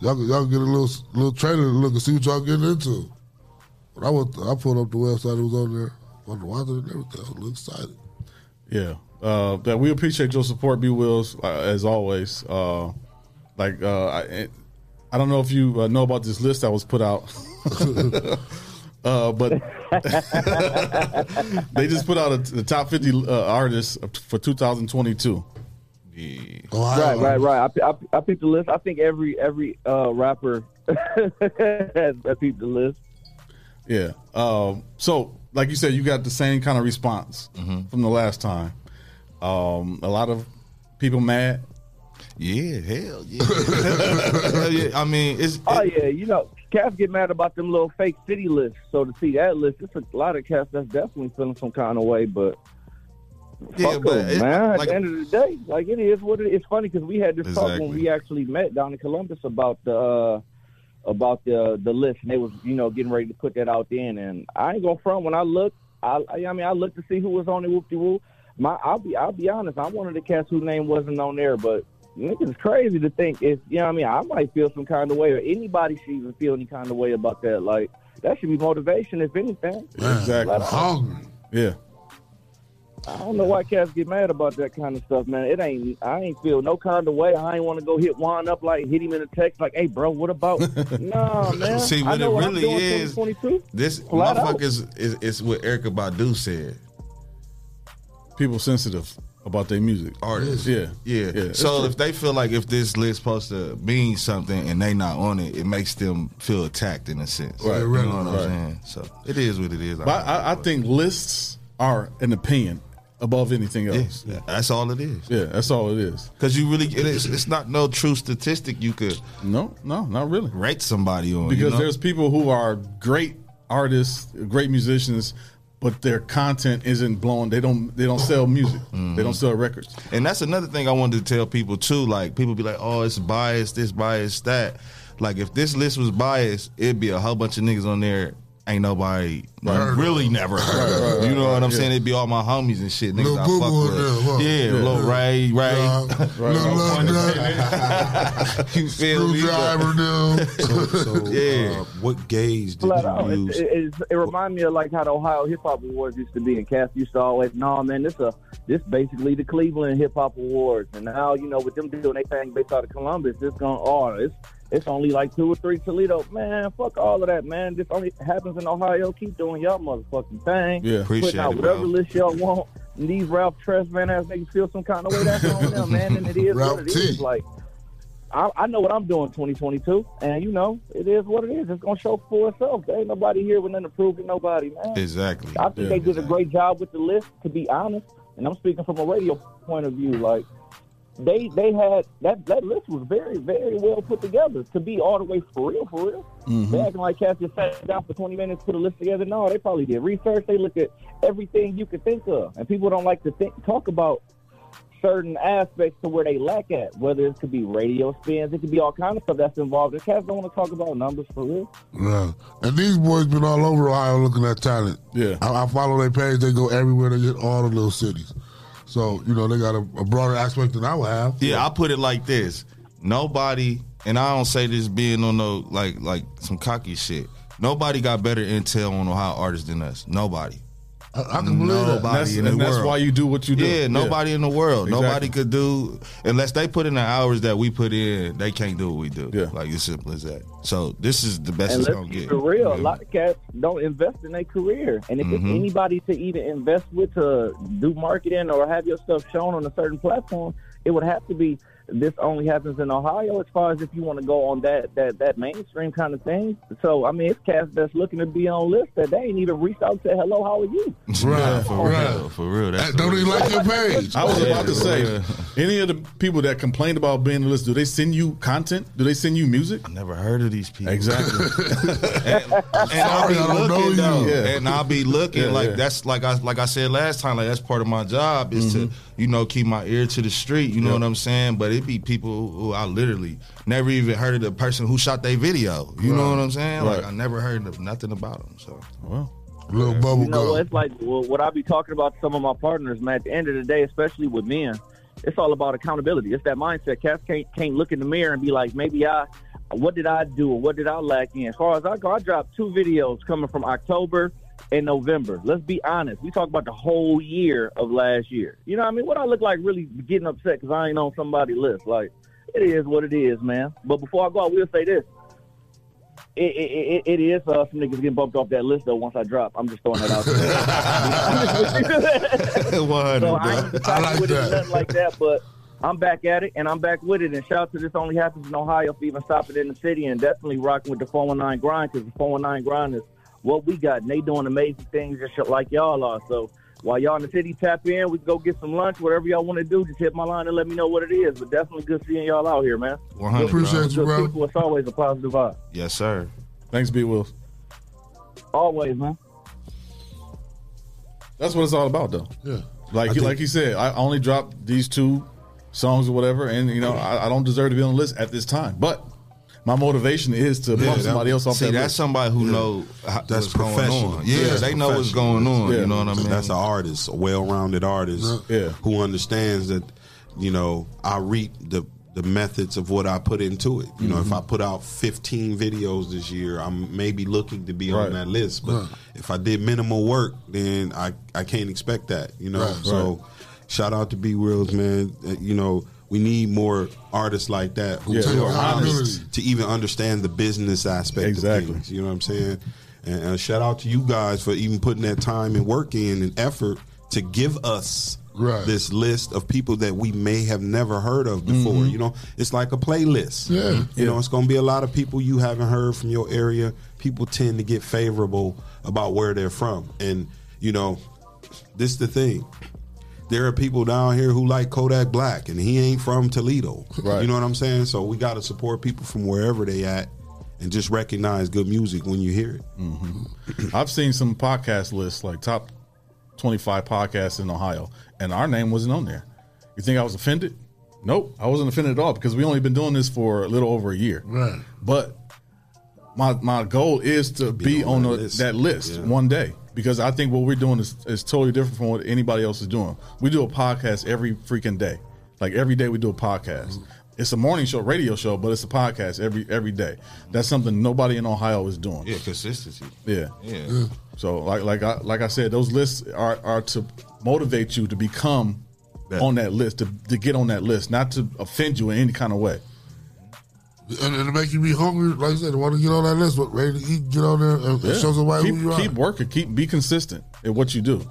y'all can- y'all get a little little trailer to look and see what y'all getting into. When I went, I pulled up the website. It was on there. On the watch and everything. I was excited. Yeah. Uh, that we appreciate your support, B Wills, uh, as always. Uh, like uh, I, I don't know if you uh, know about this list that was put out, uh, but they just put out a, the top fifty uh, artists for 2022. right, right, right. I, I, I picked the list. I think every every uh, rapper has I picked the list. Yeah. Um, so, like you said, you got the same kind of response from the last time. Um, a lot of people mad. Yeah, hell yeah. hell yeah. I mean, it's Oh yeah, you know, cats get mad about them little fake city lists. So to see that list, it's a lot of cats that's definitely feeling some kind of way. But Yeah, fuck but 'em, it- man, at the end of the day, like it is what it is. It's funny because we had this talk when we actually met down in Columbus about the uh, about the the list, and they was you know getting ready to put that out then. And I ain't gonna front when I looked. I I I mean I looked to see who was on the Whoop de whoop. My I'll be I'll be honest. I'm one of the cats whose name wasn't on there, but. Niggas crazy to think if you know what I mean I might feel some kind of way or anybody should even feel any kind of way about that. Like that should be motivation if anything. Exactly. Hungry. Yeah. I don't know why cats get mad about that kind of stuff, man. It ain't I ain't feel no kind of way. I ain't want to go hit Juan up like hit him in a text like, hey bro, what about Nah man. See I what know it what I'm really doing is. 2022. This Flat out. motherfucker is, is is what Erykah Badu said. People sensitive about their music. Artists. Yeah. Yeah. Yeah. So if they feel like if this list supposed to mean something and they not on it, it makes them feel attacked in a sense. Right. You know what I'm Right. saying? So it is what it is. But I, I think lists are an opinion above anything else. Yeah, that's all it is. Yeah, that's all it is. Because you really, it is, it's not no true statistic you could. No, no, not really. Rate somebody on because you know? there's people who are great artists, great musicians, but their content isn't blowing. They don't. They don't sell music. Mm-hmm. They don't sell records. And that's another thing I wanted to tell people too. Like people be like, "Oh, it's biased, this biased, that." Like if this list was biased, it'd be a whole bunch of niggas on there. Ain't nobody Right. really never heard. Right, right, you know what I'm yeah. saying? It'd be all my homies and shit. Niggas Lil I Boo fuck with. there, huh? Yeah, Yeah. Lil Ray, Ray. Yeah. Lil Love you feel me? Screwdriver dude. So, so Yeah. uh, what gauge did Flat you out. Use? it, it, it reminds me of like how the Ohio Hip Hop Awards used to be, and Cass used to always, "No, man, this a this basically the Cleveland Hip Hop Awards." And now you know with them doing their thing based out of Columbus, it's going oh, it's it's only like two or three Toledo. Man, fuck all of that, man. This only happens in Ohio. Keep doing y'all motherfucking thing. Yeah. appreciate putting out it, whatever bro. list y'all want. And these Ralph Tress van ass niggas feel some kind of way. That's on them, man. And it is Ralph what it is. T. Like. I, I know what I'm doing 2022, and you know it is what it is. It's gonna show for itself. There ain't nobody here with nothing to prove to nobody, man. Exactly. I think they did a great job with the list, to be honest. And I'm speaking from a radio point of view. Like, they they had that that list was very very well put together to be all the way for real for real. Mhm. They acting like cats just sat down for twenty minutes put a list together. No, they probably did research. They looked at everything you could think of, and people don't like to think talk about certain aspects to where they lack at. Whether it could be radio spins, it could be all kind of stuff that's involved. The cats don't want to talk about numbers for real. Yeah. And these boys been all over Ohio looking at talent. Yeah. I, I follow their page. They go everywhere. They hit all the little cities. So, you know, they got a, a broader aspect than I would have. Yeah, I put it like this: nobody, and I don't say this being on no like like some cocky shit. Nobody got better intel on Ohio artists than us. Nobody. I, I can believe that. Nobody And that's- in the and that's why you do what you do. Yeah, Yeah. nobody in the world. Exactly. Nobody could do unless they put in the hours that we put in. They can't do what we do. Yeah, like it's simple as that. So this is the best and it's let's gonna get. it real. A lot of cats don't invest in their career, and if Mhm. it's anybody to even invest with to do marketing or have your stuff shown on a certain platform, it would have to be. This only happens in Ohio, as far as if you want to go on that that that mainstream kind of thing. So I mean, it's cats that's looking to be on lists that they ain't even reached out and said hello, how are you? Yeah, for real, for real. That's Don't even like your page. I was about to say, any of the people that complained about being on the list, do they send you content? Do they send you music? I never heard of these people. Exactly. and I'll be I don't know looking though, Yeah. and I'll be looking Yeah, like yeah. that's like I like I said last time, like that's part of my job is to mm-hmm. You know keep my ear to the street. You know what I'm saying? But it be people who I literally never even heard of the person who shot their video. You know what I'm saying? Like I never heard of nothing about them. So well, little bubble You know, it's like well, what I be talking about to some of my partners, man. At the end of the day, especially with men, it's all about accountability. It's that mindset. Cats can't can't look in the mirror and be like, maybe I, what did I do or what did I lack in? As far as I go, I dropped two videos coming from October and November. Let's be honest. We talk about the whole year of last year. You know, what I mean, what I look like really getting upset because I ain't on somebody's list. Like, it is what it is, man. But before I go, I will say this. It, it, it, it is uh, some niggas getting bumped off that list though. Once I drop, I'm just throwing that out there. One, so I I like with it that. nothing like that, but I'm back at it and I'm back with it. And shout out to this only happens in Ohio for even stopping in the city and definitely rocking with the 419 grind because the 419 grind is what we got and they doing amazing things just like y'all are. So while y'all in the city tap in, we can go get some lunch, whatever y'all want to do. Just hit my line and let me know what it is. But definitely good seeing y'all out here, man. 100, Good Appreciate you, good brother. People, it's always a positive vibe. yes, sir. Thanks, B. Wills. Always, man. That's what it's all about, though. Yeah. Like you, think- like you said, I only dropped these two songs or whatever, and you know I, I don't deserve to be on the list at this time. But my motivation is to Yeah, bump that- somebody else off see, that that's list. somebody who know how, That's what's going professional. on. Yeah, they know what's going on. You know what I mean? That's an artist, a well-rounded artist, Yeah. who understands that. You know, I reap the the methods of what I put into it. You know, if I put out 15 videos this year, I'm maybe looking to be Right. on that list. But Right. if I did minimal work, then I I can't expect that. You know, Right. so shout out to B Wills, man. Uh, You know. We need more artists like that who, Yeah. who are honest to even understand the business aspect Exactly. of things. You know what I'm saying? And, and shout out to you guys for even putting that time and work in and effort to give us Right. this list of people that we may have never heard of before. Mhm. You know, it's like a playlist. Yeah. You know, it's going to be a lot of people you haven't heard from your area. People tend to get favorable about where they're from. And, you know, this is the thing. There are people down here who like Kodak Black, and he ain't from Toledo. Right. You know what I'm saying? So we got to support people from wherever they at, and just recognize good music when you hear it. Mm-hmm. I've seen some podcast lists like top twenty five podcasts in Ohio, and our name wasn't on there. You think I was offended? Nope, I wasn't offended at all because we only been doing this for a little over a year. Right. But my my goal is to be, on, that the, list. that list Yeah. one day because I think what we're doing is, is totally different from what anybody else is doing. We do a podcast every freaking day. Like every day we do a podcast. Mm-hmm. It's a morning show, radio show, but it's a podcast every every day. That's something nobody in Ohio is doing. Yeah, consistency. Yeah. Yeah. So like like I like I said, those lists are are to motivate you to become on that list, to, to get on that list, not to offend you in any kind of way. And, and to make you be hungry, like I said, want to get on that list, but ready to eat, get on there and, and Yeah. show somebody keep, who you are. keep working, keep be consistent in what you do.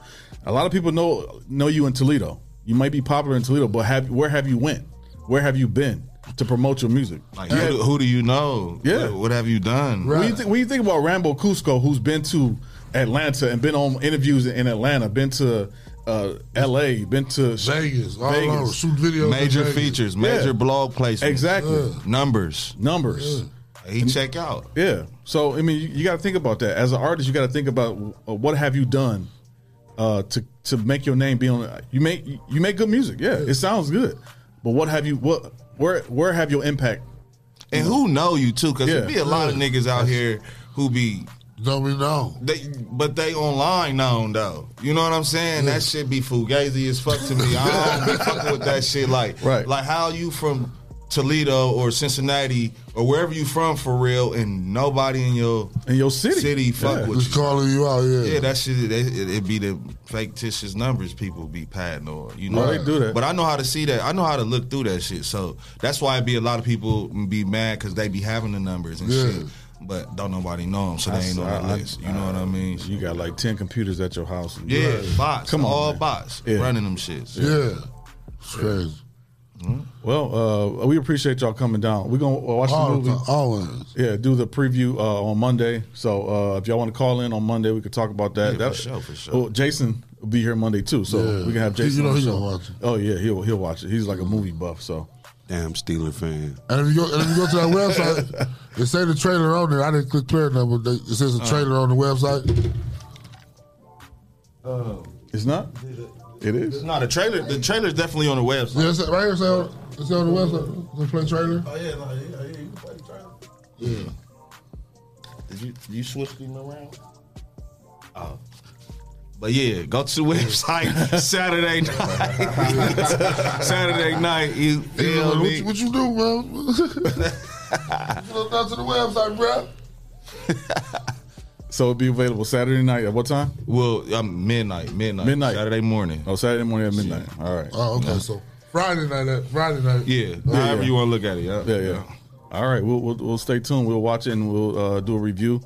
A lot of people know know you in Toledo. You might be popular in Toledo, but have where have you went? Where have you been to promote your music? Like, who, do, who do you know? Yeah. What, what have you done? When, you think, when you think about Rambo Cusco, who's been to Atlanta and been on interviews in Atlanta, been to uh, L.A., been to Vegas, all over, shoot videos. Major in Vegas. features, major Yeah. blog placements. Exactly. Numbers. Numbers. He check out. Yeah. So I mean, you, you got to think about that as an artist. You got to think about uh, what have you done uh, to to make your name be on. You make you make good music. Yeah, it sounds good. But what have you? What where where have your impact? And who know you too? Because Yeah. there be a lot of niggas out here who be don't be known. They but they online known though. You know what I'm saying? That shit be fugazi as fuck to me. I don't be fucking with that shit. Like Right. like how you from Toledo or Cincinnati or wherever you from for real, and nobody in your in your city city fuck Yeah. with Just you. calling you out, yeah. Yeah, that shit. It, it, it be the fictitious numbers people be patting or you know. Well, they do that. But I know how to see that. I know how to look through that shit. So that's why it be a lot of people be mad because they be having the numbers and Yeah. shit. But don't nobody know them, so they I- ain't on that list. You know what I mean? You got like ten computers at your house. Yeah, bots. Come on, all man. bots Yeah. running them shits. Yeah. It's crazy. Well, uh, we appreciate y'all coming down. We're gonna watch All the movie. the- always. Yeah, do the preview uh, on Monday. So uh, if y'all want to call in on Monday, we could talk about that. Yeah, that for sure, for sure. Well, Jason will be here Monday too, so Yeah. we can have He- Jason. you know on the he show. gonna watch it. Oh yeah, he'll he'll watch it. He's like a movie buff. So damn Steeler fan. And if you go, and if you go to that website, it say the trailer on there. I didn't click play number. They, it says a uh. trailer on the website. Oh. It's not. It is. No, the trailer. The trailer's definitely on the website. Yeah, it's right here. It's on, it's on the website. They play trailer. Oh yeah, no, yeah, yeah, you can play the trailer. Yeah. Did you did you switch him around? Oh. But yeah, go to the website Saturday night. Saturday night, you Hey, feel what, me? you, what you do, man? you look down to the website, bro. So it'll be available Saturday night at what time? Well, um, midnight, midnight, Midnight. Saturday morning. Oh, Saturday morning at midnight. All right. Oh, okay. So Friday night. At, Friday night. Yeah, Yeah, however you want to look at it. Yeah, Yeah, yeah. All right, we'll, we'll we'll stay tuned. We'll watch it and we'll uh, do a review.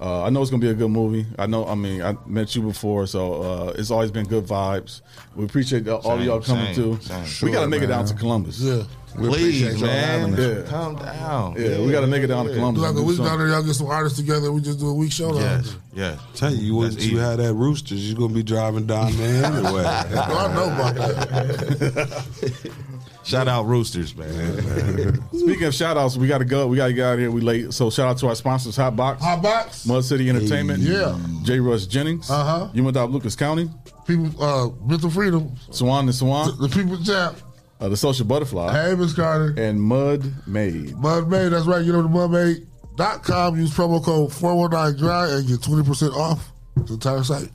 Uh, I know it's gonna be a good movie. I know. I mean, I met you before, so uh, it's always been good vibes. We appreciate all of y'all coming same, too. same. we got to Sure, make it down to Columbus. Yeah. We Please, appreciate y'all man. having. Yeah. Calm down. Yeah, we got to make it down to Columbus. Like and a week down there, y'all get some artists together. We just do a week show. down Yes, there. yes. Tell you, you once you easy. had that roosters, you're gonna be driving down there anyway. I know about that. Shout out Roosters, man. Speaking of shout outs, we got to go. We got to get out of here. We late. So shout out to our sponsors, Hot Box, Hot box. Mud City Entertainment, Yeah. J. Russ Jennings, Uh huh. You went out Lucas County, People, uh, mental freedom. Swan and Swan, The people champ. uh, the Social Butterfly, Hey, Miss Carter. and Mud Made. Mud Made, that's right. Get over to mudmade.com. Use promo code 419 dry and get 20% off the entire site.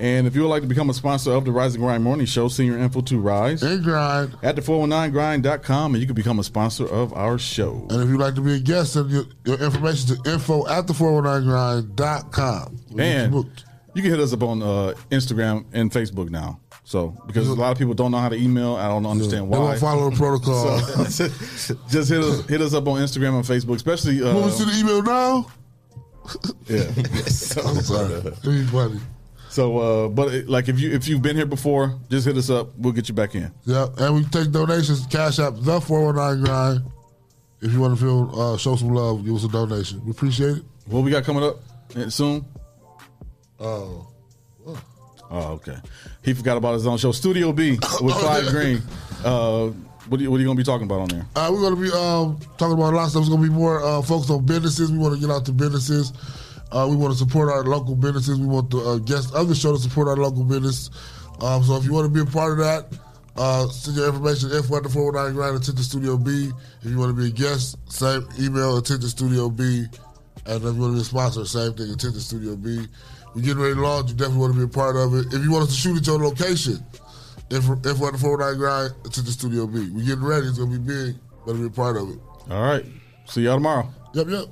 And if you would like to become a sponsor of the Rise and Grind Morning Show, send your info to Rise And grind. at the 419grind.com and you can become a sponsor of our show. And if you'd like to be a guest, send your, your information to info at the 419grind.com. We'll And you can hit us up on uh, Instagram and Facebook now. So, because a lot of people don't know how to email, I don't understand They why. won't follow the protocol. So, just hit us hit us up on Instagram and Facebook, especially. Uh, Move to the email now. yeah. I'm sorry. Funny. So, uh, but it, like if you if you've been here before, just hit us up. We'll get you back in. Yep, and we take donations. Cash App the four one nine grind. If you want to feel uh, show some love, give us a donation. We appreciate it. What we got coming up soon? Oh, Oh, okay. He forgot about his own show, Studio B with Clyde Green. Uh, what are you, what are you gonna be talking about on there? uh, we're going to be um, talking about a lot of stuff. It's going to be more uh, focused on businesses. We want to get out to businesses. Uh, we want to support our local businesses. We want the uh, guests of the show to support our local business. Um, so if you want to be a part of that, uh, send your information at the 419 grind attention studio B. If you want to be a guest, same email attention studio B. And if you want to be a sponsor, same thing, attention studio B. We're getting ready to launch. You definitely want to be a part of it. If you want us to shoot at your location, at the 419 grind attention studio B. We're getting ready. It's going to be big. Better be a part of it. All right. See y'all tomorrow. Yep, yep.